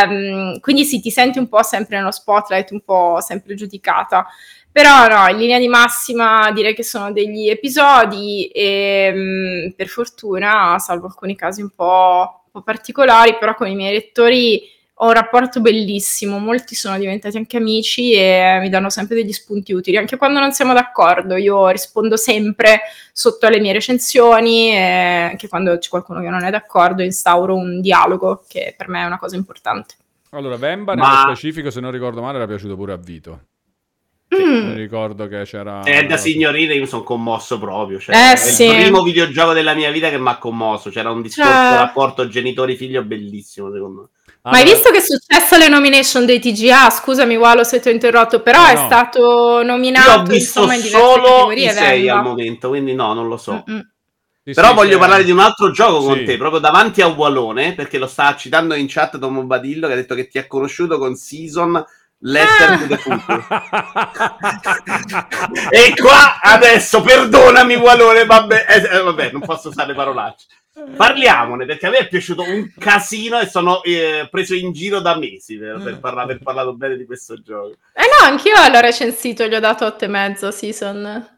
Um, quindi sì, ti senti un po' sempre nello spotlight, un po' sempre giudicata. Però no, in linea di massima direi che sono degli episodi e mh, mm, per fortuna, salvo alcuni casi un po', un po' particolari, però con i miei lettori ho un rapporto bellissimo, molti sono diventati anche amici e mi danno sempre degli spunti utili, anche quando non siamo d'accordo, io rispondo sempre sotto alle mie recensioni e anche quando c'è qualcuno che non è d'accordo instauro un dialogo, che per me è una cosa importante. Allora, Vemba nello specifico, se non ricordo male, era piaciuto pure a Vito. Mm. Mi ricordo che c'era. Eh, da signorina io sono commosso proprio. Cioè, eh, è sì. il primo videogioco della mia vita che mi ha commosso. C'era un discorso cioè... rapporto genitori-figlio bellissimo, secondo me. Ma hai visto che è successo alle nomination dei TGA? Scusami, Walo, se ti ho interrotto, però no, è stato nominato Io ho visto insomma, in solo i sei al momento, quindi no, non lo so. Sì, però sì, voglio parlare di un altro gioco con sì. te, proprio davanti a Wallone, perché lo sta citando in chat Tom Badillo, che ha detto che ti ha conosciuto con Season Letter ah. to the Future. e qua adesso, perdonami Wallone, vabbè, eh, vabbè, non posso usare parolacce. Parliamone perché a me è piaciuto un casino e sono eh, preso in giro da mesi per, per parla- aver parlato bene di questo gioco. Eh no, anch'io l'ho recensito, gli ho dato 8 e mezzo season.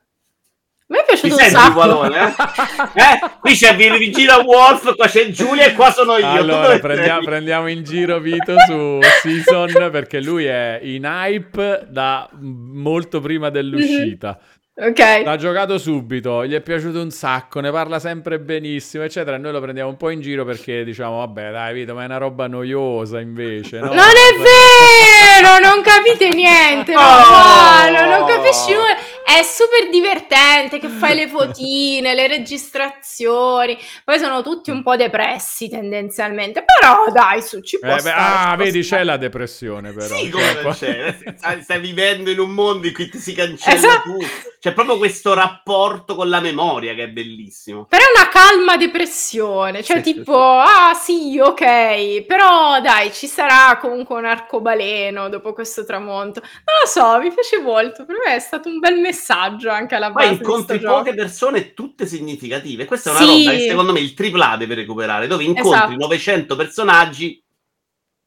A me è piaciuto Mi un sacco. Valone, eh? <laughs> eh? Qui c'è Virginia Wolf, qua c'è Giulia e qua sono io. Allora, prendiamo, prendiamo, in giro Vito su Season perché lui è in hype da molto prima dell'uscita. Mm-hmm. Ok. L'ha giocato subito, gli è piaciuto un sacco, ne parla sempre benissimo, eccetera. E noi lo prendiamo un po' in giro perché diciamo, vabbè, dai, Vito, ma è una roba noiosa invece. No? Non è vero, non capite niente. Oh! No, non capisci nulla è super divertente che fai le <laughs> fotine, le registrazioni, poi sono tutti un po' depressi tendenzialmente, però dai, su, ci può eh, stare, Ah, vedi, stare. c'è la depressione però. Sì, come c'è. <laughs> Stai, stai vivendo in un mondo in cui ti si cancella esatto. tutto. C'è proprio questo rapporto con la memoria che è bellissimo. Però è una calma depressione, cioè sì, tipo, sì. ah sì, ok, però dai, ci sarà comunque un arcobaleno dopo questo tramonto. Non lo so, mi piace molto, per me è stato un bel messaggio messaggio anche alla base. Poi incontri poche persone, tutte significative. Questa è una sì. roba che secondo me il tripla deve recuperare, dove incontri esatto. 900 personaggi.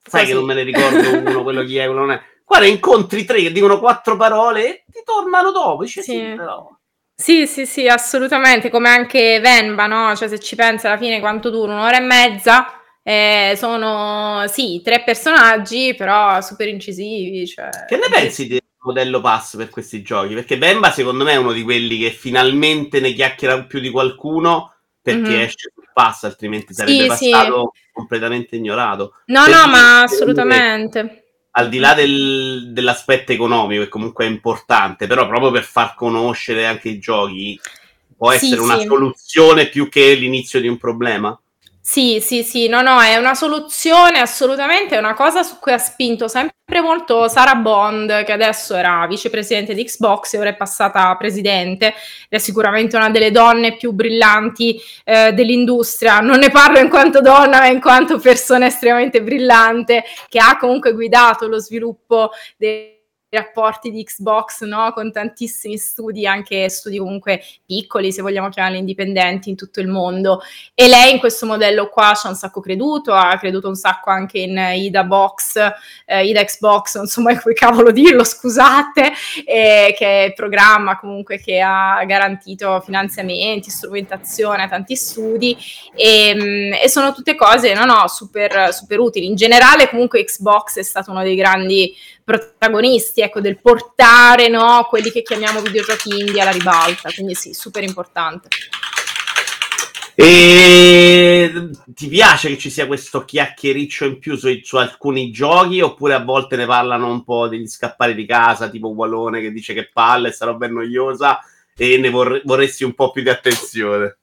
Sai Così. che non me ne ricordo <laughs> uno, quello chi è, quello non è. Guarda, incontri tre che dicono quattro parole e ti tornano dopo. Dice, sì. sì, però. Sì, sì, sì, assolutamente, come anche Venba, no? Cioè, se ci pensi alla fine quanto dura, un'ora e mezza, eh, sono, sì, tre personaggi, però super incisivi, cioè... Che ne pensi di modello pass per questi giochi. Perché Bemba, secondo me, è uno di quelli che finalmente ne chiacchiera più di qualcuno perché mm-hmm. esce sul pass, altrimenti sarebbe sì, passato sì. completamente ignorato. No, per no, ma assolutamente. Al di là del, dell'aspetto economico, che comunque è importante, però proprio per far conoscere anche i giochi, può essere sì, una soluzione più che l'inizio di un problema. Sì, sì, sì, no, no, è una soluzione assolutamente, è una cosa su cui ha spinto sempre molto Sara Bond, che adesso era vicepresidente di Xbox e ora è passata presidente, è sicuramente una delle donne più brillanti eh, dell'industria. Non ne parlo in quanto donna, ma in quanto persona estremamente brillante, che ha comunque guidato lo sviluppo dei rapporti di Xbox no? con tantissimi studi, anche studi comunque piccoli, se vogliamo chiamarli indipendenti in tutto il mondo. E lei in questo modello qua ci ha un sacco creduto, ha creduto un sacco anche in Ida Box, eh, Ida Xbox, non so mai come cavolo dirlo, scusate, eh, che è il programma comunque che ha garantito finanziamenti, strumentazione a tanti studi e, mm, e sono tutte cose no, no, super, super utili. In generale comunque Xbox è stato uno dei grandi protagonisti, ecco, del portare no, quelli che chiamiamo videogiochi indie alla ribalta, quindi sì, super importante. E ti piace che ci sia questo chiacchiericcio in più su, su, alcuni giochi oppure a volte ne parlano un po' degli scappare di casa, tipo Wallone che dice che palle, sarà ben noiosa e ne vorre- vorresti un po' più di attenzione?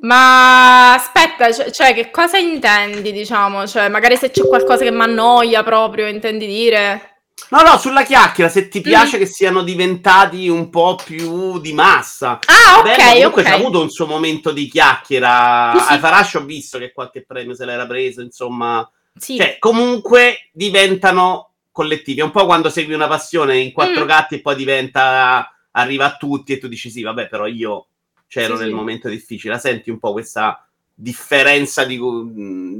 Ma aspetta, cioè, cioè, che cosa intendi, diciamo? Cioè, magari se c'è qualcosa che mi annoia proprio, intendi dire? No, no, sulla chiacchiera, se ti piace mm. che siano diventati un po' più di massa. Ah, ok, Beh, comunque okay. c'ha avuto un suo momento di chiacchiera. Sì, sì. A Farash ho visto che qualche premio se l'era preso, insomma. Sì. Cioè, comunque diventano collettivi. È un po' quando segui una passione in quattro mm. gatti e poi diventa... arriva a tutti e tu dici sì, vabbè, però io c'ero nel momento difficile. La senti un po' questa differenza di,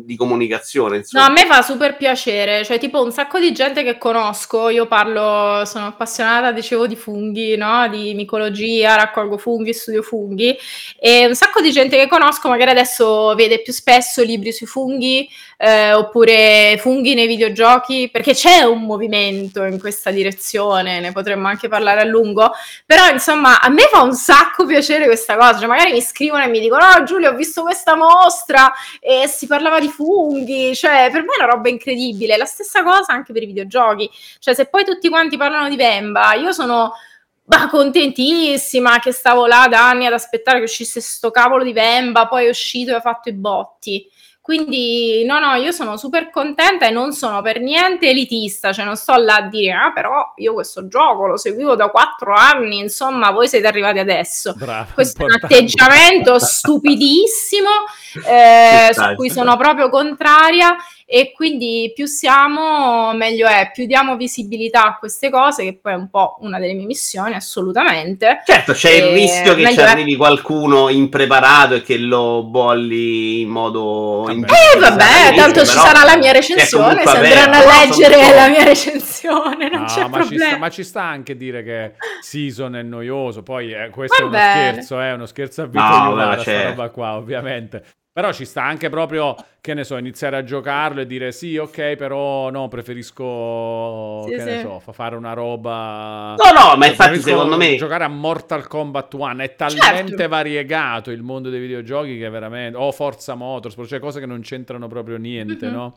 di comunicazione. Insomma. No, a me fa super piacere, cioè tipo un sacco di gente che conosco, io parlo, sono appassionata, dicevo, di funghi, no? di micologia, raccolgo funghi, studio funghi e un sacco di gente che conosco magari adesso vede più spesso libri sui funghi eh, oppure funghi nei videogiochi, perché c'è un movimento in questa direzione, ne potremmo anche parlare a lungo, però insomma a me fa un sacco piacere questa cosa, cioè magari mi scrivono e mi dicono, no Giulio ho visto questa mostra e si parlava di funghi, cioè per me è una roba incredibile. La stessa cosa anche per i videogiochi, cioè se poi tutti quanti parlano di Bemba, io sono bah, contentissima che stavo là da anni ad aspettare che uscisse sto cavolo di Bemba, poi è uscito e ha fatto i botti. Quindi no, no, io sono super contenta e non sono per niente elitista, cioè non sto là a dire, ah però io questo gioco lo seguivo da quattro anni, insomma voi siete arrivati adesso. Bravo, questo importante. è un atteggiamento stupidissimo eh, su cui sono proprio contraria e quindi più siamo meglio è, più diamo visibilità a queste cose che poi è un po' una delle mie missioni assolutamente. Certo, c'è il rischio che ci arrivi è... qualcuno impreparato e che lo bolli in modo vabbè. Eh vabbè, tanto ci sarà la mia recensione, se andranno a leggere la mia recensione, non no, c'è ma problema. Ci sta, ma ci sta anche dire che season è noioso, poi eh, questo vabbè. è uno scherzo, è eh, uno scherzo a vita no, sta roba qua, ovviamente. Però ci sta anche proprio, che ne so, iniziare a giocarlo e dire sì, ok, però no, preferisco, sì, che sì. ne so, fa fare una roba... No, no, ma infatti secondo me... Giocare a Mortal Kombat 1 è talmente certo. variegato il mondo dei videogiochi che veramente... O oh, Forza Motorsport, cioè cose che non c'entrano proprio niente, mm-hmm. no?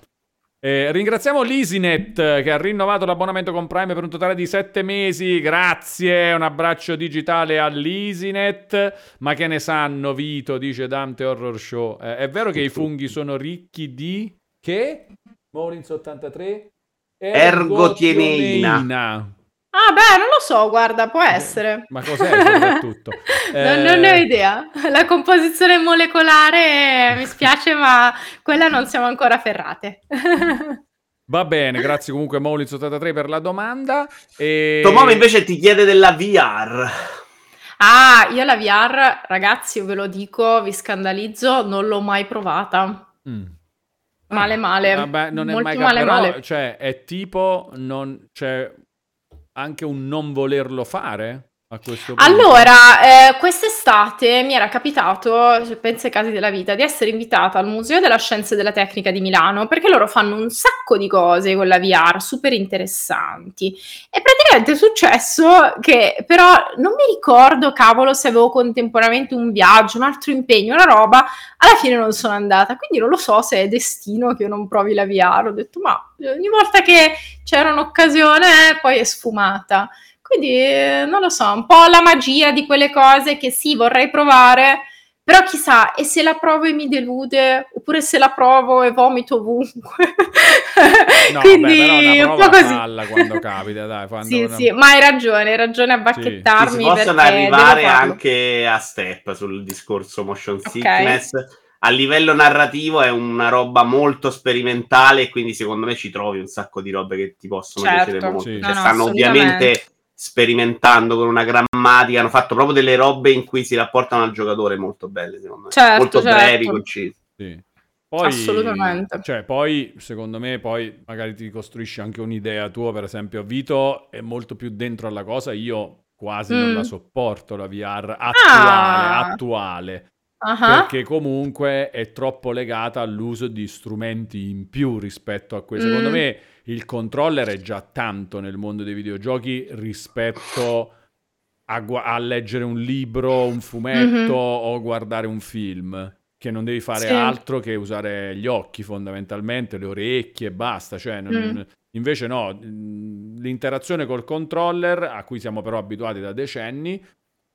Eh, ringraziamo l'Isinet che ha rinnovato l'abbonamento con Prime per un totale di 7 mesi. Grazie, un abbraccio digitale all'Isinet. Ma che ne sanno, Vito? Dice Dante Horror Show. Eh, è vero che i funghi sono ricchi di. Che? Morins 83? Ergotienina. Ah, beh, non lo so, guarda, può essere. Ma cos'è soprattutto? <laughs> non, non, ne ho eh, idea. La composizione molecolare mi spiace, ma quella non siamo ancora ferrate. Va bene, grazie comunque Molitz83 per la domanda. E... Tomome invece ti chiede della VR. Ah, io la VR, ragazzi, io ve lo dico, vi scandalizzo, non l'ho mai provata. Mm. Male male. Vabbè, non è Molto mai male, però, male. Cioè, è tipo, non, cioè, anche un non volerlo fare? A questo punto? Allora, eh, quest'estate mi era capitato, se penso ai casi della vita, di essere invitata al Museo della Scienza e della Tecnica di Milano perché loro fanno un sacco di cose con la VR super interessanti. E praticamente è successo che però non mi ricordo, cavolo, se avevo contemporaneamente un viaggio, un altro impegno, una roba, alla fine non sono andata. Quindi non lo so se è destino che io non provi la VR. Ho detto, ma ogni volta che c'era un'occasione, poi è sfumata. Quindi eh, non lo so, un po' la magia di quelle cose che sì, vorrei provare, però chissà, e se la provo e mi delude, oppure se la provo e vomito ovunque. no, <laughs> Quindi beh, un po' così. quando capita, dai. <laughs> Quando sì, una... sì, ma hai ragione, hai ragione a bacchettarmi. Sì. Si possono arrivare anche a step sul discorso motion sickness. Okay. A livello narrativo è una roba molto sperimentale, quindi secondo me ci trovi un sacco di robe che ti possono certo. piacere molto. Sì. Cioè, no, stanno ovviamente sperimentando con una grammatica, hanno fatto proprio delle robe in cui si rapportano al giocatore molto belle, secondo me. Certo, molto certo. brevi, concisi. Sì. Poi, Assolutamente. Cioè, poi, secondo me, poi magari ti costruisci anche un'idea tua, per esempio, Vito è molto più dentro alla cosa, io quasi mm. non la sopporto la VR attuale, ah. attuale. Uh-huh. Perché comunque è troppo legata all'uso di strumenti in più rispetto a quello. Mm. Secondo me il controller è già tanto nel mondo dei videogiochi rispetto a, gu- a leggere un libro, un fumetto mm-hmm. o guardare un film. Che non devi fare sì. altro che usare gli occhi fondamentalmente, le orecchie e basta. Cioè, non, mm. Invece no, l'interazione col controller, a cui siamo però abituati da decenni,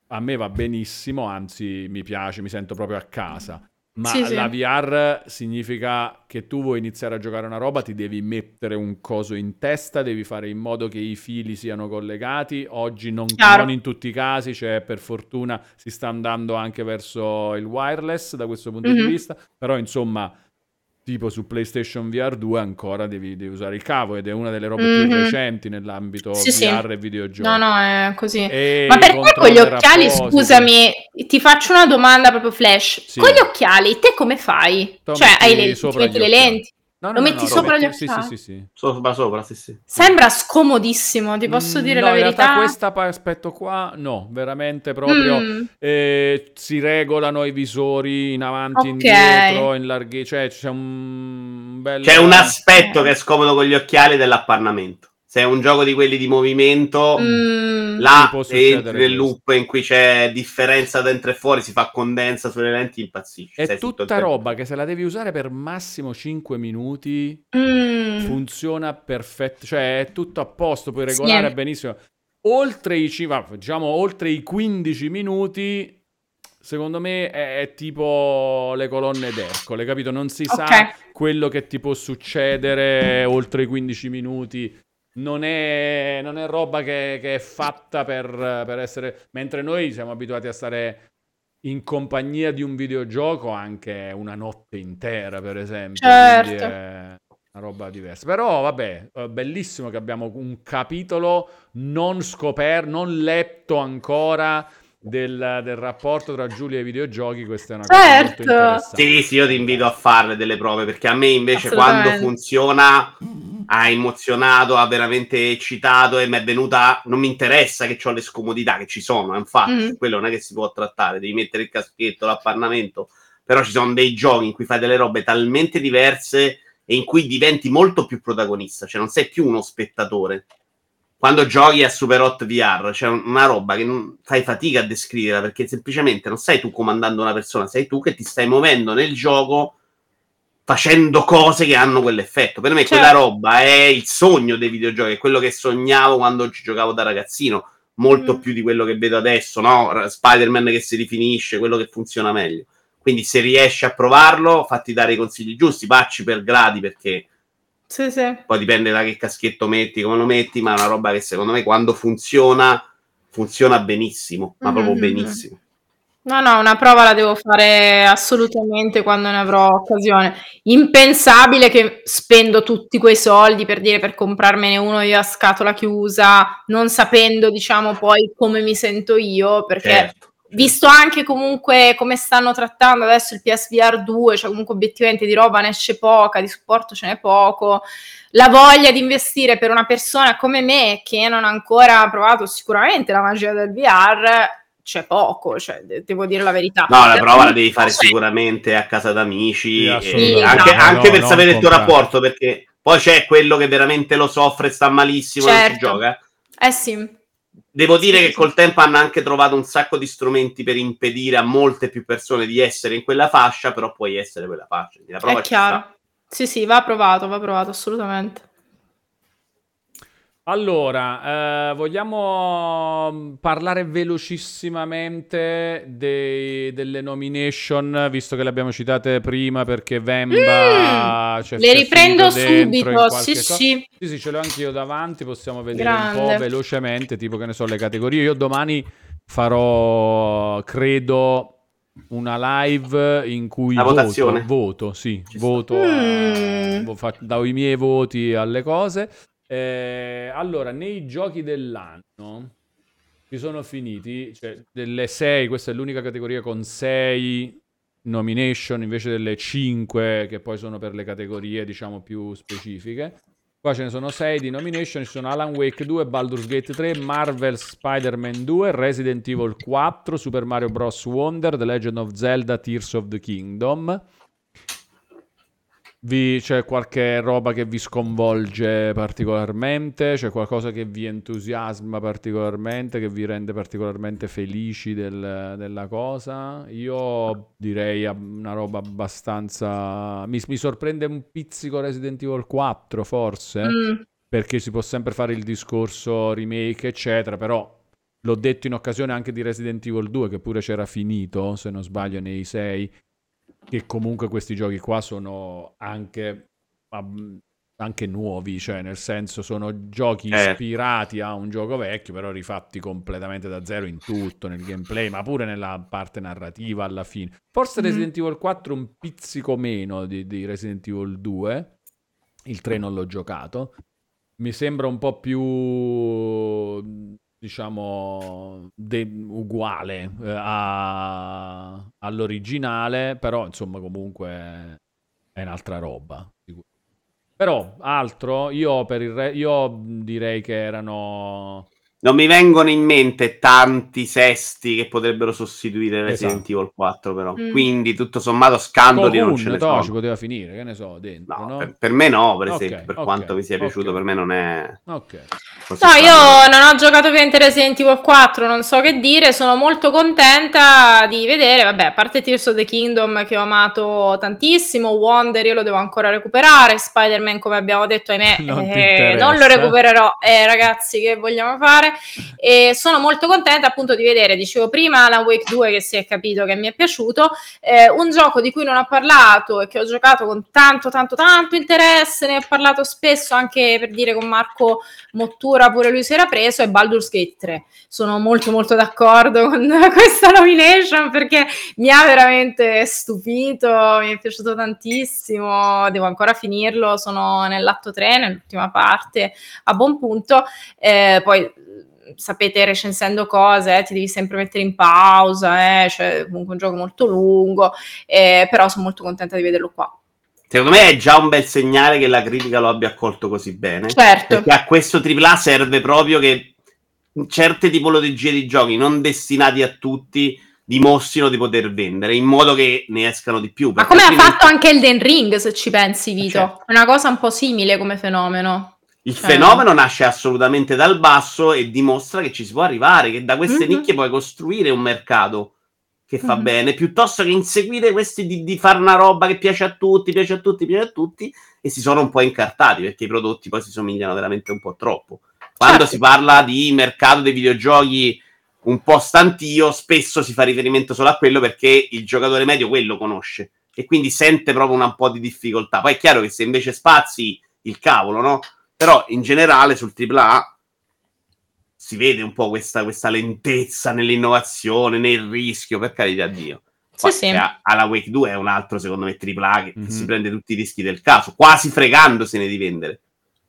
a me va benissimo, anzi mi piace, mi sento proprio a casa. Ma sì, la sì. VR significa che tu vuoi iniziare a giocare una roba, ti devi mettere un coso in testa, devi fare in modo che i fili siano collegati. Oggi non, non in tutti i casi, cioè per fortuna si sta andando anche verso il wireless da questo punto mm-hmm. di vista, però insomma tipo su PlayStation VR 2 ancora devi, devi, usare il cavo ed è una delle robe mm-hmm. più recenti nell'ambito sì, VR sì. e videogiochi. No, no, è così. E Ma perché con gli occhiali, scusami, ti faccio una domanda proprio flash. Sì. Con gli occhiali, te come fai? Te cioè, hai le, ti metti le lenti? No, no, lo metti no, sopra gli occhiali? Sì, sì, sì, sì. Sopra, sopra, sì, sì. Sembra scomodissimo, ti posso dire no, la verità. In realtà questo aspetto qua, no, veramente proprio mm. eh, si regolano i visori in avanti, okay. indietro, in larghi, cioè c'è un bel... C'è un aspetto che è scomodo con gli occhiali dell'appannamento. Se è un gioco di quelli di movimento, mm. là entri nel loop in cui c'è differenza dentro e fuori, si fa condensa sulle lenti, impazzisci. È tutta roba che se la devi usare per massimo 5 minuti mm. funziona perfetto, cioè è tutto a posto, puoi regolare sì. benissimo. Oltre i, diciamo, oltre i 15 minuti secondo me è, è, tipo le colonne d'Ercole, capito? Non si okay. sa quello che ti può succedere oltre i 15 minuti non è, non è roba che, che, è fatta per, per essere... Mentre noi siamo abituati a stare in compagnia di un videogioco anche una notte intera, per esempio. Certo. è una roba diversa. Però, vabbè, bellissimo che abbiamo un capitolo non scoperto, non letto ancora del, del, rapporto tra Giulia e i videogiochi, questa è una cosa certo. molto interessante. Sì, sì, io ti invito a fare delle prove perché a me invece quando funziona ha emozionato, ha veramente eccitato e mi è venuta. Non mi interessa che ho le scomodità che ci sono, infatti, mm. quello non è che si può trattare, devi mettere il caschetto, l'appannamento. Però ci sono dei giochi in cui fai delle robe talmente diverse e in cui diventi molto più protagonista, cioè non sei più uno spettatore. Quando giochi a Super Hot VR c'è una roba che non fai fatica a descrivere perché semplicemente non sei tu comandando una persona, sei tu che ti stai muovendo nel gioco facendo cose che hanno quell'effetto. Per me certo. quella roba è il sogno dei videogiochi, è quello che sognavo quando ci giocavo da ragazzino, molto mm. più di quello che vedo adesso, no? Spider-Man che si rifinisce, quello che funziona meglio. Quindi se riesci a provarlo, fatti dare i consigli giusti, bacci per gradi perché sì, sì. poi dipende da che caschetto metti, come lo metti, ma è una roba che secondo me quando funziona funziona benissimo, ma mm-hmm. proprio benissimo. No, no, una prova la devo fare assolutamente quando ne avrò occasione. Impensabile che spendo tutti quei soldi per dire per comprarmene uno io a scatola chiusa, non sapendo, diciamo, poi come mi sento io, perché certo. visto anche comunque come stanno trattando adesso il PSVR 2, cioè comunque obiettivamente di roba ne esce poca, di supporto ce n'è poco, la voglia di investire per una persona come me che non ha ancora provato sicuramente la magia del VR c'è poco, cioè, devo dire la verità. No, la prova la devi fare sicuramente a casa d'amici, sì, anche, no, anche no, per sapere il tuo rapporto, perché poi c'è quello che veramente lo soffre, sta malissimo certo. e si gioca. Eh sì. Devo dire sì, che col tempo hanno anche trovato un sacco di strumenti per impedire a molte più persone di essere in quella fascia, però puoi essere quella fascia. La prova È chiaro. Sì, sì, va provato, va provato assolutamente. Allora, eh, vogliamo mm, parlare velocissimamente dei, delle nomination, visto che le abbiamo citate prima perché Vemba... Mm, cioè, le riprendo subito, sì sì. sì. Sì, ce l'ho anche io davanti, possiamo vedere Grande. un po' velocemente, tipo che ne so, le categorie. Io domani farò, credo, una live in cui La voto, votazione. voto, sì, Ci voto, mm. a, do i miei voti alle cose. Eh, allora, nei giochi dell'anno ci sono finiti, cioè delle 6, questa è l'unica categoria con 6 nomination invece delle 5 che poi sono per le categorie diciamo più specifiche. Qua ce ne sono 6 di nomination, ci sono Alan Wake 2, Baldur's Gate 3, Marvel Spider-Man 2, Resident Evil 4, Super Mario Bros. Wonder, The Legend of Zelda, Tears of the Kingdom. Vi, c'è qualche roba che vi sconvolge particolarmente? C'è qualcosa che vi entusiasma particolarmente, che vi rende particolarmente felici del, della cosa? Io direi una roba abbastanza... Mi, mi sorprende un pizzico Resident Evil 4 forse, mm. perché si può sempre fare il discorso remake eccetera, però l'ho detto in occasione anche di Resident Evil 2 che pure c'era finito, se non sbaglio, nei 6 che comunque questi giochi qua sono anche anche nuovi, cioè nel senso sono giochi eh. ispirati a un gioco vecchio, però rifatti completamente da zero in tutto, nel gameplay, ma pure nella parte narrativa alla fine. Forse mm-hmm. Resident Evil 4 un pizzico meno di, di Resident Evil 2, il 3 non l'ho giocato, mi sembra un po' più diciamo de- uguale eh, a- all'originale però insomma comunque è un'altra roba però altro io per il re- io direi che erano non mi vengono in mente tanti sesti che potrebbero sostituire Resident esatto. Evil 4, però. Mm. Quindi, tutto sommato, scandoli Cocoon, non ce ne sono. ci poteva finire, che ne so, dentro, no, no? Per, per, me no, per esempio, okay, per okay, quanto mi sia piaciuto, okay. per me non è... Ok. No, io non ho giocato ovviamente Resident Evil 4, non so che dire, sono molto contenta di vedere, vabbè, a parte Tears of the Kingdom che ho amato tantissimo, Wonder io lo devo ancora recuperare, Spider-Man come abbiamo detto, ahimè, non, eh, non lo recupererò, eh, ragazzi, che vogliamo fare? E sono molto contenta appunto di vedere, dicevo prima, la Wake 2 che si è capito che mi è piaciuto, eh, un gioco di cui non ho parlato e che ho giocato con tanto, tanto, tanto interesse, ne ho parlato spesso anche per dire con Marco Mottura, pure lui si era preso è Baldur's Gate 3. Sono molto molto d'accordo con <laughs> questa nomination perché mi ha veramente stupito, mi è piaciuto tantissimo, devo ancora finirlo, sono nell'atto 3, nell'ultima parte, a buon punto. Eh, poi sapete recensendo cose, eh, ti devi sempre mettere in pausa, eh, cioè comunque un gioco molto lungo, eh, però sono molto contenta di vederlo qua. Secondo me è già un bel segnale che la critica lo abbia accolto così bene. Certo. Perché a questo AAA serve proprio che certe tipologie di giochi non destinati a tutti dimostrino di poter vendere in modo che ne escano di più. Ma come ha fatto anche Elden Ring, se ci pensi, Vito? Certo. È una cosa un po' simile come fenomeno. Il eh. fenomeno nasce assolutamente dal basso e dimostra che ci si può arrivare, che da queste mm-hmm. nicchie puoi costruire un mercato che fa mm-hmm. bene, piuttosto che inseguire questi di, di, fare una roba che piace a tutti, piace a tutti, piace a tutti, e si sono un po' incartati perché i prodotti poi si somigliano veramente un po' troppo. Quando certo. si parla di mercato dei videogiochi un po' stantio, spesso si fa riferimento solo a quello perché il giocatore medio quello conosce e quindi sente proprio un po' di difficoltà. Poi è chiaro che se invece spazi il cavolo, no? Però in generale sul AAA si vede un po' questa, questa lentezza nell'innovazione, nel rischio, per carità di Dio. Sì, sì. alla Wake 2 è un altro, secondo me, AAA che mm-hmm. si prende tutti i rischi del caso, quasi fregandosene di vendere.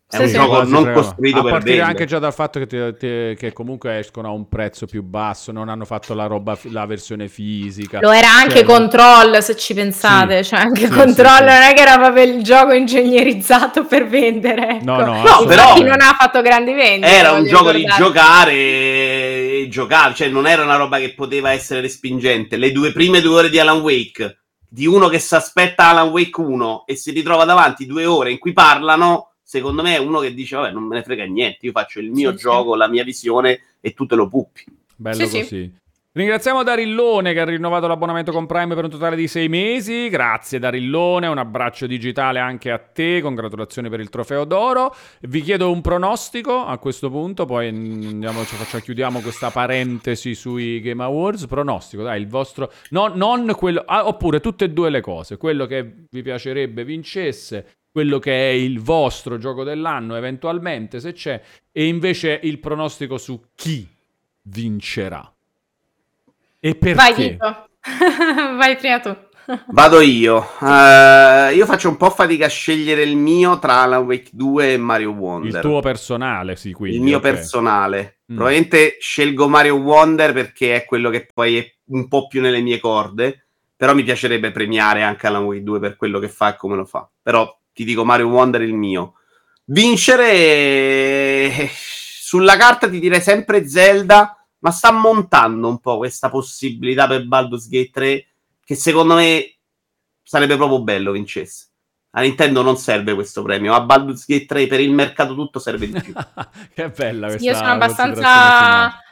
È sì, un sì, gioco non costruito a per partire vendere. anche già dal fatto che, ti, ti, che, comunque escono a un prezzo più basso, non hanno fatto la roba, la versione fisica. Lo era anche cioè, Control, se ci pensate, sì, cioè anche Control non è che era proprio il gioco ingegnerizzato per vendere. Ecco. No, no, no però non ha fatto grandi vendite. Era un gioco ricordare. di giocare e giocare, cioè non era una roba che poteva essere respingente. Le due prime due ore di Alan Wake, di uno che si aspetta Alan Wake 1 e si ritrova davanti due ore in cui parlano secondo me è uno che dice, vabbè, non me ne frega niente, io faccio il mio sì, gioco, sì. la mia visione e tu te lo puppi. Bello sì, così. Ringraziamo Darillone che ha rinnovato l'abbonamento con Prime per un totale di sei mesi. Grazie Darillone, un abbraccio digitale anche a te, congratulazioni per il trofeo d'oro. Vi chiedo un pronostico a questo punto, poi andiamo, facciamo, chiudiamo questa parentesi sui Game Awards. Pronostico, dai, il vostro... No, non quello... Ah, oppure tutte e due le cose, quello che vi piacerebbe vincesse quello che è il vostro gioco dell'anno, eventualmente se c'è, e invece il pronostico su chi vincerà. E perché? Vai, Vito. <laughs> Vai prima tu. Vado io. Uh, io faccio un po' fatica a scegliere il mio tra Alan Wake 2 e Mario Wonder. Il tuo personale, sì, quindi. Il mio okay. personale. Mm. Probabilmente scelgo Mario Wonder perché è quello che poi è un po' più nelle mie corde. Però mi piacerebbe premiare anche Alan Wake 2 per quello che fa e come lo fa. Però ti dico Mario Wonder il mio. Vincere sulla carta ti direi sempre Zelda, ma sta montando un po' questa possibilità per Baldur's Gate 3 che secondo me sarebbe proprio bello vincesse. A Nintendo non serve questo premio, a Baldur's Gate 3 per il mercato tutto serve di più. <laughs> che bella questa Io sono abbastanza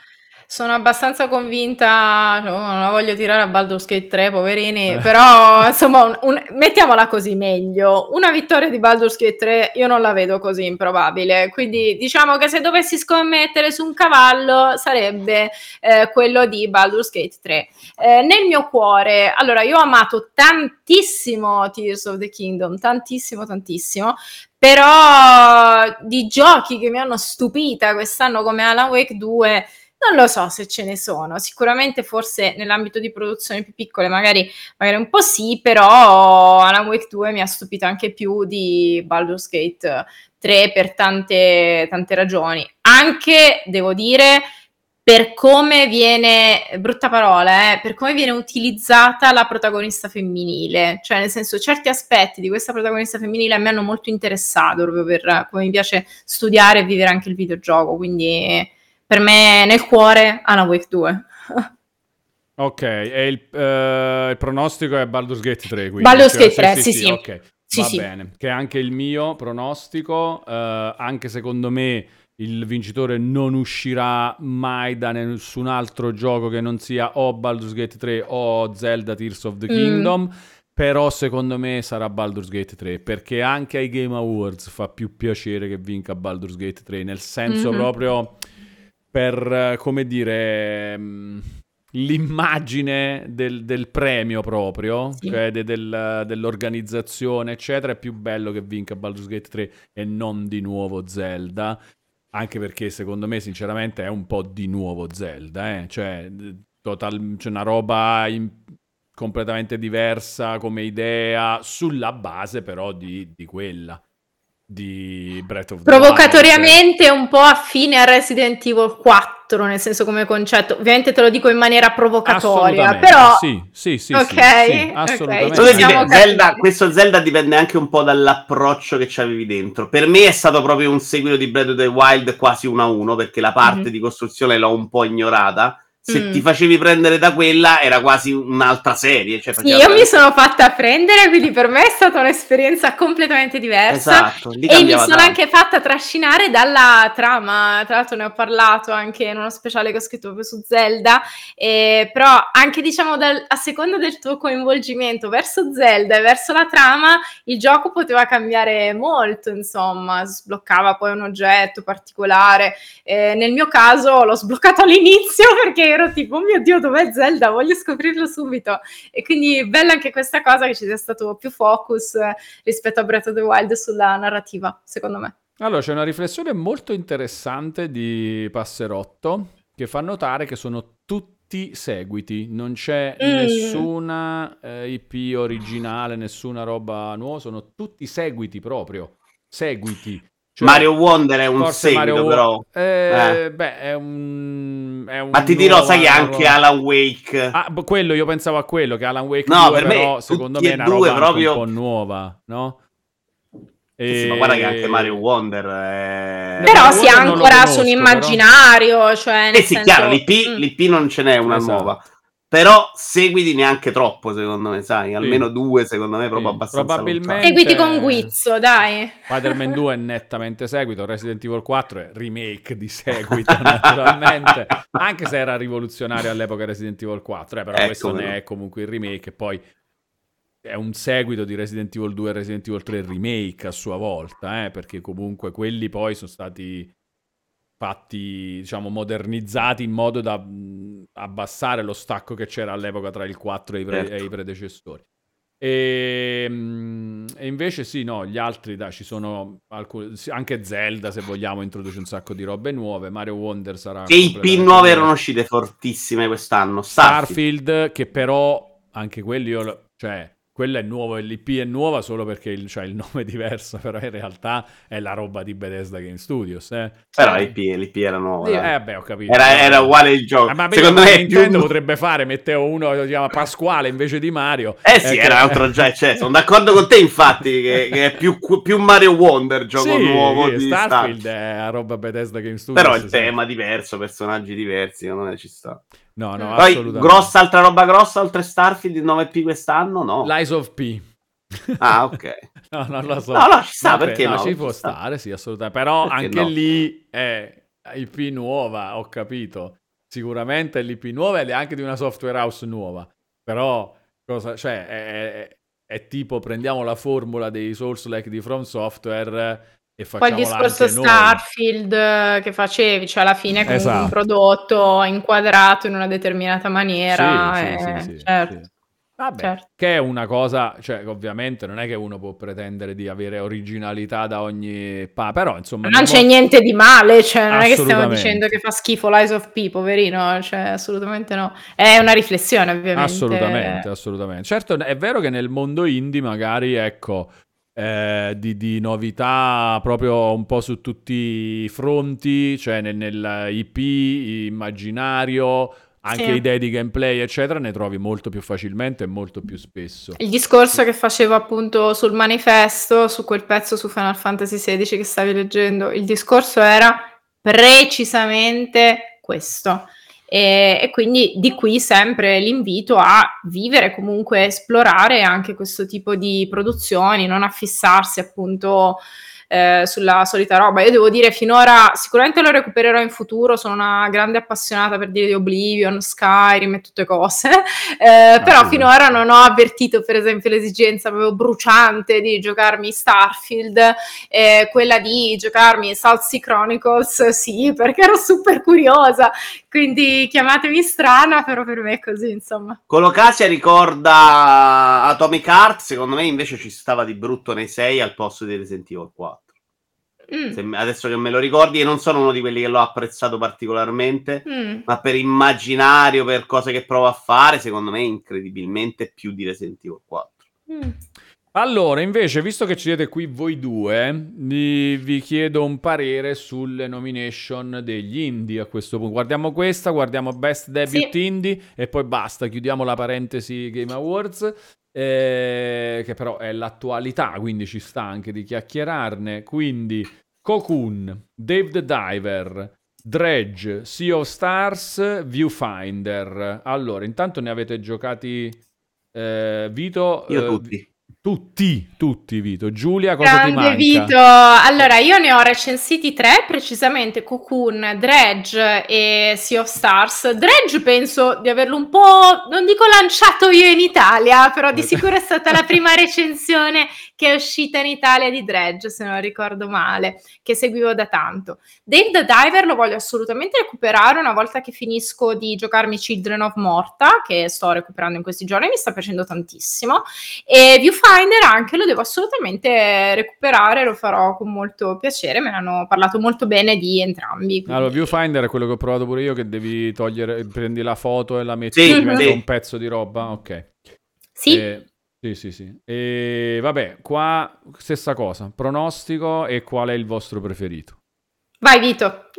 sono abbastanza convinta, no, non la voglio tirare a Baldur's Gate 3, poverini, eh. però insomma, un, un, mettiamola così meglio. Una vittoria di Baldur's Gate 3 io non la vedo così improbabile, quindi diciamo che se dovessi scommettere su un cavallo sarebbe eh, quello di Baldur's Gate 3. Eh, nel mio cuore, allora io ho amato tantissimo Tears of the Kingdom, tantissimo, tantissimo, però di giochi che mi hanno stupita quest'anno come Alan Wake 2 non lo so se ce ne sono, sicuramente forse nell'ambito di produzioni più piccole magari, magari un po' sì, però Alan Wake 2 mi ha stupito anche più di Baldur's Gate 3 per tante, tante ragioni. Anche, devo dire, per come viene, brutta parola, eh, per come viene utilizzata la protagonista femminile, cioè nel senso certi aspetti di questa protagonista femminile mi hanno molto interessato proprio per come mi piace studiare e vivere anche il videogioco, quindi per me nel cuore Alan Wake 2. ok, e il, uh, il, pronostico è Baldur's Gate 3, quindi. Baldur's cioè, Gate 3, sì, sì. sì. Ok, sì, va sì. bene. Che è anche il mio pronostico, uh, anche secondo me il vincitore non uscirà mai da nessun altro gioco che non sia o Baldur's Gate 3 o Zelda Tears of the mm. Kingdom. Mm. Però secondo me sarà Baldur's Gate 3 perché anche ai Game Awards fa più piacere che vinca Baldur's Gate 3, nel senso mm-hmm. proprio per, come dire, mm, l'immagine del, del premio proprio, sì. cioè de, del, dell'organizzazione, eccetera, è più bello che vinca Baldur's Gate 3 e non di nuovo Zelda. Anche perché secondo me, sinceramente, è un po' di nuovo Zelda, eh? cioè, total, cioè una roba in, completamente diversa come idea, sulla base però di, di quella di Breath of the Provocatoriamente Wild. un po' affine a Resident Evil 4, nel senso come concetto. Ovviamente te lo dico in maniera provocatoria, però... Sì, sì, sì, Ok, sì, assolutamente. Okay. Diciamo Zelda, questo Zelda dipende anche un po' dall'approccio che c'avevi dentro. Per me è stato proprio un seguito di Breath of the Wild quasi uno a uno, perché la parte mm-hmm. di costruzione l'ho un po' ignorata se mm. ti facevi prendere da quella era quasi un'altra serie. Cioè sì, io mi sono fatta prendere, quindi per me è stata un'esperienza completamente diversa. Esatto, e mi sono tanto. anche fatta trascinare dalla trama. Tra l'altro ne ho parlato anche in uno speciale che ho scritto proprio su Zelda. Eh, però anche diciamo dal, a seconda del tuo coinvolgimento verso Zelda e verso la trama, il gioco poteva cambiare molto, insomma, sbloccava poi un oggetto particolare. Eh, nel mio caso l'ho sbloccato <laughs> all'inizio perché ero tipo, oh mio Dio, dov'è Zelda? Voglio scoprirlo subito. E quindi bella anche questa cosa che ci sia stato più focus rispetto a Breath of the Wild sulla narrativa, secondo me. Allora, c'è una riflessione molto interessante di Passerotto che fa notare che sono tutti seguiti, non c'è mm. nessuna eh, IP originale, nessuna roba nuova, sono tutti seguiti proprio, seguiti. Cioè, Mario Wonder è un seguito, Mario... però. Eh, eh. Beh, è un, è un. Ma ti dirò, sai che anche Alan Wake. Ah, quello io pensavo a quello, che Alan Wake no, 2, per però, me, secondo me è una roba proprio... un po' nuova, no? E... Sì, ma guarda che anche Mario Wonder è... Però Mario si ancora su un immaginario, però... cioè... Eh sì, senso... chiaro, l'IP, mm. l'IP non ce n'è una esatto. nuova. Però seguiti neanche troppo, secondo me, sai, almeno sì. due, secondo me, proprio sì. abbastanza. Probabilmente. Seguiti con Guizzo, dai. Spider-Man 2 è nettamente seguito, Resident Evil 4 è remake di seguito, <laughs> naturalmente. Anche se era rivoluzionario all'epoca Resident Evil 4, eh, però eh, questo ne no. è comunque il remake. E poi è un seguito di Resident Evil 2 e Resident Evil 3 remake a sua volta, eh, perché comunque quelli poi sono stati fatti, diciamo, modernizzati in modo da abbassare lo stacco che c'era all'epoca tra il 4 e i, pre- certo. e i predecessori. E, mh, e, invece sì, no, gli altri, dai, ci sono alcuni, anche Zelda se vogliamo introduce un sacco di robe nuove, Mario Wonder sarà... Che i P nuove erano uscite fortissime quest'anno, Starfield. Starfield che però anche quelli io, cioè quello è nuovo, l'IP è nuova solo perché il, cioè, il nome è diverso, <laughs> però in realtà è la roba di Bethesda Game Studios. Eh. Però l'IP, l'IP era nuova. Eh, vabbè, ho capito. Era, era uguale il gioco. Ma Secondo me Nintendo più... potrebbe fare, metteva uno che si chiama Pasquale invece di Mario. Eh sì, eh, era che... altro già, cioè, sono d'accordo con te infatti che, che è più, più, Mario Wonder, gioco sì, nuovo sì, di Starfield. Starfield è la roba Bethesda Game Studios. Però il tema è diverso, personaggi diversi, secondo me ci sta. No, no, Poi, grossa, altra roba grossa oltre Starfield, il 9P quest'anno, no. Lies of P. Ah, ok. <laughs> no, non lo so. No, no, ci sta, Vabbè, perché no? Ci può stare, sì, assolutamente. Però perché anche no? lì è IP nuova, ho capito. Sicuramente è l'IP nuova ed è anche di una software house nuova. Però, cosa, cioè, è, è, è tipo, prendiamo la formula dei Souls-like di From Software e Poi il discorso Starfield noi. che facevi, cioè alla fine con esatto. un prodotto inquadrato in una determinata maniera. Sì, eh, sì, sì, certo. Vabbè, certo. che è una cosa, cioè ovviamente non è che uno può pretendere di avere originalità da ogni pa, però insomma... Non c'è niente di male, cioè non è che stiamo dicendo che fa schifo l'Eyes of P, poverino, cioè assolutamente no. È una riflessione ovviamente. Assolutamente, assolutamente. Certo è vero che nel mondo indie magari, ecco, eh, di, di, novità proprio un po' su tutti i fronti, cioè nel, nel IP, immaginario anche sì. idee di gameplay, eccetera, ne trovi molto più facilmente e molto più spesso. Il discorso che facevo appunto sul manifesto, su quel pezzo su Final Fantasy XVI che stavi leggendo, il discorso era precisamente questo. E, e, quindi di qui sempre l'invito a vivere, comunque esplorare anche questo tipo di produzioni, non affissarsi appunto eh, sulla solita roba. Io devo dire, finora sicuramente lo recupererò in futuro. Sono una grande appassionata per dire di Oblivion, Skyrim e tutte cose. <laughs> Eh, ah, però sì. finora non ho avvertito, per esempio, l'esigenza proprio bruciante di giocarmi Starfield, eh, quella di giocarmi South Sea Chronicles, sì, perché ero super curiosa. Quindi chiamatemi strana, però per me è così, insomma. Colocasia ricorda Atomic Heart, secondo me invece ci stava di brutto nei 6 al posto di Resident Evil 4. Mm. adesso che me lo ricordi, e non sono uno di quelli che l'ho apprezzato particolarmente, mm. ma per immaginario, per cose che provo a fare, secondo me è incredibilmente più di Resident Evil 4. Mm. Allora, invece, visto che ci siete qui voi due, vi, vi, chiedo un parere sulle nomination degli indie a questo punto. Guardiamo questa, guardiamo Best Debut sì. Indie e poi basta, chiudiamo la parentesi Game Awards, eh, che però è l'attualità, quindi ci sta anche di chiacchierarne. Quindi Cocoon, Dave the Diver, Dredge, Sea of Stars, Viewfinder. Allora, intanto ne avete giocati eh, Vito? Io eh, tutti. Tutti, tutti Vito. Giulia, cosa Grande ti manca? Vito. Allora, io ne ho recensiti tre, precisamente Cocoon, Dredge e Sea of Stars. Dredge penso di averlo un po', non dico lanciato io in Italia, però di <laughs> sicuro è stata la prima recensione che è uscita in Italia di Dredge, se non ricordo male, che seguivo da tanto. Dave the Diver lo voglio assolutamente recuperare una volta che finisco di giocarmi Children of Morta, che sto recuperando in questi giorni, mi sta piacendo tantissimo. E Viewfinder anche lo devo assolutamente recuperare, lo farò con molto piacere, me ne hanno parlato molto bene di entrambi. Quindi... Allora, Viewfinder è quello che ho provato pure io, che devi togliere, prendi la foto e la metti sì, in sì. un pezzo di roba, ok. Sì. E sì, sì, sì. E vabbè, qua stessa cosa, pronostico e qual è il vostro preferito? Vai Vito.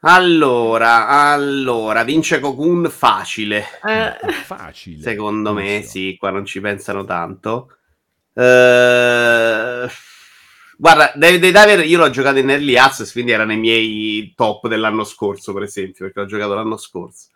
Allora, allora, vince Cocoon facile. Eh. <laughs> Facile. Secondo me, so. sì, qua non ci pensano tanto. Uh, guarda, David Diver io l'ho giocato in Early Access, quindi era nei miei top dell'anno scorso, per esempio, perché l'ho giocato l'anno scorso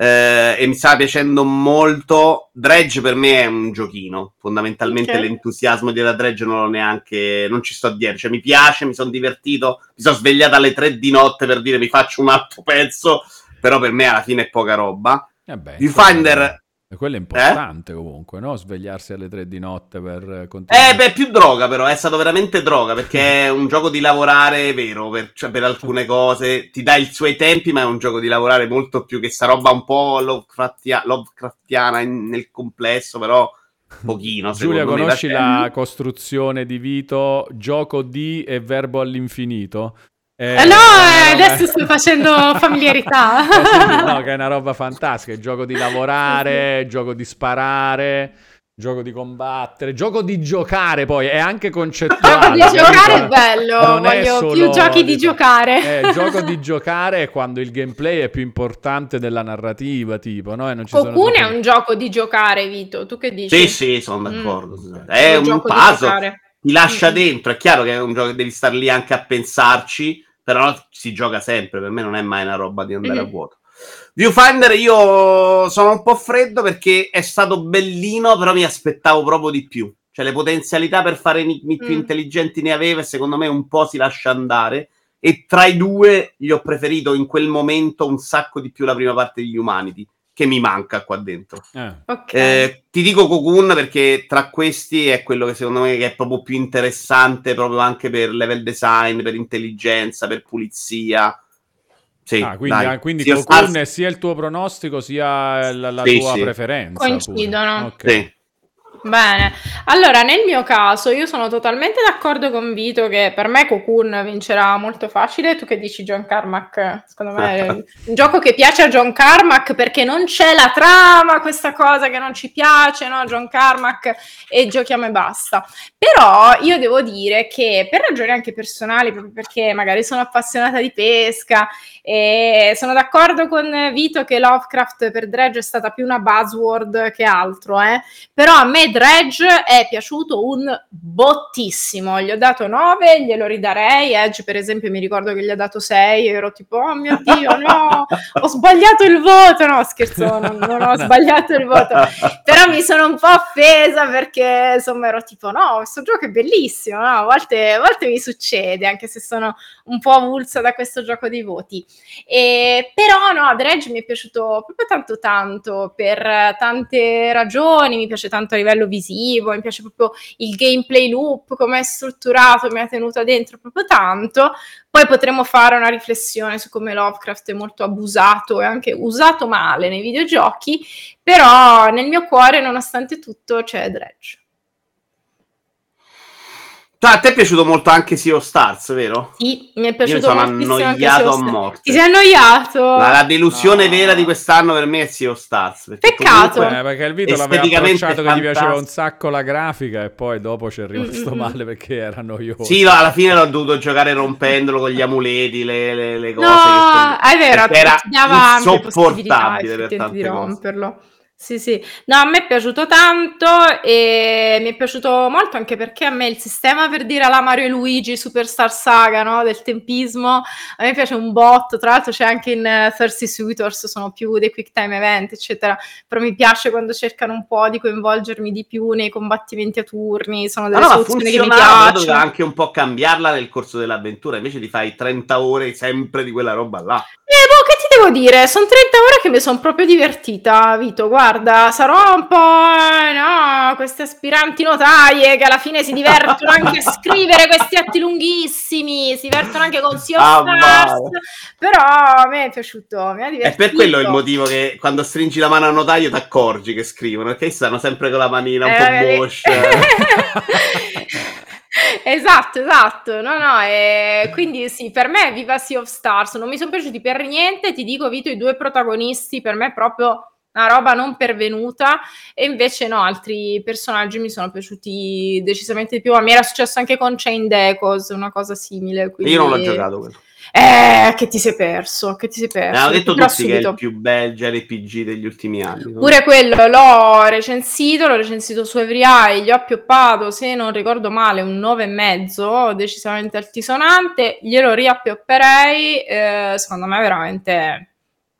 eh, e mi stava piacendo molto. Dredge per me è un giochino, fondamentalmente okay. l'entusiasmo della Dredge non l'ho neanche, non ci sto dietro, cioè mi piace, mi sono divertito, mi sono svegliato alle tre di notte per dire mi faccio un altro pezzo, però per me alla fine è poca roba. Eh beh, Viewfinder e quello è importante eh? comunque, no? Svegliarsi alle tre di notte per continuare. Eh, beh, più droga però, è stato veramente droga, perché è un gioco di lavorare vero, per, cioè, per alcune cose, ti dà i suoi tempi, ma è un gioco di lavorare molto più che sta roba un po' Lovecraftia- Lovecraftiana in, nel complesso, però pochino. Giulia, conosci me, la costruzione di Vito, gioco di e verbo all'infinito? Eh, eh no, eh, adesso sto facendo <laughs> familiarità. Eh, no, che è una roba fantastica. Il gioco di lavorare, il gioco di sparare, gioco di combattere, gioco di giocare poi è anche concettuale. Il gioco di giocare è bello, non voglio solo, più giochi di giocare. Eh, il gioco di giocare è quando il gameplay è più importante della narrativa, tipo, no? E non ci Cocoon è un gioco di giocare, Vito, tu che dici? Sì, sì, sono d'accordo. Mm. È un, un puzzle, ti lascia mm. dentro, è chiaro che è un gioco che devi stare lì anche a pensarci però si gioca sempre, per me non è mai una roba di andare mm-hmm. a vuoto. Viewfinder io sono un po' freddo perché è stato bellino, però mi aspettavo proprio di più. Cioè le potenzialità per fare enigmi più mm. intelligenti ne aveva e secondo me un po' si lascia andare. E tra i due gli ho preferito in quel momento un sacco di più la prima parte di Humanity che mi manca qua dentro. Eh. Okay. Eh, ti dico Cocoon perché tra questi è quello che secondo me è proprio più interessante, proprio anche per level design, per intelligenza, per pulizia. Sì, ah, quindi, ah, quindi Cocoon Stars... è sia il tuo pronostico sia la, la sì, tua sì. preferenza. Coincidono. Okay. Sì. Bene, allora nel mio caso io sono totalmente d'accordo con Vito che per me Cocoon vincerà molto facile. Tu che dici John Carmack? Secondo me è un gioco che piace a John Carmack perché non c'è la trama, questa cosa che non ci piace, no? John Carmack e giochiamo e basta. Però io devo dire che per ragioni anche personali, proprio perché magari sono appassionata di pesca e sono d'accordo con Vito che Lovecraft per Dredge è stata più una buzzword che altro, eh? però a me Dredge è piaciuto un bottissimo. Gli ho dato 9, glielo ridarei. Edge, per esempio, mi ricordo che gli ha dato 6. E ero tipo, oh mio Dio, no, ho sbagliato il voto. No, scherzo, non, non ho <laughs> sbagliato il voto. Però mi sono un po' offesa perché insomma ero tipo, no, questo gioco è bellissimo. No? A, volte, a volte mi succede, anche se sono un po' avulsa da questo gioco di voti. E, però no, Dredge mi è piaciuto proprio tanto tanto per tante ragioni. Mi piace tanto a livello visivo, mi piace proprio il gameplay loop, come è strutturato, mi ha tenuto dentro proprio tanto. Poi potremo fare una riflessione su come Lovecraft è molto abusato e anche usato male nei videogiochi, però nel mio cuore, nonostante tutto, c'è Dredge. Cioè, a te è piaciuto molto anche Sea of Stars, vero? Sì, mi è piaciuto molto. Mi sono annoiato a morte. Ti sei annoiato? La, la delusione no. vera di quest'anno per me è Sea of Stars. Peccato. Eh, perché il video l'aveva approcciato che gli piaceva un sacco la grafica e poi dopo ci è rimasto mm-hmm. male perché era noioso. Sì, no, alla fine l'ho dovuto giocare rompendolo con gli amuleti, le, le, le cose. No, è vero, era insopportabile per tante di romperlo. Sì, sì. No, a me è piaciuto tanto e mi è piaciuto molto anche perché a me il sistema per dire alla Mario e Luigi Superstar Saga, no? Del tempismo, a me piace un botto. Tra l'altro c'è anche in uh, Thirsty Suitors, sono più dei quick time event, eccetera. Però mi piace quando cercano un po' di coinvolgermi di più nei combattimenti a turni, sono delle allora, soluzioni che mi piacciono. Doveva anche un po' cambiarla nel corso dell'avventura, invece di fai 30 ore sempre di quella roba là. Eh, boh, che devo dire? Sono 30 ore che mi sono proprio divertita, Vito. Guarda, sarò un po', eh, no, queste aspiranti notaie che alla fine si divertono anche a <laughs> scrivere questi atti lunghissimi, si divertono anche con Sea of ah, Stars, però a me è piaciuto, mi ha divertito. È per quello il motivo che quando stringi la mano al notaio ti accorgi che scrivono, perché stanno sempre con la manina un eh, po' boscia. <laughs> <laughs> esatto, esatto. No, no, e quindi sì, per me Viva Sea of Stars non mi sono piaciuti per niente. Ti dico, Vito, i due protagonisti per me proprio una roba non pervenuta e invece no, altri personaggi mi sono piaciuti decisamente di più. A me era successo anche con Chain Decos, una cosa simile. Quindi... Io non l'ho giocato quello. Eh, che ti sei perso, che ti sei perso. Mi hanno detto tutti subito. che è il più bel JRPG degli ultimi anni. Pure quello l'ho recensito, l'ho recensito su Every gli ho appioppato, se non ricordo male, un 9,5, decisamente altisonante, glielo riappiopperei, eh, secondo me veramente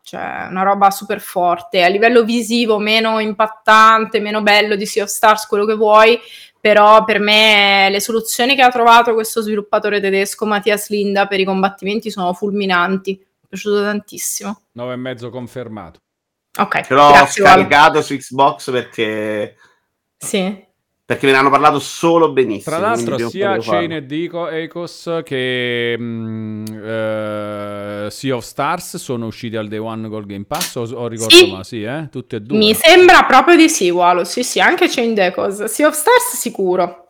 cioè una roba super forte, a livello visivo meno impattante, meno bello di Sea of Stars, quello che vuoi, però per me le soluzioni che ha trovato questo sviluppatore tedesco Mattias Linda per i combattimenti sono fulminanti, mi è piaciuto tantissimo. 9,5 confermato. Ok, ce l'ho scaricato vale. su Xbox perché sì perché me ne hanno parlato solo benissimo. Tra l'altro, sia Chain e Dico Ecos che mh, uh, Sea of Stars sono usciti al Day One col Game Pass. O, o ricordo sì. ma sì, eh? Tutte e due. Mi sembra proprio di sì, Walo. Sì, sì, anche Chain Decos. Sea of Stars sicuro.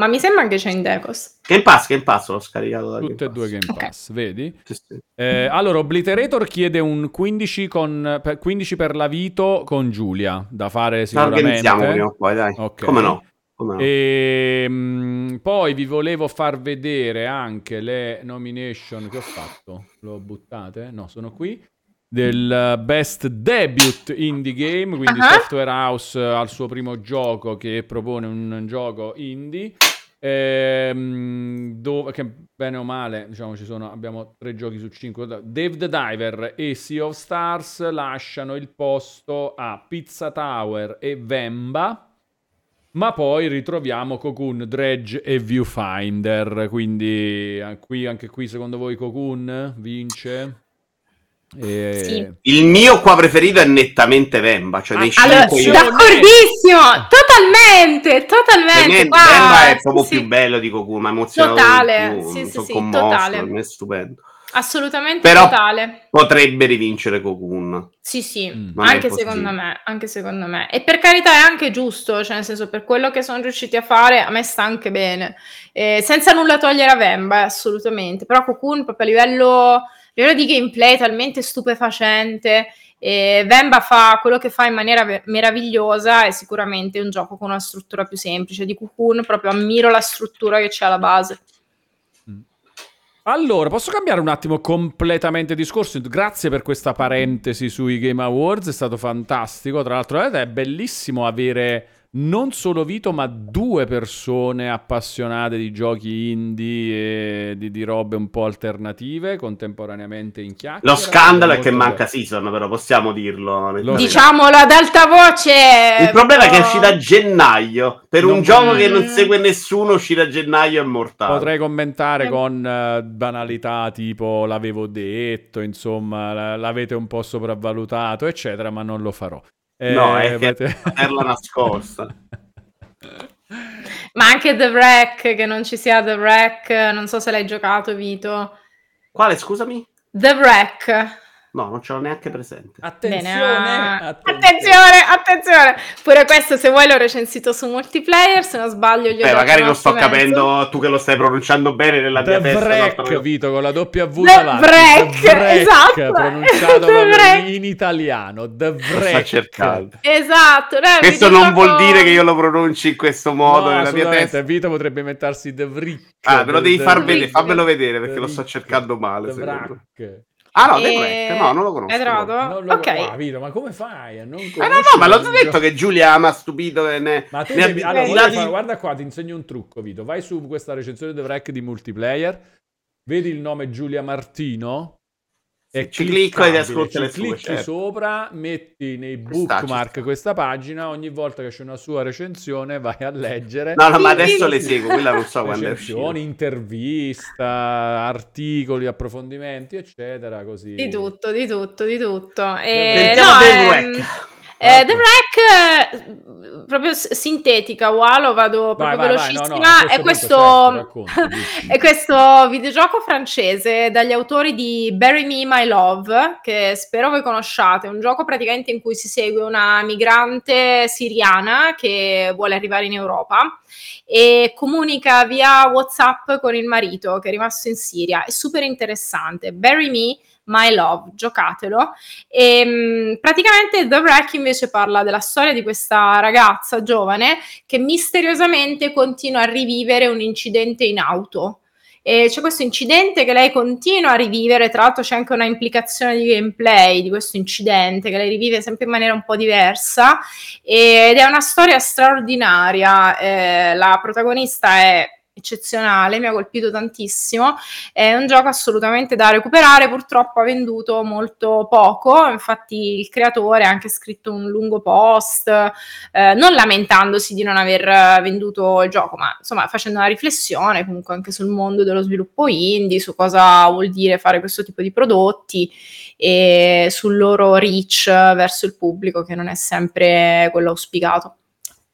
Ma mi sembra che c'è in Decos. Game Pass, Game Pass l'ho scaricato da Tutte e due Game Pass, okay. vedi? Sì, sì. Eh, allora, Obliterator chiede un 15, con, per, 15 per la Vito con Giulia, da fare sicuramente. Organizziamo prima o poi, dai. Okay. Come no? Come no? E, ehm, mh, poi vi volevo far vedere anche le nomination che ho fatto. L'ho buttate? No, sono qui del Best Debut Indie Game, quindi uh-huh. Software House al suo primo gioco che propone un gioco indie. Ehm, dove, che bene o male, diciamo, ci sono, abbiamo tre giochi su cinque. Dave the Diver e Sea of Stars lasciano il posto a Pizza Tower e Vemba. Ma poi ritroviamo Cocoon, Dredge e Viewfinder. Quindi qui, anche qui, secondo voi, Cocoon vince? E... Sì. Il mio qua preferito è nettamente Vemba, cioè dei allora, io... d'accordissimo, totalmente, totalmente. Vemba è proprio sì, più bello di Goku, ma emozionato totale, più, sì, sì, sì, totale. è stupendo. Assolutamente Però totale. potrebbe rivincere Cocoon. Sì, sì, mm. anche secondo me, anche secondo me. E per carità è anche giusto, cioè nel senso per quello che sono riusciti a fare a me sta anche bene. Eh, senza nulla togliere a Vemba, assolutamente. Però Cocoon proprio a livello, livello di gameplay talmente stupefacente e Vemba fa quello che fa in maniera meravigliosa e sicuramente è un gioco con una struttura più semplice di Cocoon, proprio ammiro la struttura che c'è alla base. Allora, posso cambiare un attimo completamente discorso? Grazie per questa parentesi sui Game Awards, è stato fantastico. Tra l'altro è bellissimo avere non solo Vito, ma due persone appassionate di giochi indie e di, di robe un po' alternative contemporaneamente in chiacchiera. Lo scandalo è che manca Season, però possiamo dirlo. Diciamolo ad alta voce. Il problema però... è che uscirà a gennaio. Per non un gioco che non segue nessuno, uscire a gennaio è mortale. Potrei commentare con uh, banalità tipo l'avevo detto, insomma, l'avete un po' sopravvalutato, eccetera, ma non lo farò. Eh, no, è che te... tenerla nascosta. Ma anche The Wreck, che non ci sia The Wreck, non so se l'hai giocato, Vito. Quale, scusami? The Wreck. No, non ce l'ho neanche presente. Attenzione, Bene, attenzione, attenzione, attenzione. Pure questo, se vuoi, l'ho recensito su multiplayer. Se non sbaglio, gli ho Beh, magari lo sto capendo tu che lo stai pronunciando bene nella The mia break, testa. No? Vito, con la W The davanti. Break, The break, esatto. <laughs> pronunciato The break. in italiano. The break. Sta cercando. Esatto. No, questo non vuol dire che io lo pronunci in questo modo no, nella mia testa. Vito potrebbe inventarsi The Brick. Ah, me lo devi far vedere, fammelo vedere perché lo sto cercando male. The Ah no, e... The no, non lo conosco. Edrado? Non lo... ok. Ah, Vito, ma come fai a non conoscere? Eh no, no, ma l'ho detto che Giulia ama stupito e ne... Ma tu ne devi... allora, di... guarda qua, ti insegno un trucco, Vito. Vai su questa recensione di Wreck di multiplayer, vedi il nome Giulia Martino e ci clicco ed ascolti le sue, clicchi certo. sopra, metti nei bookmark questa pagina, ogni volta che c'è una sua recensione vai a leggere. No, no, ma adesso le seguo, quella non so <laughs> quando è uscita. intervista, articoli, approfondimenti, eccetera, così. Di tutto, di tutto, di tutto. E... No, ehm... Eh, The Wreck, proprio sintetica, wow, vado proprio vai, velocissima. Vai, no, no, è, questo, certo, <laughs> è questo videogioco francese dagli autori di Bury Me My Love, che spero voi conosciate. È un gioco praticamente in cui si segue una migrante siriana che vuole arrivare in Europa e comunica via WhatsApp con il marito che è rimasto in Siria. È super interessante. Bury Me My Love, giocatelo. E ehm, praticamente The Wreck invece parla della storia di questa ragazza giovane che misteriosamente continua a rivivere un incidente in auto. E c'è questo incidente che lei continua a rivivere, tra l'altro c'è anche una implicazione di gameplay di questo incidente che lei rivive sempre in maniera un po' diversa ed è una storia straordinaria. Eh, la protagonista è eccezionale, mi ha colpito tantissimo. È un gioco assolutamente da recuperare, purtroppo ha venduto molto poco, infatti il creatore ha anche scritto un lungo post, eh, non lamentandosi di non aver venduto il gioco, ma insomma facendo una riflessione comunque anche sul mondo dello sviluppo indie, su cosa vuol dire fare questo tipo di prodotti e sul loro reach verso il pubblico che non è sempre quello auspicato.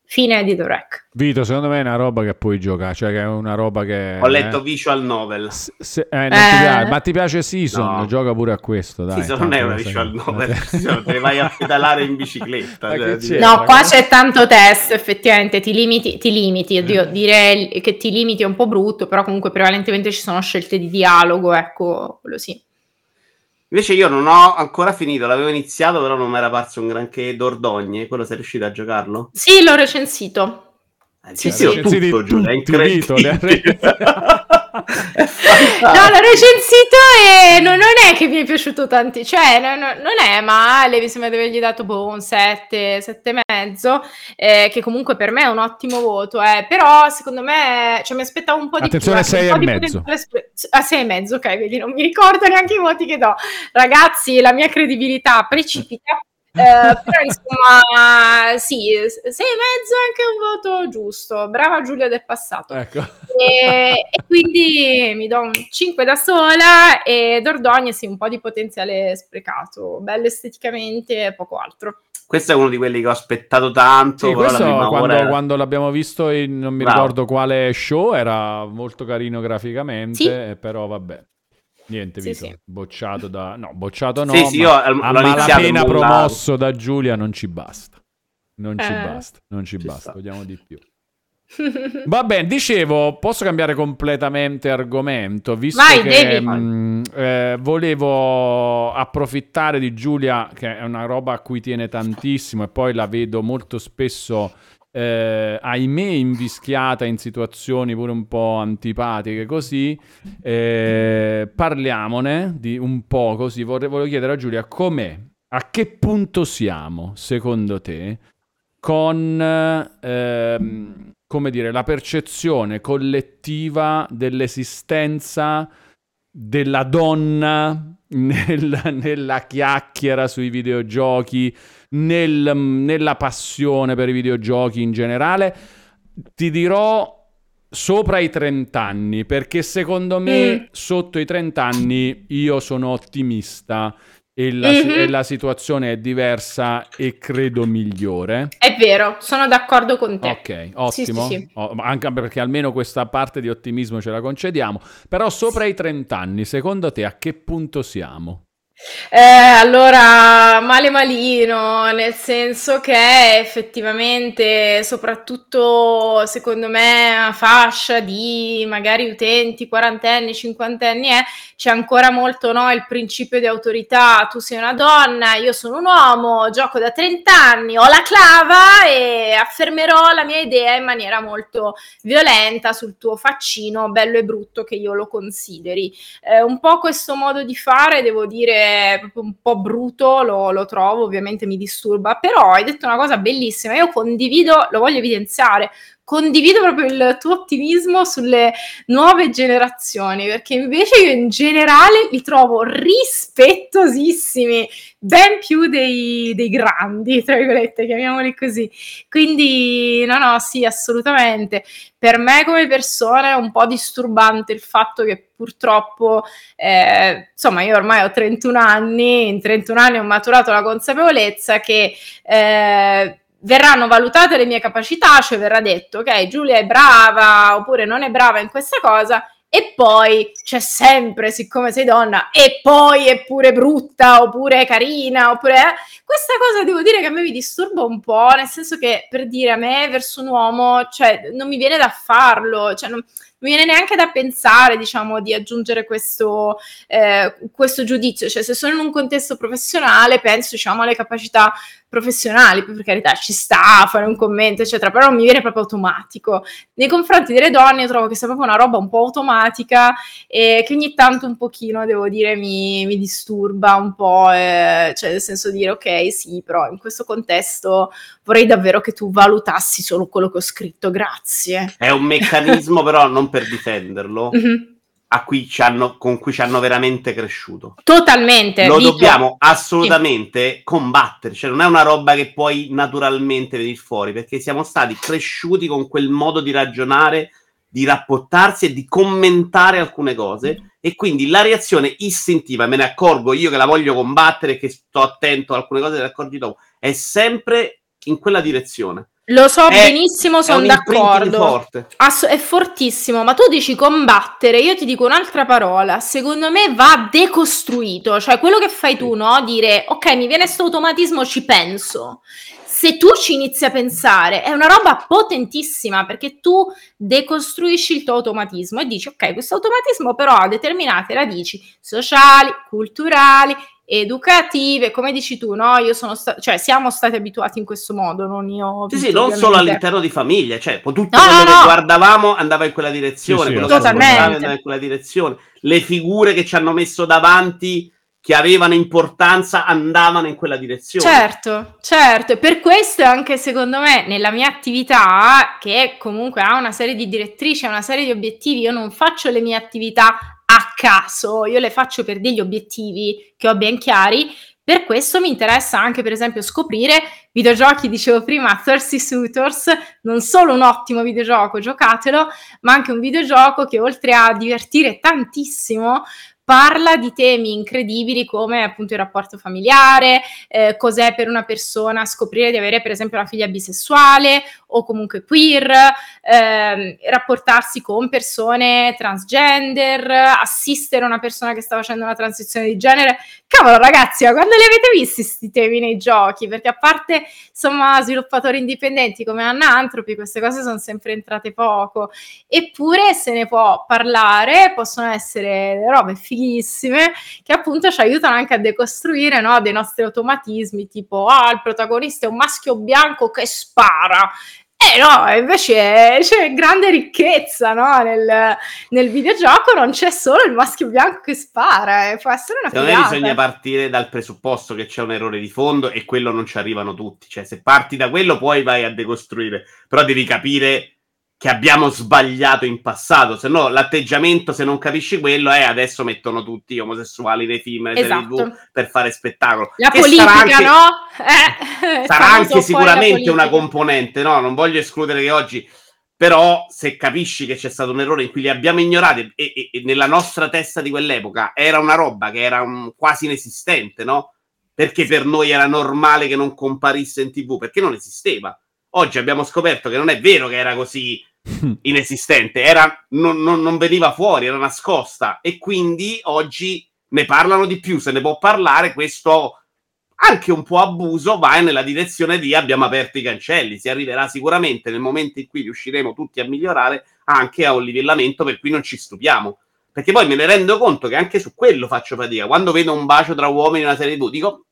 Fine di The Wreck. Vito, secondo me è una roba che puoi giocare, cioè che è una roba che... Ho letto eh, visual novel. Se, se, eh, eh. Ti piace, ma ti piace Season? No. Gioca pure a questo, dai. Season non è una visual novel, <laughs> Season, te vai a pedalare in bicicletta. Cioè, no, qua c'è tanto test, effettivamente, ti limiti, ti limiti, oddio, eh. direi che ti limiti è un po' brutto, però comunque prevalentemente ci sono scelte di dialogo, ecco, quello sì. Invece io non ho ancora finito, l'avevo iniziato, però non mi era parso un granché d'ordogne. Quello sei riuscito a giocarlo? Sì, l'ho recensito. Eh, sì, sì, tutto, Giulia, è incredibile. <laughs> no, l'ho recensito e non, non, è che mi è piaciuto tanto, cioè non, non, è male, mi sembra di avergli dato boh, un 7, 7 e mezzo, eh, che comunque per me è un ottimo voto, eh, però secondo me cioè, mi aspettavo un po' di Attenzione, più. Attenzione, 6 e mezzo. A 6 e mezzo, ok, vedi, non mi ricordo neanche i voti che do. Ragazzi, la mia credibilità precipita però insomma, sì, sei e mezzo è anche un voto giusto. Brava Giulia del passato. Ecco. E, e, quindi mi do un 5 da sola e Dordogne sì, un po' di potenziale sprecato. Bello esteticamente e poco altro. Questo è uno di quelli che ho aspettato tanto. Sì, questo quando, era... quando, l'abbiamo visto in non mi Bravo. ricordo quale show era molto carino graficamente, sì. però vabbè. Niente, sì, Vito, sì. bocciato da... <laughs> No, bocciato no, sì, sì, io, a malapena promosso da Giulia non ci basta. Non ci eh. basta, non ci, ci basta, vogliamo di più. <laughs> Va bene, dicevo, posso cambiare completamente argomento, visto Vai, che mh, mm, eh, volevo approfittare di Giulia, che è una roba a cui tiene tantissimo e poi la vedo molto spesso, eh, ahimè, invischiata in situazioni pure un po' antipatiche così. Eh, parliamone di un po' così, vorrei, volevo chiedere a Giulia com'è, a che punto siamo, secondo te, con... Ehm, come dire, la percezione collettiva dell'esistenza della donna <laughs> nel, nella chiacchiera sui videogiochi, nel, nella passione per i videogiochi in generale. Ti dirò sopra i 30 anni, perché secondo me mm. sotto i 30 anni io sono ottimista e la, mm-hmm. e la, situazione è diversa e credo migliore. È vero, sono d'accordo con te. Ok, ottimo. Sì, sì, sì. Oh, anche perché almeno questa parte di ottimismo ce la concediamo. Però sopra i 30 anni, secondo te a che punto siamo? Eh, allora, male malino, nel senso che effettivamente, soprattutto secondo me, a fascia di magari utenti quarantenni, cinquantenni, eh, c'è ancora molto no, il principio di autorità. Tu sei una donna, io sono un uomo, gioco da 30 anni, ho la clava e affermerò la mia idea in maniera molto violenta sul tuo faccino, bello e brutto che io lo consideri. Eh, un po' questo modo di fare, devo dire proprio un po' bruto, lo, lo, trovo, ovviamente mi disturba, però hai detto una cosa bellissima, io condivido, lo voglio evidenziare, condivido proprio il tuo ottimismo sulle nuove generazioni, perché invece io in generale li trovo rispettosissimi, ben più dei, dei grandi, tra virgolette, chiamiamoli così. Quindi, no, no, sì, assolutamente. Per me come persona è un po' disturbante il fatto che purtroppo, eh, insomma, io ormai ho 31 anni, in 31 anni ho maturato la consapevolezza che... Eh, verranno valutate le mie capacità, cioè verrà detto, ok, Giulia è brava oppure non è brava in questa cosa, e poi c'è sempre, siccome sei donna, e poi è pure brutta, oppure carina, oppure... Eh, questa cosa devo dire che a me mi disturba un po', nel senso che per dire a me verso un uomo, cioè non mi viene da farlo, cioè non mi viene neanche da pensare, diciamo, di aggiungere questo, eh, questo giudizio. Cioè, se sono in un contesto professionale, penso, diciamo, alle capacità professionali, per carità ci sta a fare un commento, eccetera, però mi viene proprio automatico. Nei confronti delle donne trovo che sia proprio una roba un po' automatica e che ogni tanto un pochino, devo dire, mi, mi disturba un po', eh, cioè nel senso di dire ok, sì, però in questo contesto vorrei davvero che tu valutassi solo quello che ho scritto, grazie. È un meccanismo però non per difenderlo. Mm-hmm <laughs> cui hanno, con cui ci hanno veramente cresciuto. Totalmente. Lo Vito. dobbiamo assolutamente sì. combattere, cioè non è una roba che puoi naturalmente venire fuori, perché siamo stati cresciuti con quel modo di ragionare, di rapportarsi e di commentare alcune cose mm. e quindi la reazione istintiva, me ne accorgo io che la voglio combattere, che sto attento a alcune cose, te ne accorgi dopo, è sempre in quella direzione. Lo so è, benissimo, sono d'accordo. Ass- è fortissimo, ma tu dici combattere, io ti dico un'altra parola. Secondo me va decostruito, cioè quello che fai tu, no? Dire ok, mi viene questo automatismo, ci penso. Se tu ci inizi a pensare, è una roba potentissima perché tu decostruisci il tuo automatismo e dici ok, questo automatismo però ha determinate radici sociali, culturali, educative, come dici tu, no? Io sono sta- cioè siamo stati abituati in questo modo, non io. Sì, sì, non solo all'interno di famiglia, cioè tutto no, quello no, che no. guardavamo andava in quella direzione, sì, sì, totalmente. andava in quella direzione. Le figure che ci hanno messo davanti che avevano importanza andavano in quella direzione. Certo, certo, e per questo anche secondo me nella mia attività, che comunque ha una serie di direttrici, ha una serie di obiettivi, io non faccio le mie attività a caso, io le faccio per degli obiettivi che ho ben chiari. Per questo mi interessa anche, per esempio, scoprire videogiochi, dicevo prima, Thirsty Suitors, non solo un ottimo videogioco, giocatelo, ma anche un videogioco che oltre a divertire tantissimo, parla di temi incredibili come appunto il rapporto familiare, eh, cos'è per una persona scoprire di avere per esempio una figlia bisessuale o comunque queer, eh, rapportarsi con persone transgender, assistere una persona che sta facendo una transizione di genere. Cavolo ragazzi, ma quando li avete visti questi temi nei giochi? Perché a parte insomma sviluppatori indipendenti come Anna Antropi, queste cose sono sempre entrate poco. Eppure se ne può parlare, possono essere robe fighissime che appunto ci aiutano anche a decostruire no, dei nostri automatismi, tipo ah, il protagonista è un maschio bianco che spara eh no, invece c'è grande ricchezza no? nel, nel, videogioco, non c'è solo il maschio bianco che spara, eh. può essere una Secondo me bisogna partire dal presupposto che c'è un errore di fondo e quello non ci arrivano tutti, cioè se parti da quello poi vai a decostruire, però devi capire che abbiamo sbagliato in passato, se no l'atteggiamento se non capisci quello è adesso mettono tutti omosessuali nei film esatto. per fare spettacolo. La che politica, anche, no? <laughs> Eh, sarà anche sicuramente una componente, no? Non voglio escludere che oggi però se capisci che c'è stato un errore in cui li abbiamo ignorati e, e, e nella nostra testa di quell'epoca era una roba che era un, quasi inesistente, no? Perché per noi era normale che non comparisse in tv, perché non esisteva Oggi abbiamo scoperto che non è vero che era così <laughs> inesistente, era, non, non, non veniva fuori, era nascosta e quindi oggi ne parlano di più, se ne può parlare, questo anche un po' abuso va nella direzione di abbiamo aperto i cancelli, si arriverà sicuramente nel momento in cui riusciremo tutti a migliorare anche a un livellamento per cui non ci stupiamo. Perché poi me ne rendo conto che anche su quello faccio fatica. Quando vedo un bacio tra uomini in una serie TV, dico,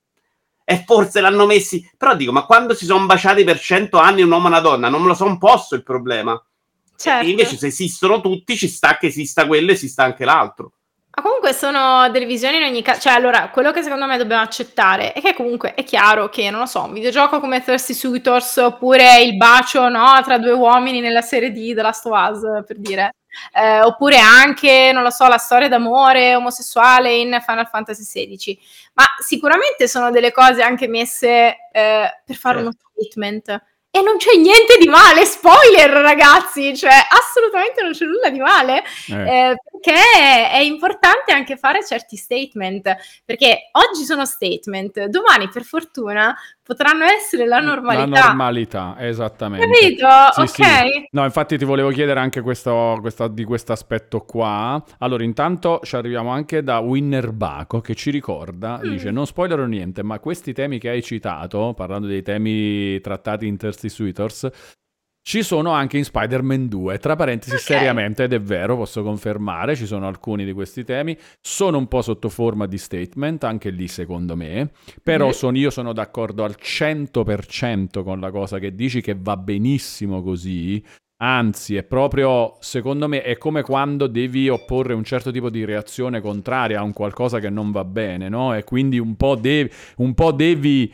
e forse l'hanno messi. Però dico, ma quando si sono baciati per cento anni un uomo e una donna, non me lo sono posto il problema. Certo. E invece se esistono tutti, ci sta che esista quello e esista anche l'altro. Ma comunque sono delle visioni in ogni caso. Cioè, allora, quello che secondo me dobbiamo accettare è che comunque è chiaro che, non lo so, un videogioco come Thirsty Suitors oppure il bacio, no, tra due uomini nella serie di The Last of Us, per dire eh, oppure anche, non lo so, la storia d'amore omosessuale in Final Fantasy XVI. Ma sicuramente sono delle cose anche messe eh, per fare certo. uno statement. E non c'è niente di male, spoiler ragazzi, cioè assolutamente non c'è nulla di male, eh. Eh, perché è importante anche fare certi statement, perché oggi sono statement, domani per fortuna potranno essere la normalità. La normalità, esattamente. Capito? Sì, ok. Sì. No, infatti ti volevo chiedere anche questo, questo, di questo aspetto qua. Allora, intanto ci arriviamo anche da Winner Baco che ci ricorda, mm. dice, non spoilerò niente, ma questi temi che hai citato, parlando dei temi trattati in Thirsty Suitors, ci sono anche in Spider-Man 2, tra parentesi okay. seriamente, ed è vero, posso confermare, ci sono alcuni di questi temi, sono un po' sotto forma di statement, anche lì secondo me, però mm. sono, io sono d'accordo al 100% con la cosa che dici, che va benissimo così, anzi è proprio, secondo me, è come quando devi opporre un certo tipo di reazione contraria a un qualcosa che non va bene, no? E quindi un po' devi... Un po devi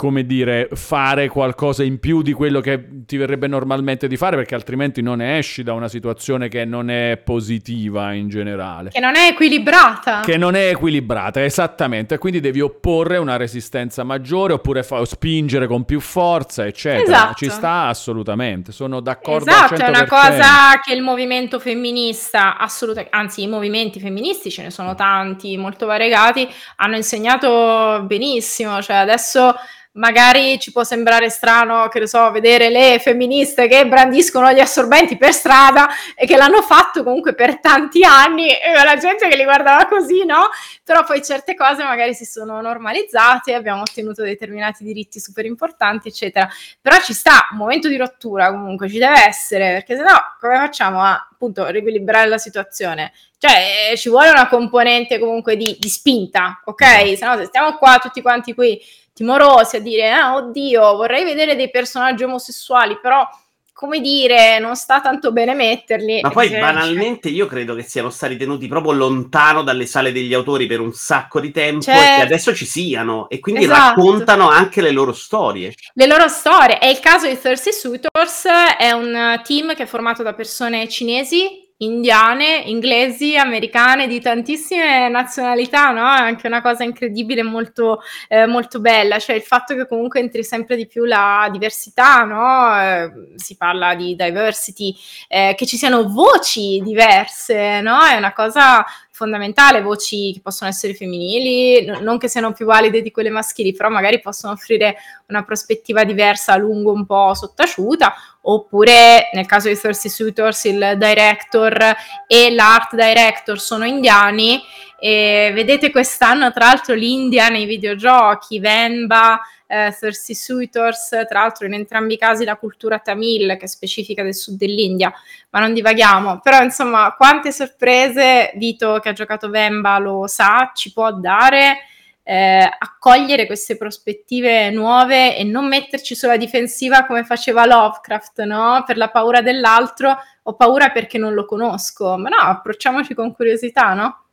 come dire, fare qualcosa in più di quello che ti verrebbe normalmente di fare, perché altrimenti non esci da una situazione che non è positiva in generale. Che non è equilibrata. Che non è equilibrata, esattamente. Quindi devi opporre una resistenza maggiore oppure fa- spingere con più forza, eccetera. Esatto. Ci sta assolutamente, sono d'accordo. Esatto, è una cosa che il movimento femminista, assolutamente, anzi i movimenti femministi ce ne sono tanti, molto variegati, hanno insegnato benissimo. Cioè adesso magari ci può sembrare strano, che ne so, vedere le femministe che brandiscono gli assorbenti per strada e che l'hanno fatto comunque per tanti anni e la gente che li guardava così, no? Però poi certe cose magari si sono normalizzate, abbiamo ottenuto determinati diritti super importanti, eccetera. Però ci sta un momento di rottura comunque, ci deve essere, perché sennò come facciamo a appunto riequilibrare la situazione? Cioè, ci vuole una componente comunque di, di spinta, ok? Se no, se stiamo qua tutti quanti qui timorosi a dire, ah, oddio, vorrei vedere dei personaggi omosessuali, però come dire, non sta tanto bene metterli. Ma poi banalmente io credo che siano stati tenuti proprio lontano dalle sale degli autori per un sacco di tempo certo. e che certo. adesso ci siano e quindi esatto. raccontano anche le loro storie. Le loro storie. È il caso di Thirsty Suitors, è un team che è formato da persone cinesi indiane, inglesi, americane, di tantissime nazionalità, no? È anche una cosa incredibile, molto, eh, molto bella, cioè il fatto che comunque entri sempre di più la diversità, no? Eh, si parla di diversity, eh, che ci siano voci diverse, no? È una cosa fondamentale, voci che possono essere femminili, n- non che siano più valide di quelle maschili, però magari possono offrire una prospettiva diversa a lungo un po' sottaciuta, oppure nel caso di Thirsty Suitors il director e l'art director sono indiani e vedete quest'anno tra l'altro l'India nei videogiochi, Venba, eh, Thirsty Suitors, tra l'altro in entrambi i casi la cultura tamil che è specifica del sud dell'India, ma non divaghiamo. Però insomma, quante sorprese Vito che ha giocato Venba lo sa, ci può dare eh, accogliere queste prospettive nuove e non metterci sulla difensiva come faceva Lovecraft, no? Per la paura dell'altro, ho paura perché non lo conosco, ma no, approcciamoci con curiosità, no?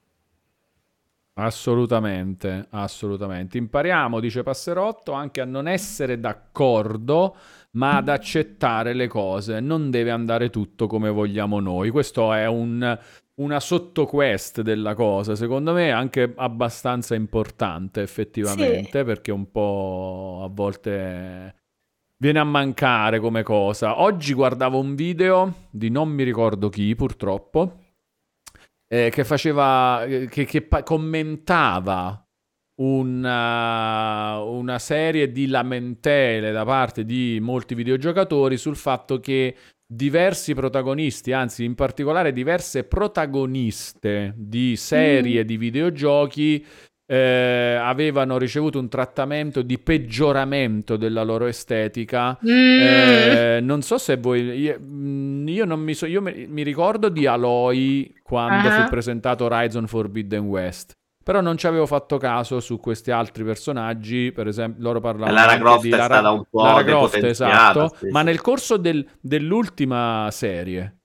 Assolutamente, assolutamente. Impariamo, dice Passerotto, anche a non essere d'accordo, ma ad accettare le cose. Non deve andare tutto come vogliamo noi. Questo è un, una sottoquest della cosa, secondo me anche abbastanza importante effettivamente, sì. perché un po' a volte viene a mancare come cosa. Oggi guardavo un video di non mi ricordo chi, purtroppo eh, che faceva, eh, che, che pa- commentava una, una, serie di lamentele da parte di molti videogiocatori sul fatto che diversi protagonisti, anzi in particolare diverse protagoniste di serie mm. di videogiochi eh, avevano ricevuto un trattamento di peggioramento della loro estetica. Mm. Eh, non so se voi. Io, mm, io non mi, so, io mi, mi, ricordo di Aloy quando uh-huh. fu presentato Horizon Forbidden West. Però non ci avevo fatto caso su questi altri personaggi, per esempio, loro parlavano Lara Croft di Lara, è stata un po' Lara Croft, esatto, sì, ma nel corso del, dell'ultima serie,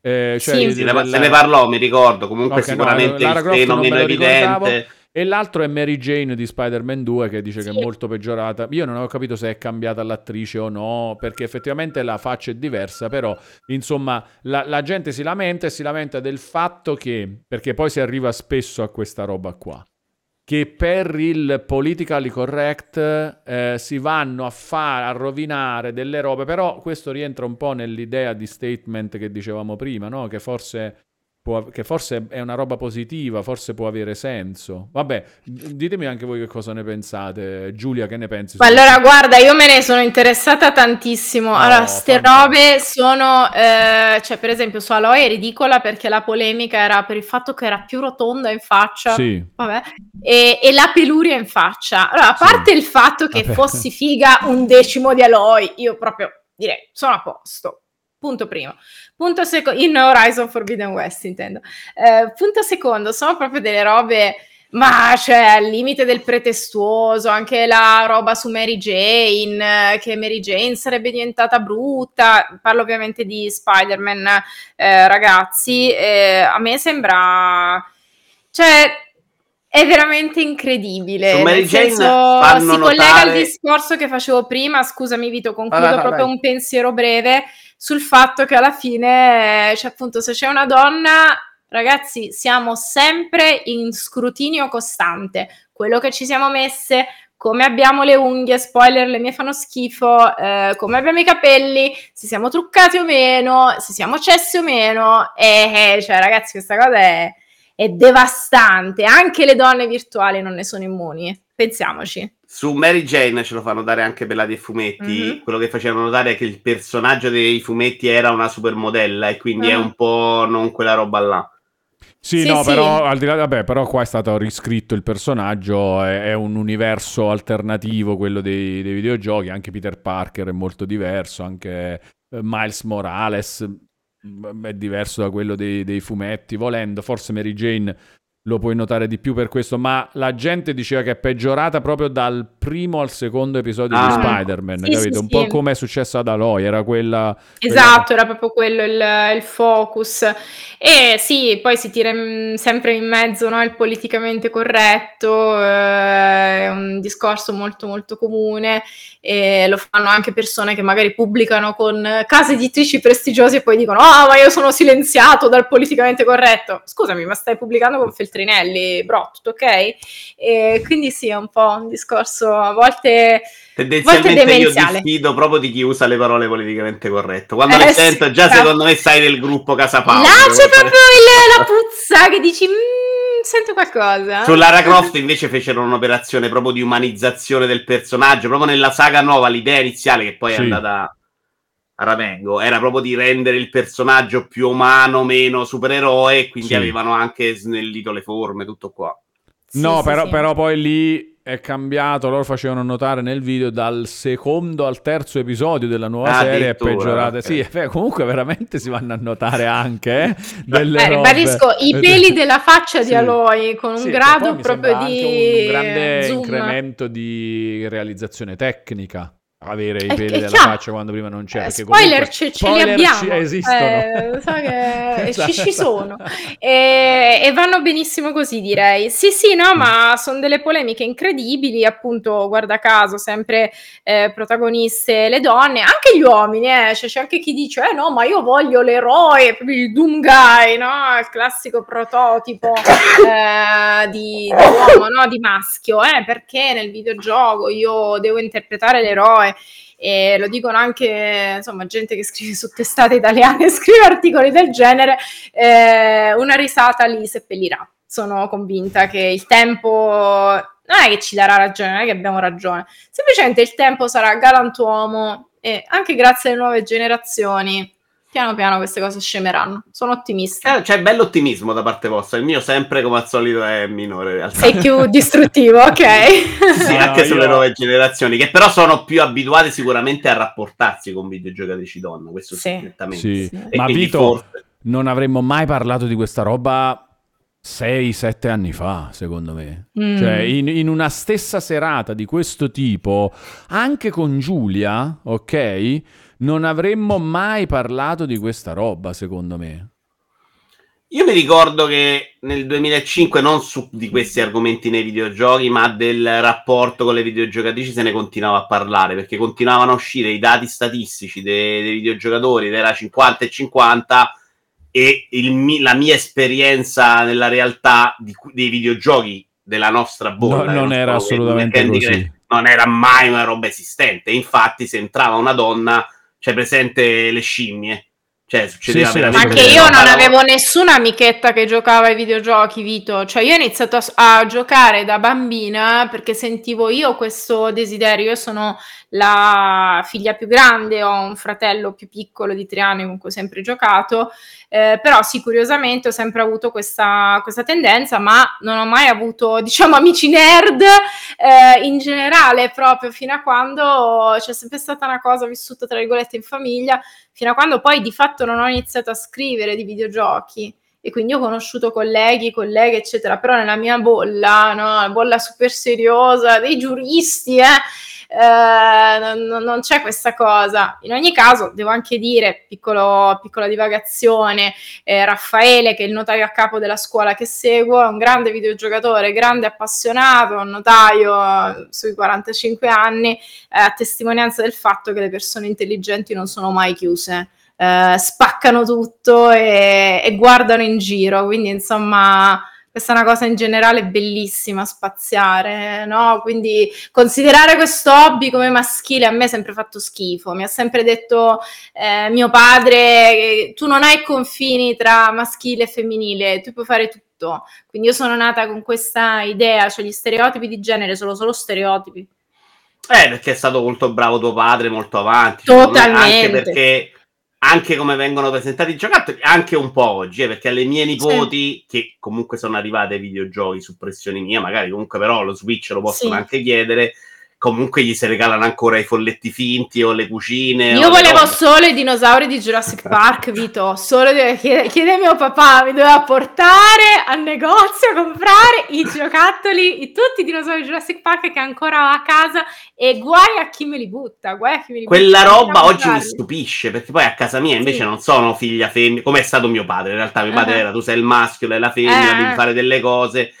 eh, cioè sì, della... se ne parlò, mi ricordo. Comunque, okay, sicuramente no, il fenomeno evidente. E l'altro è Mary Jane di Spider-Man 2 che dice sì. che è molto peggiorata. Io non ho capito se è cambiata l'attrice o no, perché effettivamente la faccia è diversa, però insomma la, la gente si lamenta e si lamenta del fatto che, perché poi si arriva spesso a questa roba qua, che per il politically correct eh, si vanno a fare, a rovinare delle robe, però questo rientra un po' nell'idea di statement che dicevamo prima, no? che forse può, che forse è una roba positiva, forse può avere senso. Vabbè, ditemi anche voi che cosa ne pensate. Giulia, che ne pensi? Allora, guarda, io me ne sono interessata tantissimo. Oh, allora, ste robe sono, eh, cioè, per esempio, su Aloy è ridicola perché la polemica era per il fatto che era più rotonda in faccia. Sì. Vabbè, e, e la peluria in faccia. Allora, a parte sì. il fatto che Vabbè. fossi figa un decimo di Aloy, io proprio direi, sono a posto. Punto primo. Punto secondo, in Horizon Forbidden West intendo. Eh, punto secondo, sono proprio delle robe, ma cioè al limite del pretestuoso, anche la roba su Mary Jane, che Mary Jane sarebbe diventata brutta, parlo ovviamente di Spider-Man, eh, ragazzi, eh, a me sembra... Cioè, è veramente incredibile. Su Mary Jane senso, si collega al discorso che facevo prima. Scusami, Vito, concludo ah, proprio vai. un pensiero breve sul fatto che alla fine, cioè appunto, se c'è una donna, ragazzi, siamo sempre in scrutinio costante. Quello che ci siamo messe, come abbiamo le unghie, spoiler, le mie fanno schifo, eh, come abbiamo i capelli, se siamo truccati o meno, se siamo cessi o meno, e eh, cioè ragazzi questa cosa è, è devastante, anche le donne virtuali non ne sono immuni, pensiamoci. Su Mary Jane ce lo fanno dare anche per la dei fumetti. Mm-hmm. Quello che facevano notare è che il personaggio dei fumetti era una supermodella e quindi mm. è un po' non quella roba là. Sì, sì no, sì. però al di là, vabbè, però qua è stato riscritto il personaggio, è, è un universo alternativo quello dei, dei, videogiochi, anche Peter Parker è molto diverso, anche eh, Miles Morales è diverso da quello dei, dei fumetti, volendo, forse Mary Jane lo puoi notare di più per questo, ma la gente diceva che è peggiorata proprio dal primo al secondo episodio ah, di Spider-Man, sì, capito? Sì, Un po' come è successo ad Aloy, era quella... Esatto, quella... era proprio quello il, il, focus. E sì, poi si tira in, sempre in mezzo no, il politicamente corretto, eh, è un discorso molto molto comune, e lo fanno anche persone che magari pubblicano con case editrici prestigiose e poi dicono ah oh, ma io sono silenziato dal politicamente corretto. Scusami, ma stai pubblicando con Feltrinelli? Feltrinelli, Bro, tutto ok? E quindi sì, è un po' un discorso a volte Tendenzialmente volte io diffido proprio di chi usa le parole politicamente corrette. Quando eh, le sento, già esatto. secondo me sai del gruppo Casa Paolo. Là c'è proprio il, la puzza che dici... Mm, sento qualcosa. Su Lara Croft invece fecero un'operazione proprio di umanizzazione del personaggio, proprio nella saga nuova, l'idea iniziale che poi sì. è andata a Ramengo, era proprio di rendere il personaggio più umano, meno supereroe, quindi sì. avevano anche snellito le forme, tutto qua. no, sì, però, però poi lì è cambiato, loro facevano notare nel video dal secondo al terzo episodio della nuova ah, serie è peggiorata. Okay. Sì, comunque veramente si vanno a notare anche eh, <laughs> delle eh, Ribadisco, i peli della faccia sì. di Aloy con un sì, grado proprio di un grande zoom. incremento di realizzazione tecnica avere i peli della faccia quando prima non c'era. Eh, spoiler, ce, ce li abbiamo. Esistono. Eh, so che <laughs> esatto. ci, ci, sono. E, e, vanno benissimo così, direi. Sì, sì, no, ma sono delle polemiche incredibili, appunto, guarda caso, sempre eh, protagoniste le donne, anche gli uomini, eh. cioè, c'è anche chi dice, eh no, ma io voglio l'eroe, il Doom Guy, no? Il classico prototipo eh, di, di uomo, no? Di maschio, eh, perché nel videogioco io devo interpretare l'eroe e lo dicono anche insomma gente che scrive su testate italiane e <laughs> scrive articoli del genere eh, una risata li seppellirà. Sono convinta che il tempo non è che ci darà ragione non è che abbiamo ragione. Semplicemente il tempo sarà galantuomo e anche grazie alle nuove generazioni piano piano queste cose scemeranno. Sono ottimista. Eh, c'è bello ottimismo da parte vostra. Il mio sempre, come al solito, è minore. In realtà. Sei più <laughs> distruttivo, ok. sì, no, anche sulle io... nuove generazioni, che però sono più abituate sicuramente a rapportarsi con videogiocatrici donne. Questo sì. sicuramente. Sì. sì. Ma Vito, forse... non avremmo mai parlato di questa roba 6-7 anni fa, secondo me. Mm. Cioè, in, in, una stessa serata di questo tipo, anche con Giulia, ok? Non avremmo mai parlato di questa roba, secondo me. Io mi ricordo che nel 2005 non su di questi argomenti nei videogiochi, ma del rapporto con le videogiocatrici se ne continuava a parlare, perché continuavano a uscire i dati statistici dei, dei videogiocatori, era 50 e 50, e il, la mia esperienza nella realtà di, dei videogiochi della nostra bolla. No, non era assolutamente così. Non era mai una roba esistente. Infatti, se entrava una donna c'è presente le scimmie. Cioè, succedeva sì, veramente. Ma che io non avevo nessuna amichetta che giocava ai videogiochi, Vito. Cioè, io ho iniziato a, a, giocare da bambina perché sentivo io questo desiderio. Io sono la figlia più grande, ho un fratello più piccolo di tre anni con cui ho sempre giocato. Eh, però sì, curiosamente ho sempre avuto questa, questa, tendenza, ma non ho mai avuto, <laughs> diciamo, amici nerd eh, in generale, proprio fino a quando c'è sempre stata una cosa vissuta, tra virgolette, in famiglia, fino a quando poi di fatto non ho iniziato a scrivere di videogiochi. E quindi ho conosciuto colleghi, colleghe, eccetera, però nella mia bolla, no, la bolla super seriosa dei giuristi, eh, eh, non, non, c'è questa cosa. In ogni caso, devo anche dire, piccolo, piccola divagazione, eh, Raffaele, che è il notaio a capo della scuola che seguo, è un grande videogiocatore, grande appassionato, un notaio sui 45 anni, eh, a testimonianza del fatto che le persone intelligenti non sono mai chiuse. Eh, spaccano tutto e, e guardano in giro, quindi insomma questa è una cosa in generale bellissima, spaziare, no? Quindi considerare questo hobby come maschile a me è sempre fatto schifo. Mi ha sempre detto eh, mio padre, tu non hai confini tra maschile e femminile, tu puoi fare tutto. Quindi io sono nata con questa idea, cioè gli stereotipi di genere sono solo stereotipi. Eh, perché è stato molto bravo tuo padre, molto avanti. Totalmente. Anche perché anche come vengono presentati i giocattoli, anche un po' oggi, eh, perché alle mie nipoti, sì. che comunque sono arrivate ai videogiochi su pressione mia, magari comunque però lo Switch lo possono sì. anche chiedere, comunque gli si regalano ancora i folletti finti o le cucine. Io volevo solo i dinosauri di Jurassic Park, <laughs> Vito. Solo chiede, chiede mio papà, mi doveva portare al negozio a comprare i giocattoli, i, tutti i dinosauri di Jurassic Park che ancora ho a casa e guai a chi me li butta. Guai a chi me li Quella butta, roba oggi mi stupisce perché poi a casa mia invece sì. non sono figlia femmina, come è stato mio padre. In realtà mio padre uh-huh. era tu sei il maschio, lei la femmina, uh-huh. devi fare delle cose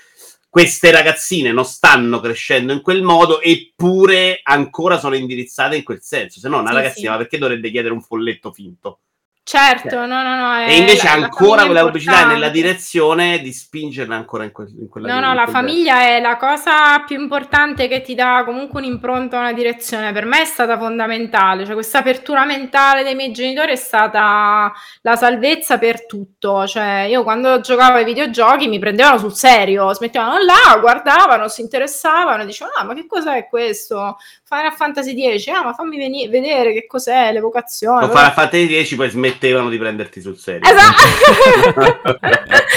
queste ragazzine non stanno crescendo in quel modo, eppure ancora sono indirizzate in quel senso. Se no, una sì, ragazzina, sì. ma perché dovrebbe chiedere un folletto finto? Certo, cioè, no, no, no. E invece la, ancora con la pubblicità nella direzione di spingerla ancora in, que- in quella No, no, la famiglia è la cosa più importante che ti dà comunque un'impronta, una direzione. Per me è stata fondamentale, cioè questa apertura mentale dei miei genitori è stata la salvezza per tutto. Cioè, io quando giocavo ai videogiochi mi prendevano sul serio, smettevano là, guardavano, si interessavano, dicevano, ah, ma che cos'è questo? Final Fantasy X, ah, ma fammi veni- vedere che cos'è l'evocazione. Con Final Fantasy X poi smettevano di prenderti sul serio. Esatto.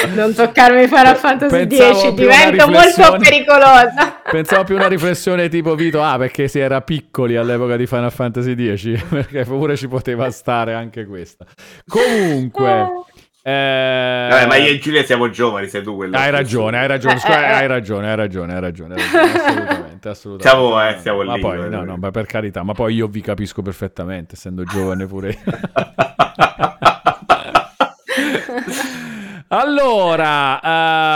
<laughs> non toccarmi Final Fantasy X, divento molto pericolosa. Pensavo più una <laughs> riflessione tipo Vito, ah perché si era piccoli all'epoca di Final Fantasy X, <laughs> perché pure ci poteva stare anche questa. Comunque... Eh... Vabbè, ma io e Giulia siamo giovani, sei tu quello. Hai ragione, hai ragione, scusa, eh, eh, hai ragione, hai ragione, hai ragione, hai ragione, assolutamente, assolutamente. Siamo, eh, siamo ma lì. Poi, no, no, ma per carità, ma poi io vi capisco perfettamente, essendo giovane pure io. <laughs> Allora,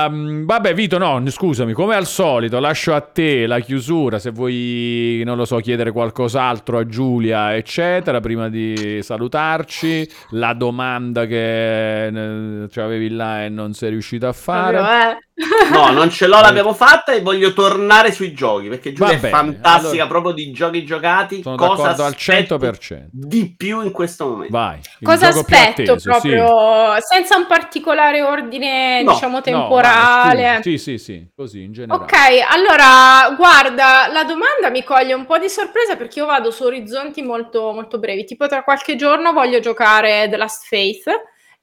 um, vabbè Vito, no, scusami, come al solito lascio a te la chiusura, se vuoi, non lo so, chiedere qualcos'altro a Giulia, eccetera, prima di salutarci, la domanda che eh, avevi là e non sei riuscito a fare. Eh. No, non ce l'ho, l'abbiamo fatta e voglio tornare sui giochi, perché Giulia è fantastica allora, proprio di giochi giocati. Sono Cosa d'accordo al 100%. Di più in questo momento. Vai. Cosa aspetto atteso, proprio, sì. senza un particolare ordine, no, diciamo, temporale? No, sì, sì, sì, così in generale. Ok, allora, guarda, la domanda mi coglie un po' di sorpresa perché io vado su orizzonti molto, molto brevi. Tipo tra qualche giorno voglio giocare The Last Faith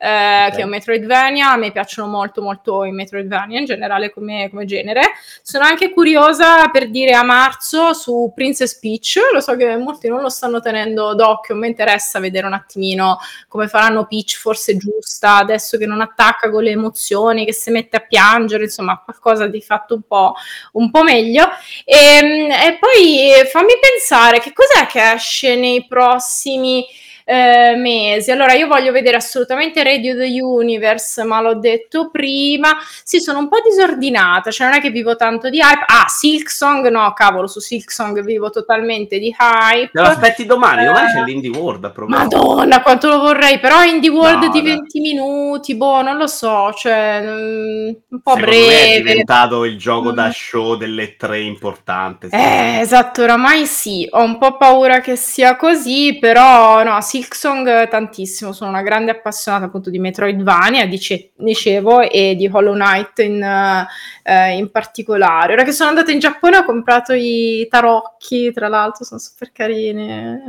okay. che è un Metroidvania. A me piacciono molto, molto i Metroidvania in generale come, come, genere. Sono anche curiosa per dire a marzo su Princess Peach. Lo so che molti non lo stanno tenendo d'occhio. Mi interessa vedere un attimino come faranno Peach, forse giusta, adesso che non attacca con le emozioni, che si mette a piangere, insomma, qualcosa di fatto un po', un po meglio. E, ehm, e poi fammi pensare che cos'è che esce nei prossimi eh, mesi. Allora, io voglio vedere assolutamente Radio the Universe, ma l'ho detto prima. Sì, sono un po' disordinata, cioè non è che vivo tanto di hype. Ah, Silksong, no, cavolo, su Silksong vivo totalmente di hype. Te lo aspetti domani, domani c'è eh, l'Indie World. Proprio. Madonna, quanto lo vorrei, però Indie World no, di 20 no. minuti, boh, non lo so, cioè mm, un po' Secondo breve. è diventato il gioco mm. da show delle tre importanti. Eh, esatto, oramai sì, ho un po' paura che sia così, però no, Silksong tantissimo, sono una grande appassionata appunto di Metroidvania, dice, dicevo, e di Hollow Knight in, uh, in, particolare. Ora che sono andata in Giappone ho comprato i tarocchi, tra l'altro sono super carini,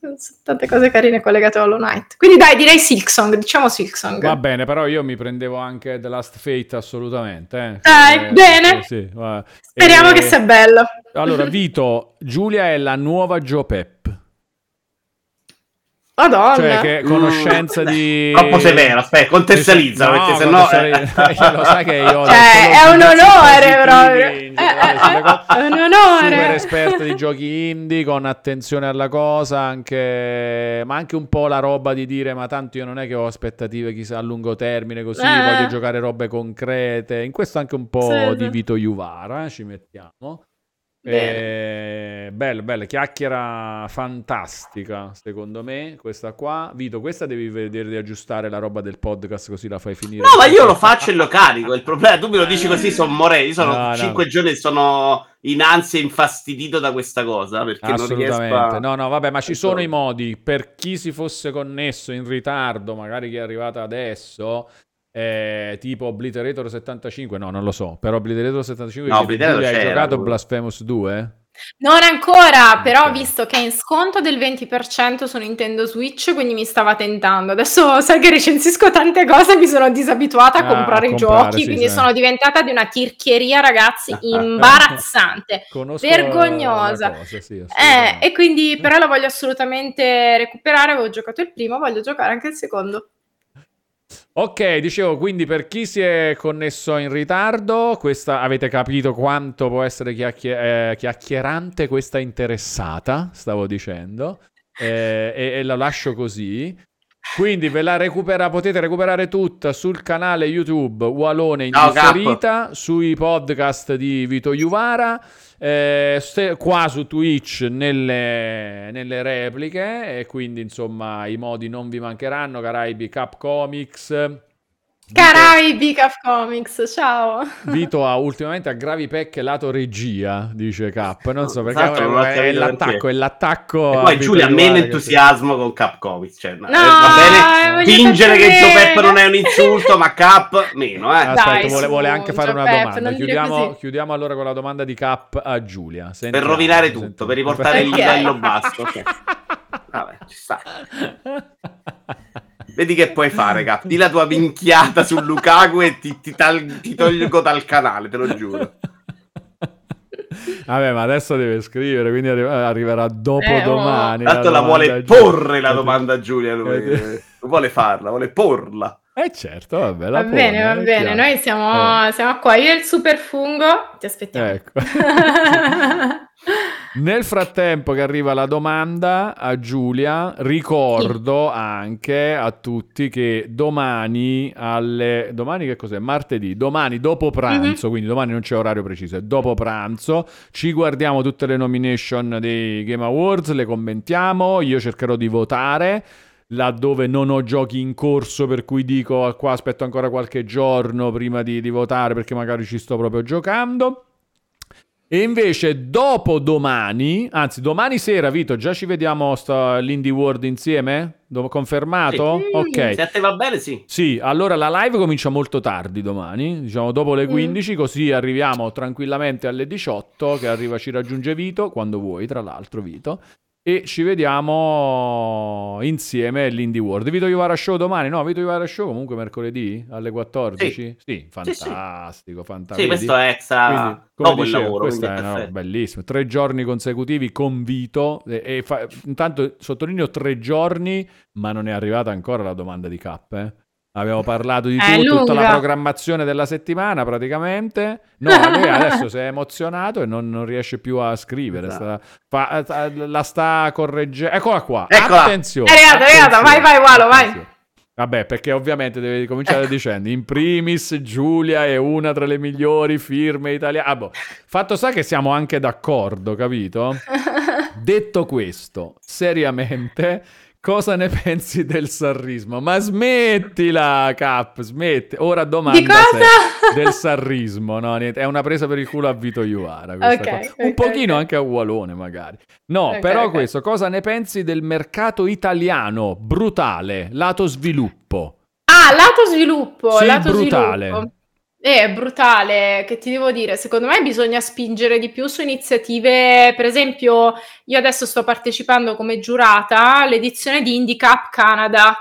sono tante cose carine collegate a Hollow Knight. Quindi dai, direi Silksong, diciamo Silksong. Va bene, però io mi prendevo anche The Last Fate assolutamente. Eh. Dai, eh, bene. Sì, Speriamo e... che sia bello. Allora, Vito, Giulia è la nuova Joe Pep. Madonna. Cioè, che conoscenza di. Troppo severo, aspetta, contestualizza. No, perché sennò. Eh... <laughs> lo sai che io. <laughs> Cioè, è un onore proprio. Eh, è un onore. Super esperto di giochi indie, con attenzione alla cosa, anche... ma anche un po' la roba di dire: ma tanto io non è che ho aspettative chissà a lungo termine, così eh. voglio giocare robe concrete. In questo anche un po' sì, di Vito Juvara, eh, ci mettiamo. Eh, bello, bello, chiacchiera fantastica secondo me questa qua. Vito, questa devi vedere di aggiustare la roba del podcast così la fai finire. No, ma io lo faccio e lo carico. Il problema, tu me lo dici così, sono morei. Io sono no, cinque no. giorni e sono in ansia infastidito da questa cosa perché non riesco a... No, no, vabbè, ma ci sono i modi per chi si fosse connesso in ritardo, magari chi è arrivato adesso, eh, tipo Obliterator 75, no, non lo so, però Obliterator 75 no, Obliterator hai giocato pure. Blasphemous 2? Non ancora, però ho visto che è in sconto del 20% su Nintendo Switch, quindi mi stava tentando. Adesso sai che recensisco tante cose, mi sono disabituata a ah, comprare a i giochi, sì, quindi sì. sono diventata di una tirchieria, ragazzi, <laughs> imbarazzante, <laughs> vergognosa. Cosa, sì, eh, e quindi però la voglio assolutamente recuperare, avevo giocato il primo, voglio giocare anche il secondo. Ok, dicevo, quindi per chi si è connesso in ritardo, questa, avete capito quanto può essere chiacchier- eh, chiacchierante questa interessata, stavo dicendo, eh, e, e la lascio così. Quindi ve la recupera, potete recuperare tutta sul canale YouTube Walone Indifferita, sui podcast di Vito Juvara, eh, qua su Twitch nelle, nelle, repliche e quindi insomma i modi non vi mancheranno, Caraibi Cap Comics Caraibi Caf Comics, ciao. Vito ha ultimamente a gravi pecche lato regia, dice Cap. Non so perché esatto, è, è, l'attacco, è l'attacco. E poi Giulia ha meno entusiasmo con Cap Comics. Cioè, no, va bene fingere che Joe Pep non è un insulto, ma Cap meno. Eh. Aspetta, Dai, vuole, vuole, anche fare una Pep, domanda. Chiudiamo, chiudiamo, allora con la domanda di Cap a Giulia. Sentiamo, per rovinare tutto, sentiamo. per riportare il livello basso. <laughs> Vabbè, ci sta. <laughs> Vedi che puoi fare, Cap. Di la tua minchiata su Lukaku e ti, ti, tal- ti tolgo dal canale, te lo giuro. Vabbè, ma adesso deve scrivere, quindi arri- arriverà dopo eh, domani. Oh. Tanto la, la vuole porre la domanda Giulia, lui. non vuole farla, vuole porla. Eh certo, vabbè, va pone, bene, va bene, noi siamo, eh. siamo, qua, io e il super fungo, ti aspettiamo. Ecco. <laughs> Nel frattempo che arriva la domanda a Giulia, ricordo sì. anche a tutti che domani alle... domani che cos'è? Martedì, domani dopo pranzo, mm-hmm. quindi domani non c'è orario preciso, è dopo pranzo, ci guardiamo tutte le nomination dei Game Awards, le commentiamo, io cercherò di votare laddove non ho giochi in corso per cui dico ah, qua aspetto ancora qualche giorno prima di, di votare perché magari ci sto proprio giocando. E invece dopo domani, anzi domani sera, Vito, già ci vediamo sta, l'Indie World insieme? Do- confermato? Sì, ok. Se a te va bene, sì. Sì, allora la live comincia molto tardi domani, diciamo dopo le 15, mm. così arriviamo tranquillamente alle 18, che arriva, ci raggiunge Vito, quando vuoi, tra l'altro, Vito e ci vediamo insieme all'Indie World. Vito Iovara Show domani? No, Vito Iovara Show comunque mercoledì alle 14? Sì, sì fantastico, sì, fantastico. Sì, questo è extra quindi, dicevo, il lavoro. Questo è no, bellissimo. Tre giorni consecutivi con Vito e, e fa, intanto sottolineo tre giorni, ma non è arrivata ancora la domanda di K, eh? Abbiamo parlato di tutto, tutta la programmazione della settimana praticamente. No, lui adesso si è emozionato e non, non riesce più a scrivere. Esatto. Sta, fa, la sta correggendo. Eccola qua. Eccola. Attenzione. È arrivata, è arrivata. Vai, vai, Walo, vai. Vabbè, perché ovviamente devi cominciare ecco. dicendo in primis Giulia è una tra le migliori firme italiane. Ah, boh. Fatto sta che siamo anche d'accordo, capito? <laughs> Detto questo, seriamente Cosa ne <laughs> pensi del sarrismo? Ma smettila, Cap, smetti. Ora domanda del sarrismo, no? Niente. È una presa per il culo a Vito Iuara. Okay, Un pochino okay. anche a Ualone, magari. No, okay, però questo, cosa ne pensi del mercato italiano? Brutale, lato sviluppo. Ah, lato sviluppo, sì, lato brutale. Sviluppo. Eh, è brutale, che ti devo dire? Secondo me bisogna spingere di più su iniziative, per esempio, io adesso sto partecipando come giurata all'edizione di Indie Cup Canada,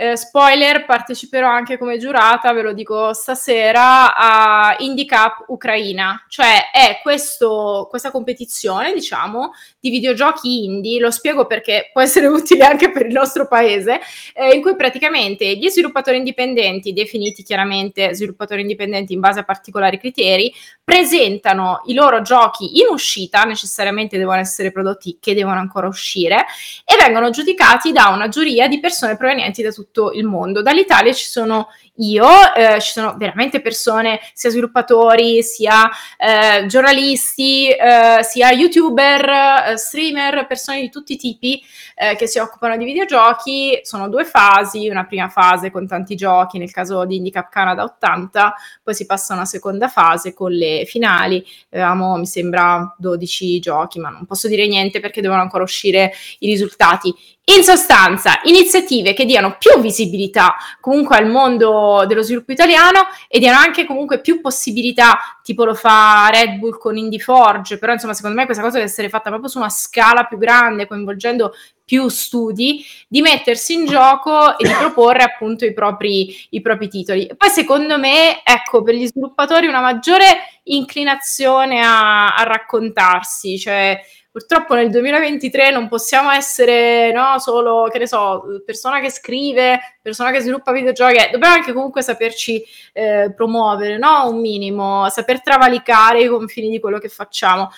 eh, spoiler, parteciperò anche come giurata, ve lo dico stasera, a Indie Cup Ucraina, cioè è questo, questa competizione, diciamo, di videogiochi indie, lo spiego perché può essere <laughs> utile anche per il nostro paese, eh, in cui praticamente gli sviluppatori indipendenti, definiti chiaramente sviluppatori indipendenti in base a particolari criteri, presentano i loro giochi in uscita, necessariamente devono essere prodotti che devono ancora uscire, e vengono giudicati da una giuria di persone provenienti da tutto tutto il mondo. Dall'Italia ci sono io, eh, ci sono veramente persone, sia sviluppatori, sia eh, giornalisti, eh, sia youtuber, eh, streamer, persone di tutti i tipi eh, che si occupano di videogiochi. Sono due fasi, una prima fase con tanti giochi, nel caso di Indicap Canada 80, poi si passa a una seconda fase con le finali. Avevamo, mi sembra, 12 giochi, ma non posso dire niente perché devono ancora uscire i risultati. In sostanza, iniziative che diano più visibilità comunque al mondo dello sviluppo italiano e diano anche comunque più possibilità, tipo lo fa Red Bull con Indie Forge, però insomma secondo me questa cosa deve essere fatta proprio su una scala più grande, coinvolgendo più studi, di mettersi in gioco e di proporre appunto i propri, i propri titoli. Poi secondo me, ecco, per gli sviluppatori una maggiore inclinazione a, a raccontarsi, cioè purtroppo nel 2023 non possiamo essere no, solo, che ne so, persona che scrive, persona che sviluppa videogiochi, eh, dobbiamo anche comunque saperci eh, promuovere, no? Un minimo, saper travalicare i confini di quello che facciamo.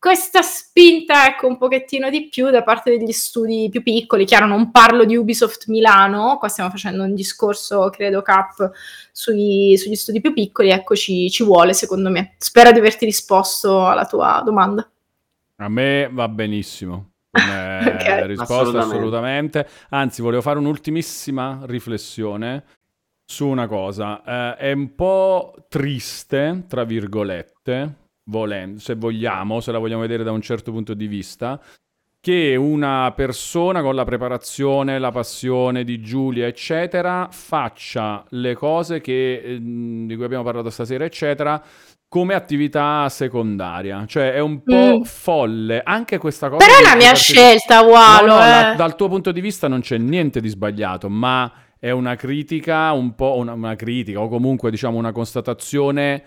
questa spinta, ecco, un pochettino di più da parte degli studi più piccoli. Chiaro, non parlo di Ubisoft Milano, qua stiamo facendo un discorso, credo, cap sui, sugli studi più piccoli, ecco, ci, ci vuole, secondo me. Spero di averti risposto alla tua domanda. A me va benissimo. <laughs> okay. risposta assolutamente. assolutamente. Anzi, volevo fare un'ultimissima riflessione su una cosa. Eh, è un po' triste, tra virgolette, volendo, se vogliamo, se la vogliamo vedere da un certo punto di vista, che una persona con la preparazione, la passione di Giulia, eccetera, faccia le cose che, ehm, di cui abbiamo parlato stasera, eccetera, come attività secondaria. Cioè è un po' mm. folle anche questa cosa. Però è la mia scelta, Walo. No, no, eh. la, dal tuo punto di vista non c'è niente di sbagliato, ma è una critica, un po' una, una critica, o comunque diciamo una constatazione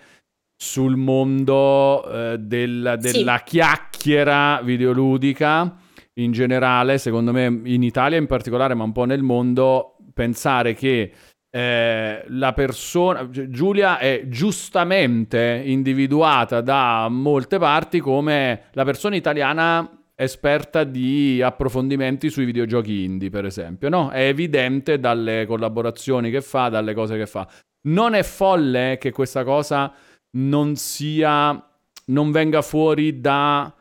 sul mondo eh, del, della sì. chiacchiera videoludica in generale, secondo me in Italia in particolare, ma un po' nel mondo, pensare che eh, la persona, Giulia è giustamente individuata da molte parti come la persona italiana esperta di approfondimenti sui videogiochi indie, per esempio, no? È evidente dalle collaborazioni che fa, dalle cose che fa. Non è folle che questa cosa non sia, non venga fuori da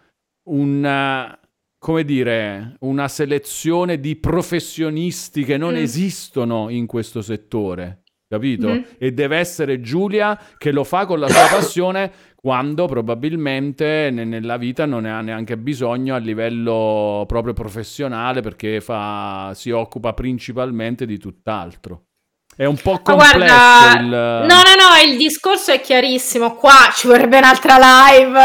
un, come dire, una selezione di professionisti che non mm. esistono in questo settore, capito? Mm. E deve essere Giulia che lo fa con la sua <coughs> passione quando probabilmente nella vita non ne ha neanche bisogno a livello proprio professionale perché fa, si occupa principalmente di tutt'altro. È un po' complesso guarda, il... No, no, no, il discorso è chiarissimo. Qua ci vorrebbe un'altra live.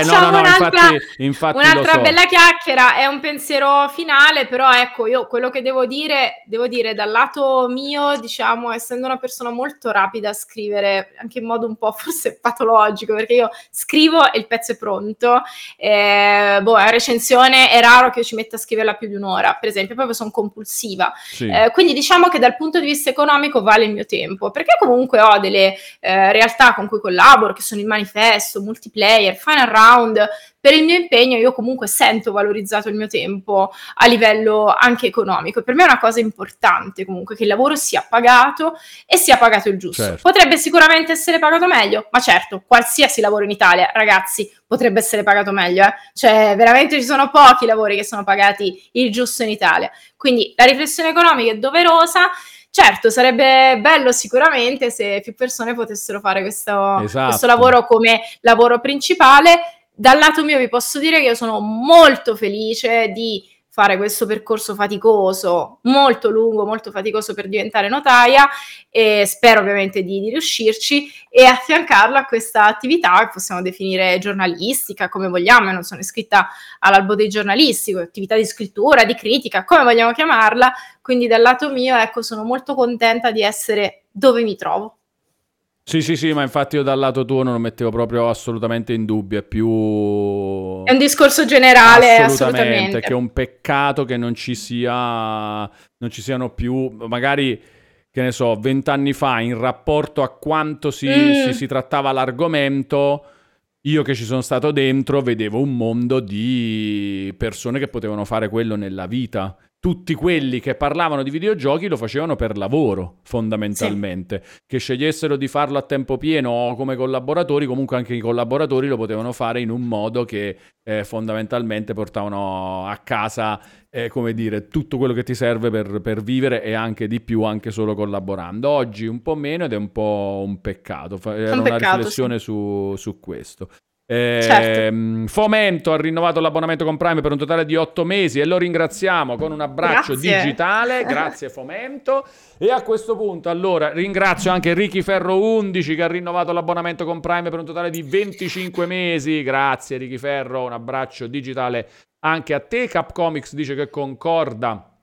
Eh, <laughs> no, no, no, un'altra, infatti, infatti un'altra so. bella chiacchiera. È un pensiero finale, però ecco, io quello che devo dire, devo dire dal lato mio, diciamo, essendo una persona molto rapida a scrivere, anche in modo un po' <laughs> forse patologico, perché io scrivo e il pezzo è pronto. Eh, boh, la recensione è raro che io ci metta a scriverla più di un'ora, per esempio, proprio sono compulsiva. Sì. Eh, quindi diciamo che dal punto di vista economico economico vale il mio tempo, perché comunque ho delle eh, realtà con cui collaboro, che sono il manifesto, multiplayer, final round, per il mio impegno io comunque sento valorizzato il mio tempo a livello anche economico. Per me è una cosa importante comunque che il lavoro sia pagato e sia pagato il giusto. Certo. Potrebbe sicuramente essere pagato meglio, ma certo, qualsiasi lavoro in Italia, ragazzi, potrebbe essere pagato meglio. Eh? Cioè, veramente ci sono pochi lavori che sono pagati il giusto in Italia. Quindi la riflessione economica è doverosa Certo, sarebbe bello sicuramente se più persone potessero fare questo, esatto. questo lavoro come lavoro principale. Dal lato mio vi posso dire che io sono molto felice di fare questo percorso faticoso, molto lungo, molto faticoso per diventare notaia e spero ovviamente di, di riuscirci e affiancarlo a questa attività che possiamo definire giornalistica, come vogliamo, io non sono iscritta all'albo dei giornalisti, attività di scrittura, di critica, come vogliamo chiamarla, quindi dal lato mio ecco sono molto contenta di essere dove mi trovo. Sì, sì, sì, ma infatti io dal lato tuo non lo mettevo proprio assolutamente in dubbio, è più... È un discorso generale, assolutamente, assolutamente. che è un peccato che non ci sia, non ci siano più, magari, che ne so, vent'anni fa, in rapporto a quanto si, mm. si, si trattava l'argomento, io che ci sono stato dentro vedevo un mondo di persone che potevano fare quello nella vita tutti quelli che parlavano di videogiochi lo facevano per lavoro, fondamentalmente. Sì. Che scegliessero di farlo a tempo pieno o come collaboratori, comunque anche i collaboratori lo potevano fare in un modo che eh, fondamentalmente portavano a casa, eh, come dire, tutto quello che ti serve per, per, vivere e anche di più, anche solo collaborando. Oggi un po' meno ed è un po' un peccato. Era un una peccato, riflessione sì. su, su questo. Eh, certo. Fomento ha rinnovato l'abbonamento con Prime per un totale di 8 mesi e lo ringraziamo con un abbraccio Grazie. digitale. <laughs> Grazie Fomento. E a questo punto, allora, ringrazio anche Ricky Ferro 11 che ha rinnovato l'abbonamento con Prime per un totale di 25 mesi. Grazie Ricky Ferro, un abbraccio digitale anche a te. Capcomics dice che concorda.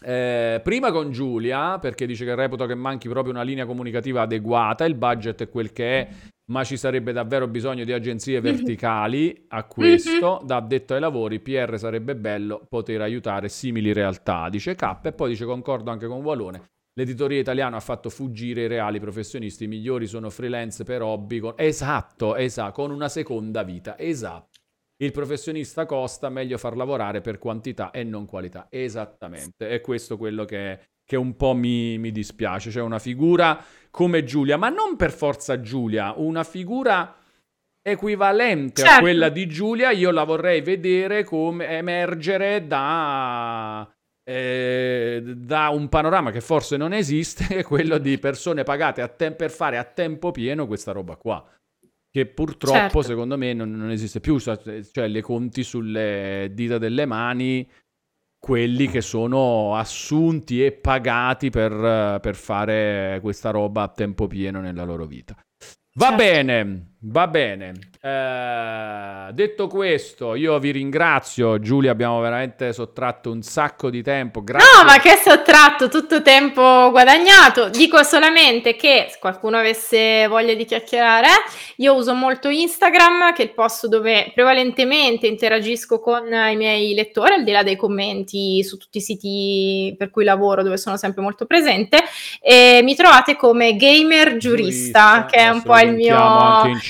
Eh, prima con Giulia, perché dice che reputa che manchi proprio una linea comunicativa adeguata, il budget è quel che è, ma ci sarebbe davvero bisogno di agenzie verticali a questo. Da addetto ai lavori, PR sarebbe bello poter aiutare simili realtà, dice K. E poi dice concordo anche con Walone. L'editoria italiana ha fatto fuggire i reali professionisti, i migliori sono freelance per hobby. Con... Esatto, esatto, con una seconda vita, esatto. Il professionista costa, meglio far lavorare per quantità e non qualità. Esattamente, è questo quello che, che un po' mi, mi dispiace. Cioè una figura come Giulia, ma non per forza Giulia, una figura equivalente certo. a quella di Giulia, io la vorrei vedere come emergere da, eh, da un panorama che forse non esiste, che <laughs> è quello di persone pagate te- per fare a tempo pieno questa roba qua. Che purtroppo, certo. secondo me, non, non, esiste più. Cioè, le conti sulle dita delle mani quelli che sono assunti e pagati per, per fare questa roba a tempo pieno nella loro vita. Va certo. bene, va bene. Eh, detto questo, io vi ringrazio. Giulia, abbiamo veramente sottratto un sacco di tempo. Grazie. No, ma che sottratto? Tutto tempo guadagnato. Dico solamente che se qualcuno avesse voglia di chiacchierare, io uso molto Instagram, che è il posto dove prevalentemente interagisco con i miei lettori, al di là dei commenti su tutti i siti per cui lavoro, dove sono sempre molto presente. E mi trovate come gamer giurista, giurista che è un po' il mio,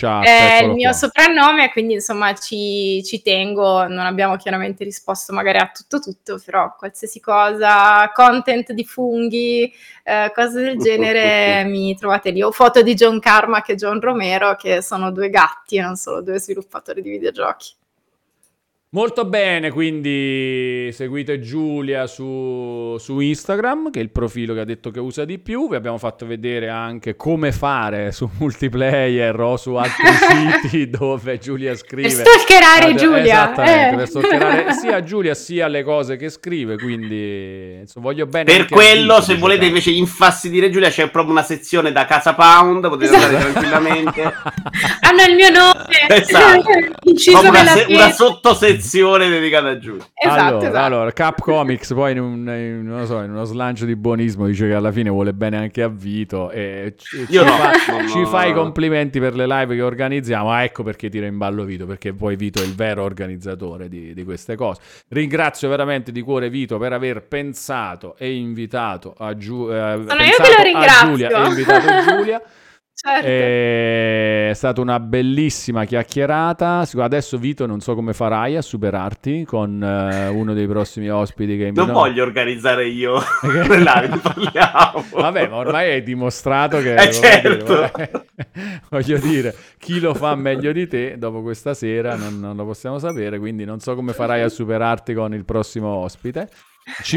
chat, è il mio soprannome, quindi insomma ci, ci, tengo, non abbiamo chiaramente risposto magari a tutto tutto, però qualsiasi cosa, content di funghi, eh, cose del <laughs> genere, mi trovate lì. Ho foto di John Carmack e John Romero, che sono due gatti e non solo due sviluppatori di videogiochi. Molto bene, quindi seguite Giulia su, su, Instagram, che è il profilo che ha detto che usa di più. Vi abbiamo fatto vedere anche come fare su multiplayer o su altri <laughs> siti dove Giulia scrive. Per stalkerare ah, Giulia. Esattamente, eh. per stalkerare <laughs> sia Giulia sia le cose che scrive, quindi insomma, voglio bene. Per quello, se volete invece infastidire Giulia, c'è proprio una sezione da Casa Pound, potete esatto. andare tranquillamente. <laughs> Hanno il mio nome. Esatto. Inciso una, se- una sottosezione sezione dedicata a Giulia. Esatto, allora, esatto. allora, Cap Comics poi in, un, in, so, in, uno slancio di buonismo dice che alla fine vuole bene anche a Vito e ci, ci, no, fa, no, ci no, fa i complimenti per le live che organizziamo. Ah, ecco perché tira in ballo Vito, perché poi Vito è il vero organizzatore di, di queste cose. Ringrazio veramente di cuore Vito per aver pensato e invitato a, Giu- eh, Sono io che lo ringrazio. Giulia e invitato Giulia. <laughs> Certo. È stata una bellissima chiacchierata. Adesso, Vito, non so come farai a superarti con uh, uno dei prossimi ospiti che Non voglio organizzare io <laughs> <laughs> live, parliamo. Vabbè, ma ormai hai dimostrato che. Eh, certo. dire, <laughs> voglio dire, chi lo fa meglio di te dopo questa sera non, non lo possiamo sapere. Quindi non so come farai a superarti con il prossimo ospite.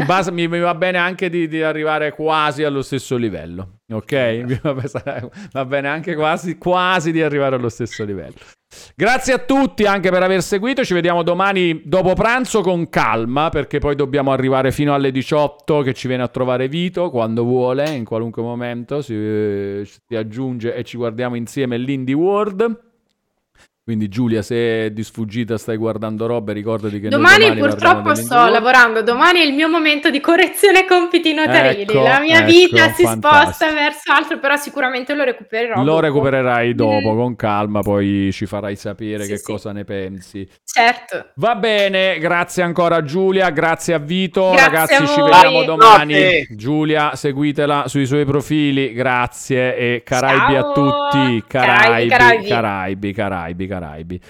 Basa, mi, mi, va bene anche di, di, arrivare quasi allo stesso livello, ok? Va bene anche quasi, quasi di arrivare allo stesso livello. Grazie a tutti anche per aver seguito. Ci vediamo domani dopo pranzo con calma, perché poi dobbiamo arrivare fino alle 18 che ci viene a trovare Vito quando vuole, in qualunque momento si, si aggiunge e ci guardiamo insieme l'Indie World. Quindi Giulia, se è di sfuggita stai guardando robe, ricordati che domani, domani purtroppo sto lavorando, domani è il mio momento di correzione compiti notarili. Ecco, la mia ecco, vita si fantastico. sposta verso altro, però sicuramente lo recupererò. Lo dopo. recupererai dopo, mm. con calma, poi ci farai sapere sì, che sì. cosa ne pensi. Certo. Va bene, grazie ancora Giulia, grazie a Vito, grazie ragazzi a ci vediamo domani. Notte. Giulia, seguitela sui suoi profili, grazie e Caraibi Ciao. a tutti. Caraibi, Caraibi, Caraibi, Caraibi. Caraibi. Caraibi.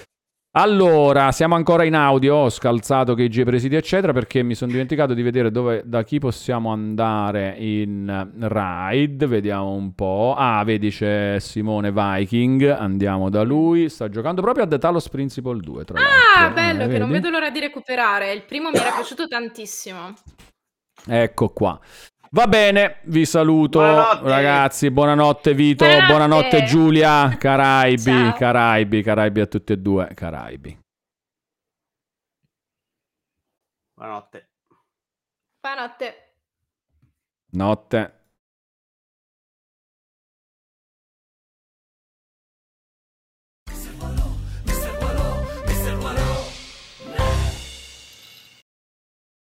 Allora, siamo ancora in audio, ho scalzato che G presidi eccetera perché mi sono dimenticato di vedere dove, da chi possiamo andare in ride, vediamo un po'. Ah, vedi c'è Simone Viking, andiamo da lui, sta giocando proprio a The Talos Principle 2, tra ah, l'altro. Ah, bello, eh, che vedi? non vedo l'ora di recuperare, il primo mi era piaciuto tantissimo. Ecco qua. Va bene, vi saluto buonanotte. ragazzi, buonanotte Vito, buonanotte, buonanotte Giulia, Caraibi, Ciao. Caraibi, Caraibi a tutti e due, Caraibi. Buonanotte. Buonanotte. Notte.